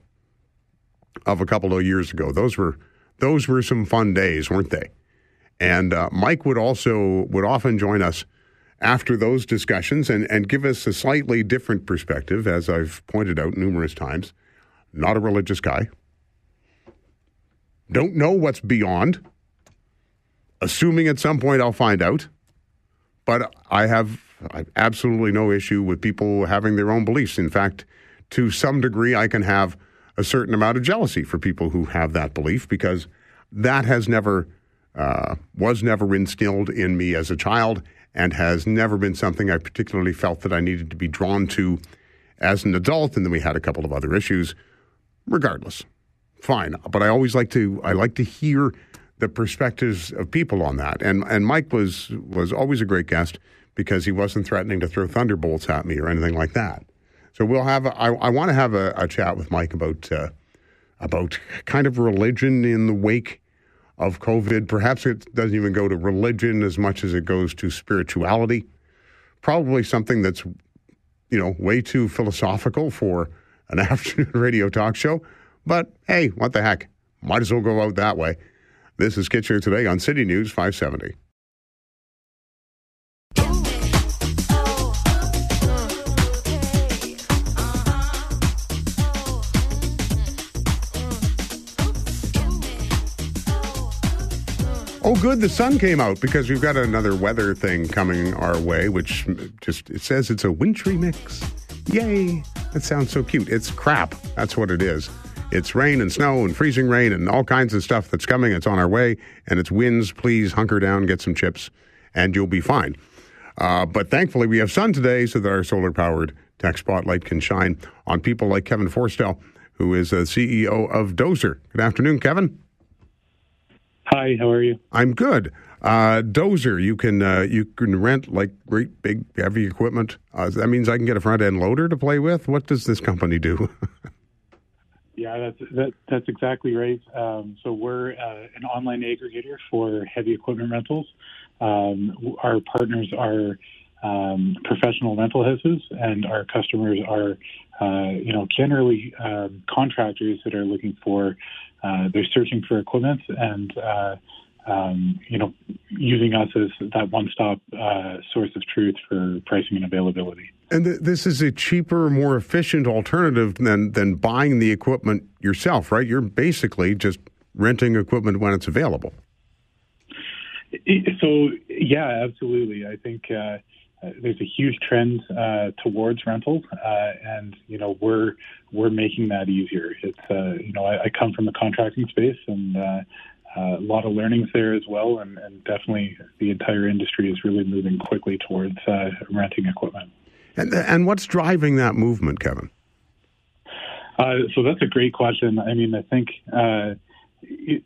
Speaker 2: of a couple of years ago, those were those were some fun days, weren't they? And uh, Mike would also would often join us after those discussions and, and give us a slightly different perspective, as I've pointed out numerous times. Not a religious guy. Don't know what's beyond. Assuming at some point I'll find out. But I have, I have absolutely no issue with people having their own beliefs. In fact, to some degree, I can have a certain amount of jealousy for people who have that belief because that has never uh, was never instilled in me as a child and has never been something I particularly felt that I needed to be drawn to as an adult. And then we had a couple of other issues. Regardless, fine. But I always like to I like to hear the perspectives of people on that. And and Mike was was always a great guest because he wasn't threatening to throw thunderbolts at me or anything like that. So we'll have a, I, I want to have a, a, chat with Mike about uh, about kind of religion in the wake of COVID. Perhaps it doesn't even go to religion as much as it goes to spirituality. Probably something that's, you know, way too philosophical for an afternoon radio talk show. But hey, what the heck? Might as well go out that way. This is Kitchener Today on City News 570. Oh, good. The sun came out because we've got another weather thing coming our way, which just it says it's a wintry mix. Yay! That sounds so cute. It's crap. That's what it is. It's rain and snow and freezing rain and all kinds of stuff that's coming. It's on our way, and it's winds. Please hunker down, get some chips, and you'll be fine. Uh, but thankfully, we have sun today so that our solar powered tech spotlight can shine on people like Kevin Forestell, who is the CEO of Dozr. Good afternoon, Kevin.
Speaker 20: Hi, how are you?
Speaker 2: I'm good. Uh, Dozr, you can uh, you can rent like great big heavy equipment. Uh, that means I can get a front end loader to play with. What does this company do?
Speaker 20: Yeah, that's that, that's exactly right. Um, so we're uh, an online aggregator for heavy equipment rentals. Um, our partners are um, professional rental houses, and our customers are, uh, you know, generally um, contractors that are looking for. Uh, they're searching for equipment and. Uh, um, you know, using us as that one-stop uh, source of truth for pricing and availability.
Speaker 2: and th- this is a cheaper, more efficient alternative than than buying the equipment yourself, right? You're basically just renting equipment when it's available.
Speaker 20: So yeah, absolutely. I think uh, uh, there's a huge trend uh, towards rentals, uh, and you know we're we're making that easier. It's uh, you know I, I come from the contracting space, and uh, uh, a lot of learnings there as well, and, and definitely the entire industry is really moving quickly towards uh, renting equipment.
Speaker 2: And and what's driving that movement, Kevin?
Speaker 20: Uh, so that's a great question. I mean, I think uh,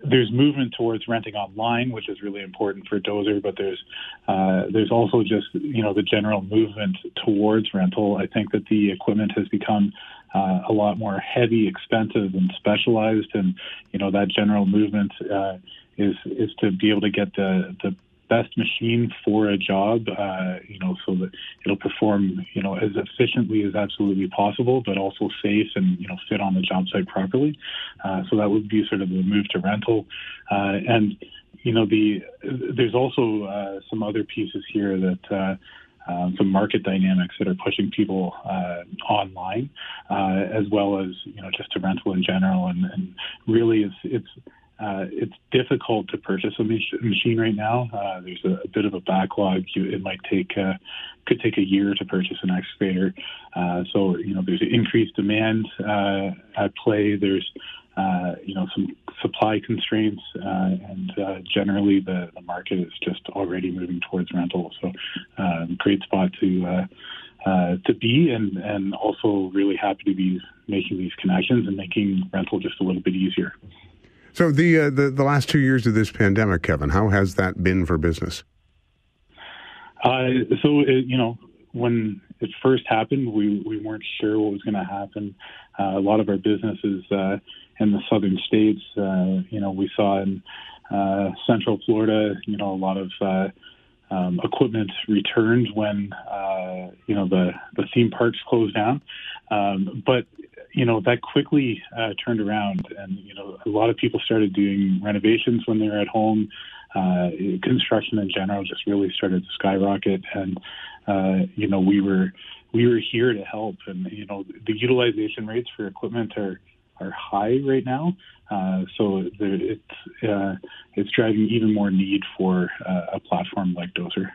Speaker 20: there's movement towards renting online, which is really important for Dozr, but there's uh, there's also just you know the general movement towards rental. I think that the equipment has become uh, a lot more heavy, expensive, and specialized, and you know that general movement uh, is is to be able to get the the best machine for a job, uh, you know, so that it'll perform, you know, as efficiently as absolutely possible, but also safe and, you know, fit on the job site properly. Uh, so that would be sort of the move to rental. Uh, and, you know, the there's also uh, some other pieces here that uh, um, some market dynamics that are pushing people uh, online, uh, as well as you know just to rental in general. And, and really, it's it's uh, it's difficult to purchase a mach- machine right now. Uh, there's a, a bit of a backlog. It might take uh, could take a year to purchase an excavator. Uh, so you know there's increased demand uh, at play. There's uh, you know some supply constraints, and generally the, the market is just already moving towards rental. So great spot to. Uh, to be and, and also really happy to be making these connections and making rental just a little bit easier.
Speaker 2: So the uh, the the last two years of this pandemic, Kevin, how has that been for business?
Speaker 20: Uh, so it, you know, when it first happened, we we weren't sure what was going to happen. Uh, a lot of our businesses uh, in the southern states, uh, you know, we saw in uh, Central Florida, you know, a lot of uh, um, equipment returned when uh, you know the the theme parks closed down. Um, but you know that quickly uh, turned around, and you know a lot of people started doing renovations when they were at home. Uh, construction in general just really started to skyrocket, and uh, you know we were we were here to help, and you know the utilization rates for equipment are are high right now. Uh, so there, it's uh, it's driving even more need for uh, a platform like Dozr.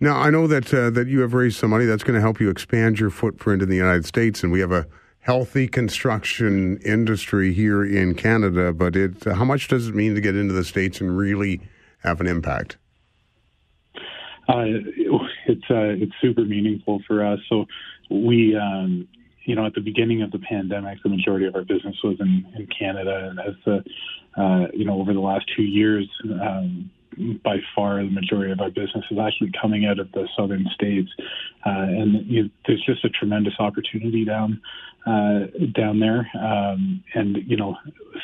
Speaker 2: Now I know that uh, that you have raised some money that's going to help you expand your footprint in the United States, and we have a healthy construction industry here in Canada. But it, how much does it mean to get into the states and really have an impact?
Speaker 20: Uh, it's uh, it's super meaningful for us. So we, um, you know, at the beginning of the pandemic, the majority of our business was in, in Canada, and as the, uh, you know, over the last two years, um, by far the majority of our business is actually coming out of the southern states, uh, and you, there's just a tremendous opportunity down uh, down there. Um, and you know,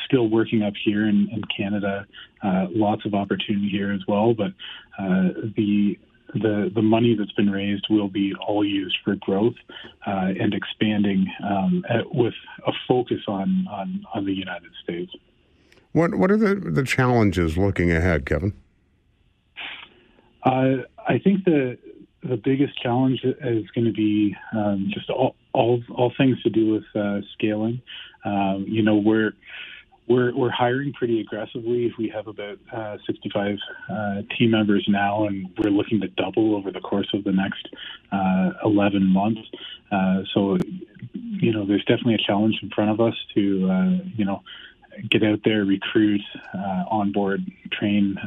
Speaker 20: still working up here in, in Canada, uh, lots of opportunity here as well. But uh, the the the money that's been raised will be all used for growth uh, and expanding um, at, with a focus on, on on the United States.
Speaker 2: What what are the, the challenges looking ahead, Kevin?
Speaker 20: Uh, I think the the biggest challenge is going to be um, just all, all all things to do with uh, scaling. Um, you know, we're we're we're hiring pretty aggressively. We have about uh, 65 uh, team members now, and we're looking to double over the course of the next uh, 11 months. Uh, so, you know, there's definitely a challenge in front of us to, uh, you know, get out there, recruit, uh, onboard, train.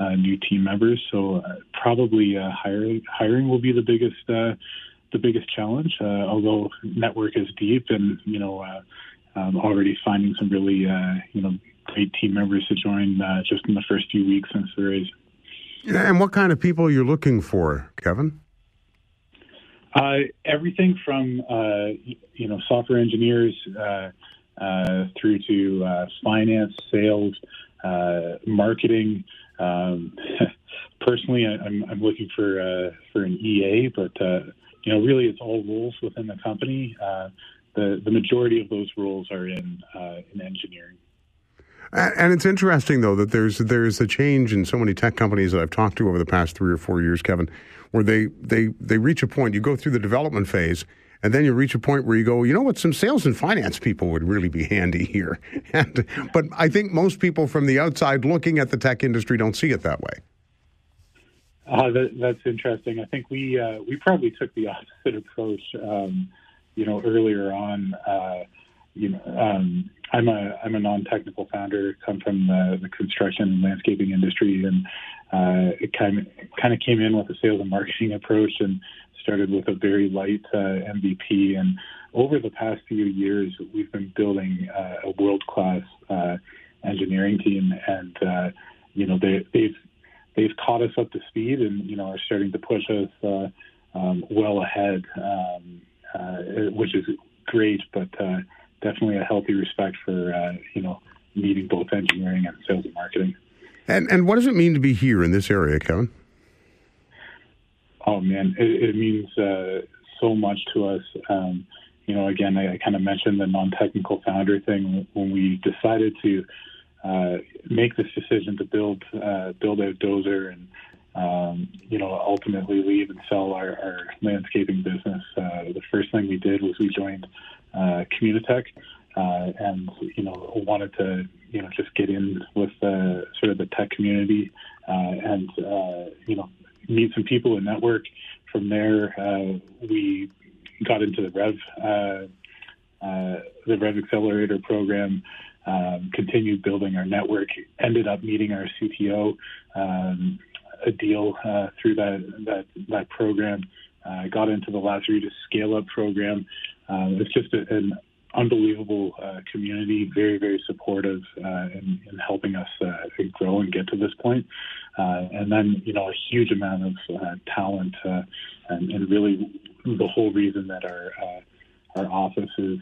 Speaker 20: Uh, new team members, so uh, probably uh, hiring hiring will be the biggest uh, the biggest challenge. Uh, although network is deep, and you know uh, um, already finding some really uh, you know great team members to join uh, just in the first few weeks since the raise.
Speaker 2: And what kind of people are you're looking for, Kevin?
Speaker 20: Uh, everything from uh, you know software engineers uh, uh, through to uh, finance, sales, uh, marketing. Um, personally, I, I'm, I'm looking for uh, for an EA, but uh, you know, really, it's all roles within the company. Uh, the the majority of those roles are in uh, in engineering.
Speaker 2: And and it's interesting though that there's there's a change in so many tech companies that I've talked to over the past three or four years, Kevin, where they they they reach a point. You go through the development phase, and then you reach a point where you go, you know what, some sales and finance people would really be handy here. And but I think most people from the outside looking at the tech industry don't see it that way.
Speaker 20: Uh, that, that's interesting. I think we uh, we probably took the opposite approach. Um, you know, earlier on, uh, you know, um, I'm a I'm a non-technical founder. Come from the, the construction and landscaping industry, and uh, it kind of kind of came in with a sales and marketing approach, and started with a very light uh, MVP. And over the past few years, we've been building uh, a world-class uh, engineering team, and uh, you know they, they've they've caught us up to speed, and you know are starting to push us uh, um, well ahead, um, uh, which is great. But uh, definitely a healthy respect for uh, you know needing both engineering and sales and marketing.
Speaker 2: And and what does it mean to be here in this area, Kevin?
Speaker 20: Oh man, it, it means uh, so much to us. Um, you know, again, I, I kind of mentioned the non-technical founder thing when we decided to uh, make this decision to build uh, build out Dozr and um, you know ultimately leave and sell our, our landscaping business. Uh, the first thing we did was we joined uh, Communitech uh, and you know wanted to you know just get in with the sort of the tech community uh, and uh, you know meet some people and network. From there, uh, we got into the Rev uh, uh, the Rev Accelerator program. Um, continued building our network. Ended up meeting our CTO. Um, a deal uh, through that that that program. Got into the Lazaridis Scale Up program. It's just a, an unbelievable uh, community, very very supportive uh, in, in helping us uh, grow and get to this point. Uh, and then you know a huge amount of uh, talent uh, and, and really the whole reason that our our office is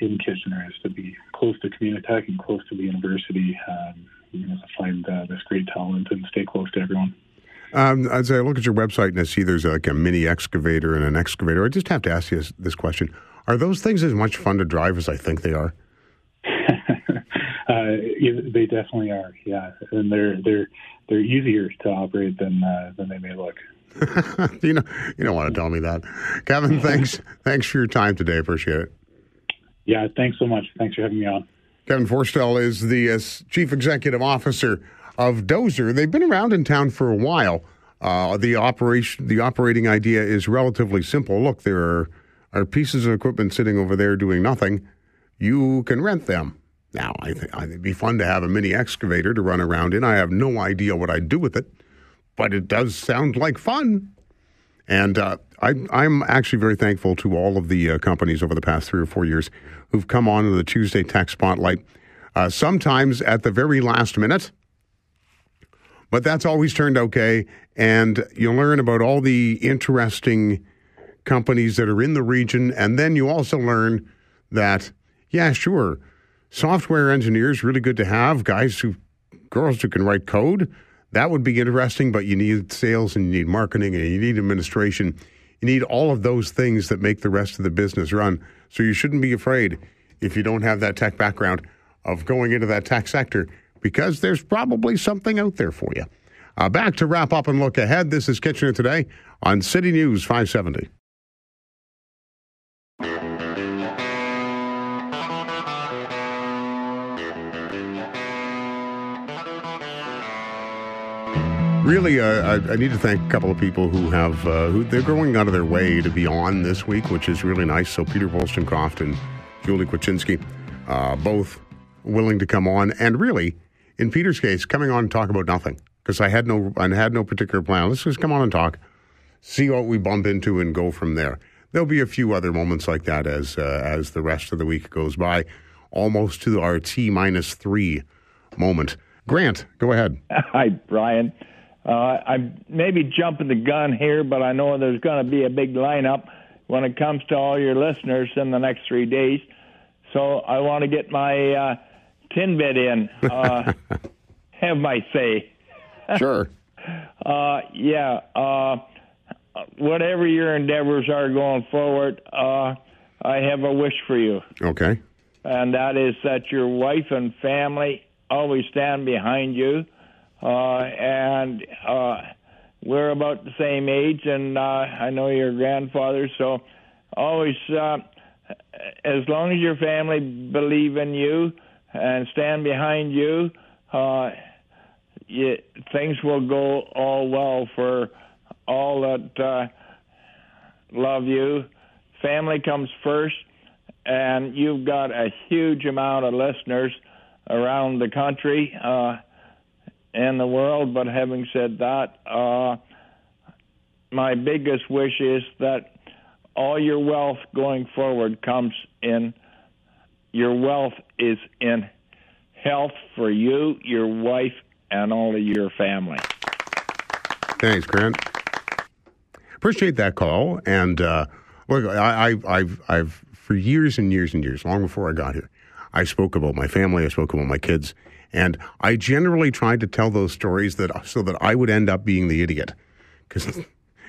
Speaker 20: in Kitchener is to be close to Communitech and close to the university. Um, you know, to find this great talent and stay close to everyone.
Speaker 2: Um, as I look at your website and I see there's like a mini excavator and an excavator, I just have to ask you this question: Are those things as much fun to drive as I think they are?
Speaker 20: Uh, they definitely are, yeah, and they're they're they're easier to operate than uh, than they may look.
Speaker 2: you know, you don't want to tell me that, Kevin. Thanks, thanks for your time today. Appreciate it.
Speaker 20: Yeah, thanks so much. Thanks for having me on.
Speaker 2: Kevin Forestell is the uh, chief executive officer of Dozr. They've been around in town for a while. Uh, the operation, the operating idea is relatively simple. Look, there are, are pieces of equipment sitting over there doing nothing. You can rent them. Now, I think it'd be fun to have a mini excavator to run around in. I have no idea what I'd do with it, but it does sound like fun. And uh, I, I'm actually very thankful to all of the uh, companies over the past three or four years who've come on to the Tuesday Tech Spotlight. Uh, sometimes at the very last minute, but that's always turned okay. And you learn about all the interesting companies that are in the region. And then you also learn that, yeah, sure, software engineers, really good to have, guys who, girls who can write code. That would be interesting, but you need sales and you need marketing and you need administration. You need all of those things that make the rest of the business run. So you shouldn't be afraid if you don't have that tech background of going into that tech sector because there's probably something out there for you. Uh, back to wrap up and look ahead. This is Kitchener Today on City News 570. Really, uh, I, I need to thank a couple of people who have uh, who they're going out of their way to be on this week, which is really nice. So Peter Woolstencroft and Julie Kwiecinski, uh, both willing to come on, and really, in Peter's case, coming on and talk about nothing because I had no I had no particular plan. Let's just come on and talk, see what we bump into, and go from there. There'll be a few other moments like that as uh, as the rest of the week goes by, almost to our T minus three moment. Grant, go ahead.
Speaker 21: Hi, Brian. Uh, I'm maybe jumping the gun here, but I know there's going to be a big lineup when it comes to all your listeners in the next three days. So I want to get my uh, tin bit in, uh, have my say.
Speaker 2: Sure.
Speaker 21: Uh, yeah. Uh, whatever your endeavors are going forward, uh, I have a wish for you,
Speaker 2: Okay.
Speaker 21: and that is that your wife and family always stand behind you. Uh, and uh, we're about the same age, and uh, I know your grandfather, so always, as long as your family believe in you and stand behind you, you, things will go all well for all that love you. Family comes first, and you've got a huge amount of listeners around the country uh, and the world. But having said that, uh, my biggest wish is that all your wealth going forward comes in. Your wealth is in health for you, your wife, and all of your family.
Speaker 2: Thanks, Grant. Appreciate that call. And uh, look, I, I've, I've for years and years and years, long before I got here, I spoke about my family. I spoke about my kids, and I generally tried to tell those stories that so that I would end up being the idiot, because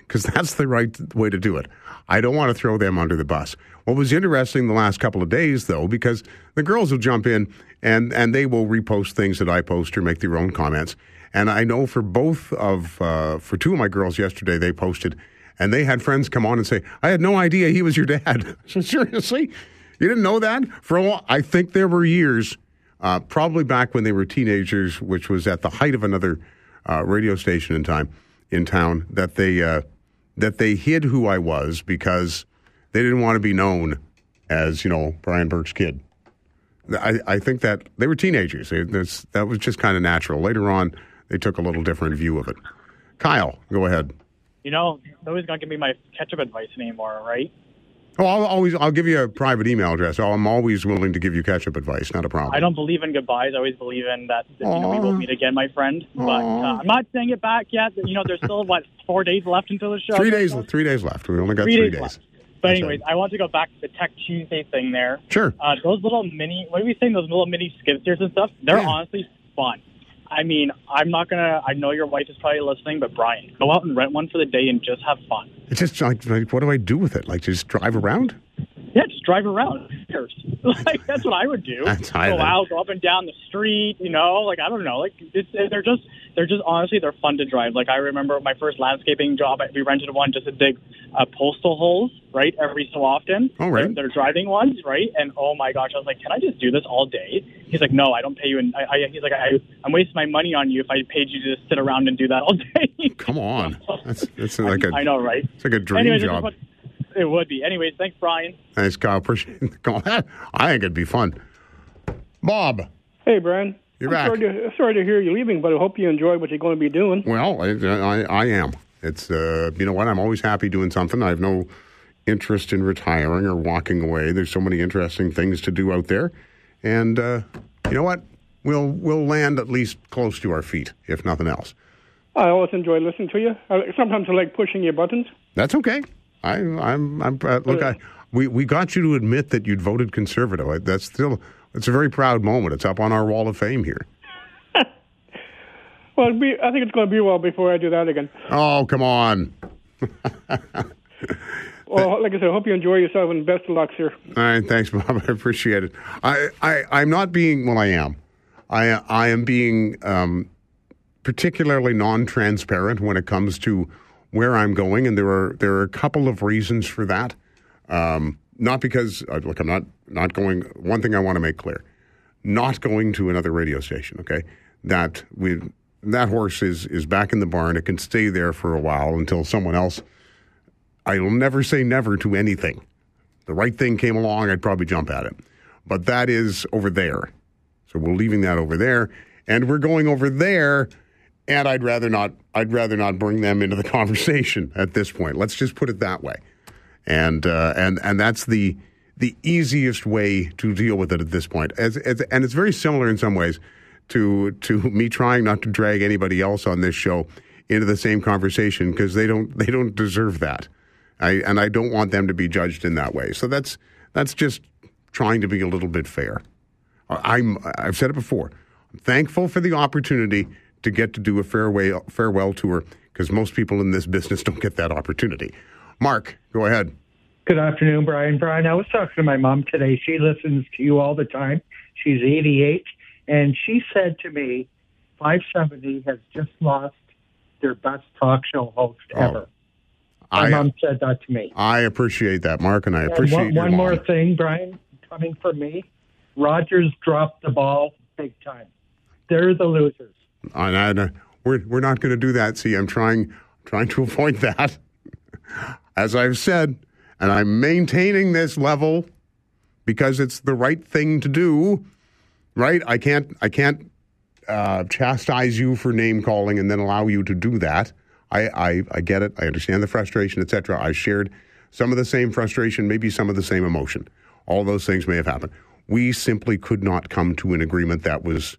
Speaker 2: because that's the right way to do it. I don't want to throw them under the bus. What was interesting the last couple of days, though, because the girls will jump in and and they will repost things that I post or make their own comments. And I know for both of uh, for two of my girls yesterday, they posted, and they had friends come on and say, "I had no idea he was your dad." seriously, you didn't know that? For a while, I think there were years, uh, probably back when they were teenagers, which was at the height of another uh, radio station in time in town, that they uh, that they hid who I was because they didn't want to be known as you know Brian Burke's kid. I, I think that they were teenagers. That's, that was just kind of natural. Later on, they took a little different view of it. Kyle, go ahead.
Speaker 22: You know, nobody's gonna give me my ketchup advice anymore, right?
Speaker 2: Oh, I'll always I'll give you a private email address. I'm always willing to give you ketchup advice. Not a problem.
Speaker 22: I don't believe in goodbyes. I always believe in that you know, we will meet again, my friend. But uh, I'm not saying it back yet. You know, there's still what four days left until the show.
Speaker 2: Three days. Three days left. We only got
Speaker 22: Three
Speaker 2: three,
Speaker 22: days
Speaker 2: days.
Speaker 22: But anyways, I want to go back to the Tech Tuesday thing there.
Speaker 2: Sure.
Speaker 22: Uh, those little mini, what are we saying? Those little mini skid steers and stuff. They're
Speaker 2: Yeah.
Speaker 22: honestly fun. I mean, I'm not gonna. I know your wife is probably listening, but Brian, go out and rent one for the day and just have fun.
Speaker 2: It's just like, like, what do I do with it? Like, just drive around?
Speaker 22: Yeah, just drive around. Like that's what I would do.
Speaker 2: That's
Speaker 22: go out, go up and down the street. You know, like I don't know. Like it's, they're just they're just honestly they're fun to drive. Like I remember my first landscaping job. We rented one just to dig uh, postal holes, right, every so often.
Speaker 2: All right.
Speaker 22: They're, they're driving ones, right? And oh my gosh, I was like, can I just do this all day? He's like, no, I don't pay you. And I, I, he's like, I, I'm wasting my money on you if I paid you to just sit around and do that all day.
Speaker 2: Come on. That's, that's like a,
Speaker 22: I know, right?
Speaker 2: It's like a dream
Speaker 22: Anyways,
Speaker 2: job.
Speaker 22: Want- it would be. Anyways, thanks, Brian.
Speaker 2: Thanks, Kyle. Appreciate the call. I think it'd be fun. Bob.
Speaker 19: Hey, Brian.
Speaker 2: You're
Speaker 19: I'm
Speaker 2: back.
Speaker 19: Sorry to, sorry to hear you leaving, but I hope you enjoy what you're going to be doing.
Speaker 2: Well, I, I, I am. It's uh, you know what? I'm always happy doing something. I have no interest in retiring or walking away. There's so many interesting things to do out there, and uh, you know what? We'll we'll land at least close to our feet, if nothing else.
Speaker 19: I always enjoy listening to you. I, sometimes I like pushing your buttons.
Speaker 2: That's okay. I, I'm, I'm uh, look. I, we we got you to admit that you'd voted conservative. That's still it's a very proud moment. It's up on our wall of fame here.
Speaker 19: Well, be, I think it's going to be a while before I do that again.
Speaker 2: Oh, come on.
Speaker 19: Well, like I said, I hope you enjoy yourself and best of luck, sir.
Speaker 2: All right, thanks, Bob. I appreciate it. I, I, I'm not being, well, I am. I, I am being um, particularly non-transparent when it comes to where I'm going, and there are there are a couple of reasons for that. Um, not because, uh, look, I'm not not going. One thing I want to make clear: not going to another radio station. Okay, that we that horse is is back in the barn. It can stay there for a while until someone else. I will never say never to anything the right thing came along, I'd probably jump at it. But that is over there. So we're leaving that over there and we're going over there and I'd rather not I'd rather not bring them into the conversation at this point. Let's just put it that way. And uh, and and that's the the easiest way to deal with it at this point. As, as, and it's very similar in some ways to to me trying not to drag anybody else on this show into the same conversation because they don't they don't deserve that. I, and I don't want them to be judged in that way. So that's that's just trying to be a little bit fair. I'm I've said it before. I'm thankful for the opportunity to get to do a farewell farewell tour because most people in this business don't get that opportunity. Mark, go ahead.
Speaker 23: Good afternoon, Brian. Brian, I was talking to my mom today. She listens to you all the time. She's 88, and she said to me, 570 has just lost their best talk show host oh. ever. My
Speaker 2: I-
Speaker 23: mom said that to me.
Speaker 2: I appreciate that, Mark, and I
Speaker 23: And
Speaker 2: appreciate
Speaker 23: one,
Speaker 2: your
Speaker 23: one more thing, Brian, coming from me. Rogers dropped the ball big time. They're the losers.
Speaker 2: And I- we're we're not going to do that. See, I'm trying trying to avoid that. As I've said, and I'm maintaining this level because it's the right thing to do. Right? I can't I can't uh, chastise you for name calling and then allow you to do that. I, I, I get it. I understand the frustration, etc. I shared some of the same frustration, maybe some of the same emotion. All those things may have happened. We simply could not come to an agreement that was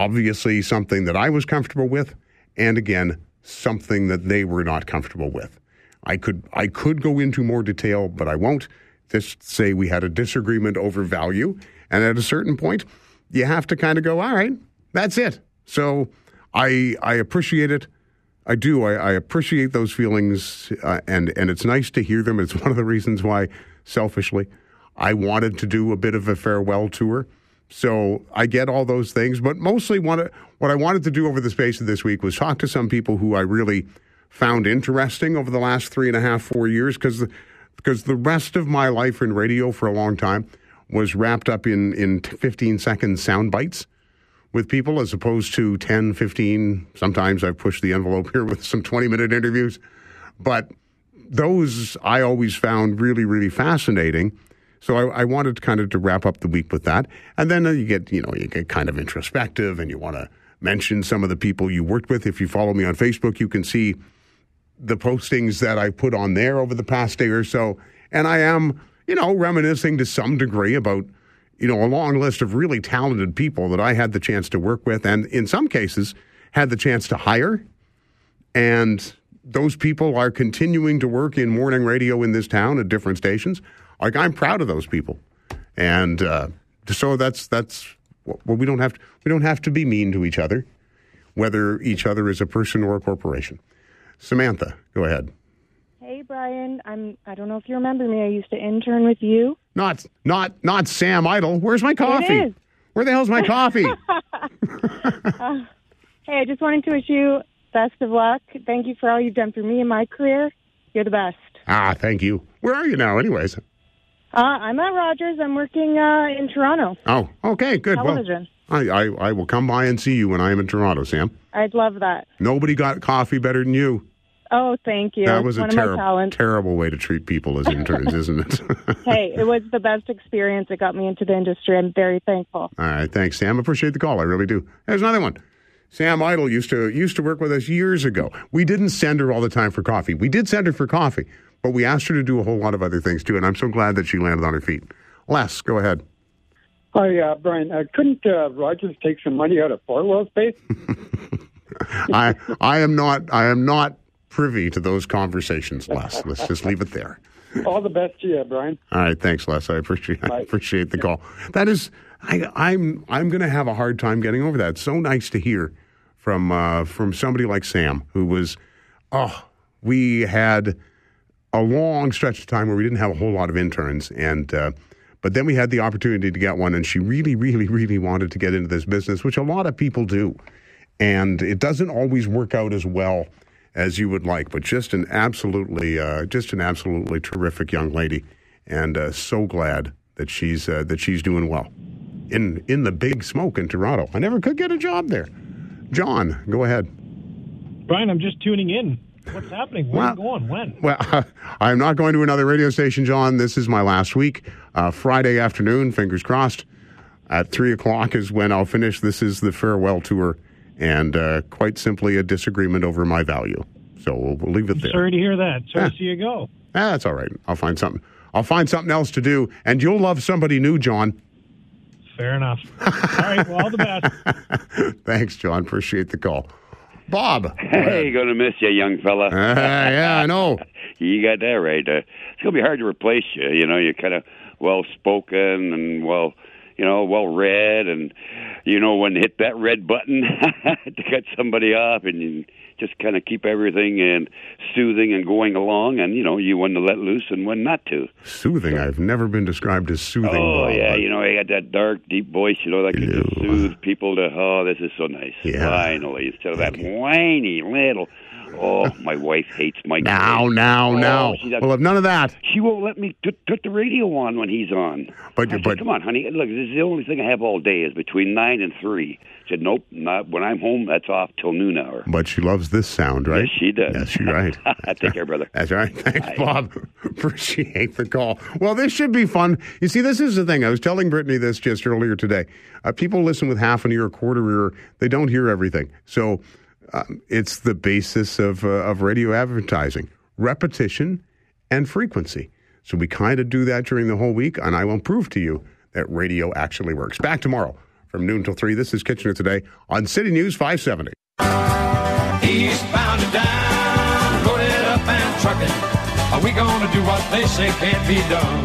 Speaker 2: obviously something that I was comfortable with, and again, something that they were not comfortable with. I could I could go into more detail, but I won't. Just say we had a disagreement over value, and at a certain point, you have to kind of go, all right, that's it. So I I appreciate it. I do. I, I appreciate those feelings, uh, and and it's nice to hear them. It's one of the reasons why, selfishly, I wanted to do a bit of a farewell tour. So I get all those things, but mostly what what I wanted to do over the space of this week was talk to some people who I really found interesting over the last three and a half, four years, because because the rest of my life in radio for a long time was wrapped up in in 15 second sound bites with people as opposed to 10, 15. Sometimes I've pushed the envelope here with some 20 minute interviews. But those I always found really, really fascinating. So I, I wanted to kind of to wrap up the week with that. And then uh, you get, you know, you get kind of introspective and you want to mention some of the people you worked with. If you follow me on Facebook, you can see the postings that I put on there over the past day or so. And I am, you know, reminiscing to some degree about, you know, a long list of really talented people that I had the chance to work with and in some cases had the chance to hire. And those people are continuing to work in morning radio in this town at different stations. Like I'm proud of those people. And uh, so that's that's well, we don't have to, we don't have to be mean to each other, whether each other is a person or a corporation. Samantha, go ahead.
Speaker 24: Hey Brian, I'm I don't know if you remember me. I used to intern with you.
Speaker 2: Not not not Sam Idle. Where's my coffee? Where the hell's my coffee?
Speaker 24: Uh, hey, I just wanted to wish you best of luck. Thank you for all you've done for me in my career. You're the best.
Speaker 2: ah, thank you. Where are you now, anyways?
Speaker 24: Uh, I'm at Rogers. I'm working uh, in Toronto.
Speaker 2: Oh, okay, good.
Speaker 24: Television.
Speaker 2: Well, I, I I will come by and see you when I am in Toronto, Sam.
Speaker 24: I'd love that.
Speaker 2: Nobody got coffee better than you.
Speaker 24: Oh, thank you.
Speaker 2: That was a
Speaker 24: One my
Speaker 2: terrible terrible way to treat people as interns, isn't it?
Speaker 24: hey, it was the best experience. It got me into the industry. I'm very thankful.
Speaker 2: All right, thanks, Sam. Appreciate the call. I really do. There's another one. Sam Idle used to used to work with us years ago. We didn't send her all the time for coffee. We did send her for coffee, but we asked her to do a whole lot of other things too. And I'm so glad that she landed on her feet. Les, go ahead.
Speaker 25: Hi, uh, Brian. Uh, couldn't uh, Rogers take some money out of Fort World Space?
Speaker 2: I I am not I am not privy to those conversations, Les. Let's just leave it there.
Speaker 26: All the best to you, Brian.
Speaker 2: All right, thanks, Les. I appreciate I appreciate the call. That is, I, I'm I'm going to have a hard time getting over that. It's so nice to hear from uh, from somebody like Sam, who was, oh, we had a long stretch of time where we didn't have a whole lot of interns, and uh, but then we had the opportunity to get one, and she really, really, really wanted to get into this business, which a lot of people do, and it doesn't always work out as well as you would like, but just an absolutely, uh, just an absolutely terrific young lady, and uh, so glad that she's uh, that she's doing well in in the big smoke in Toronto. I never could get a job there. John, go ahead.
Speaker 27: Brian, I'm just tuning in. What's happening? Where are you going? When?
Speaker 2: Well, I'm not going to another radio station, John. This is my last week. Uh, Friday afternoon, fingers crossed. At three o'clock is when I'll finish. This is the farewell tour, and uh, quite simply a disagreement over my value. So we'll, we'll leave it there.
Speaker 27: Sorry to hear that. Sorry
Speaker 2: Ah.
Speaker 27: to see you go.
Speaker 2: Ah, that's all right. I'll find something. I'll find something else to do, and you'll love somebody new, John.
Speaker 27: Fair enough. All right. Well, all the best.
Speaker 2: Thanks, John. Appreciate the call. Bob.
Speaker 25: Hey, gonna miss you, young fella.
Speaker 2: Uh, yeah, I know.
Speaker 25: you got that right. Uh, it's gonna be hard to replace you. You know, you're kind of well spoken and well, you know, well read, and you know when to hit that red button to cut somebody off, and you just kind of keep everything and soothing and going along, and you know you when to let loose and when not to.
Speaker 2: Soothing. I've never been described as soothing.
Speaker 25: Oh
Speaker 2: Bob,
Speaker 25: yeah, you know, you got that dark, deep voice, you know, that can just soothe people to. Oh, this is so nice.
Speaker 2: Yeah.
Speaker 25: Finally, instead of that whiny little. Oh, my wife hates Mike.
Speaker 2: Now, now,
Speaker 25: Oh,
Speaker 2: now. We'll have none of that.
Speaker 25: She won't let me put, put the radio on when he's on.
Speaker 2: But-
Speaker 25: said,
Speaker 2: but-
Speaker 25: come on, honey. Look, this is the only thing I have all day is between nine and three. She said, nope, not when I'm home. That's off till noon hour.
Speaker 2: But she loves this sound, right?
Speaker 25: Yes, she does.
Speaker 2: Yes, you're right.
Speaker 25: Take care, brother.
Speaker 2: That's right. Thanks, Bob. Appreciate the call. Well, this should be fun. You see, this is the thing. I was telling Brittany this just earlier today. Uh, people listen with half an ear, a quarter ear. They don't hear everything. So um, it's the basis of, uh, of radio advertising repetition and frequency. So we kind of do that during the whole week, and I will prove to you that radio actually works. Back tomorrow from noon till 3. This is Kitchener Today on City News 570.
Speaker 9: Eastbound and down, loaded up and trucking. Are we gonna do what they say can't be done?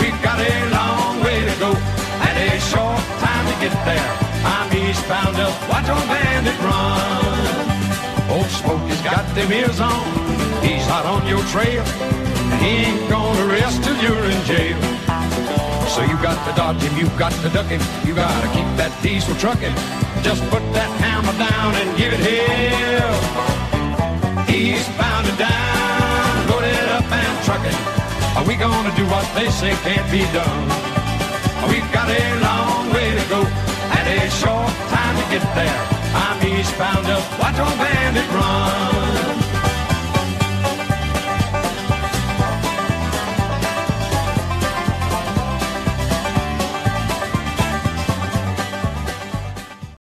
Speaker 9: We've got a long way to go and a short time to get there. I'm eastbound up, watch on bandit run. Old Smoke has got them ears on, he's hot on your trail, he ain't gonna rest till you're in jail. So you got to dodge him, you got to duck him, you gotta keep that diesel trucking. Just put that hammer down and give it hell. Eastbound and down, loaded up and trucking. Are we gonna do what they say can't be done? We've got a long way short time to get there. I'm eastbound up, watch on bandit run.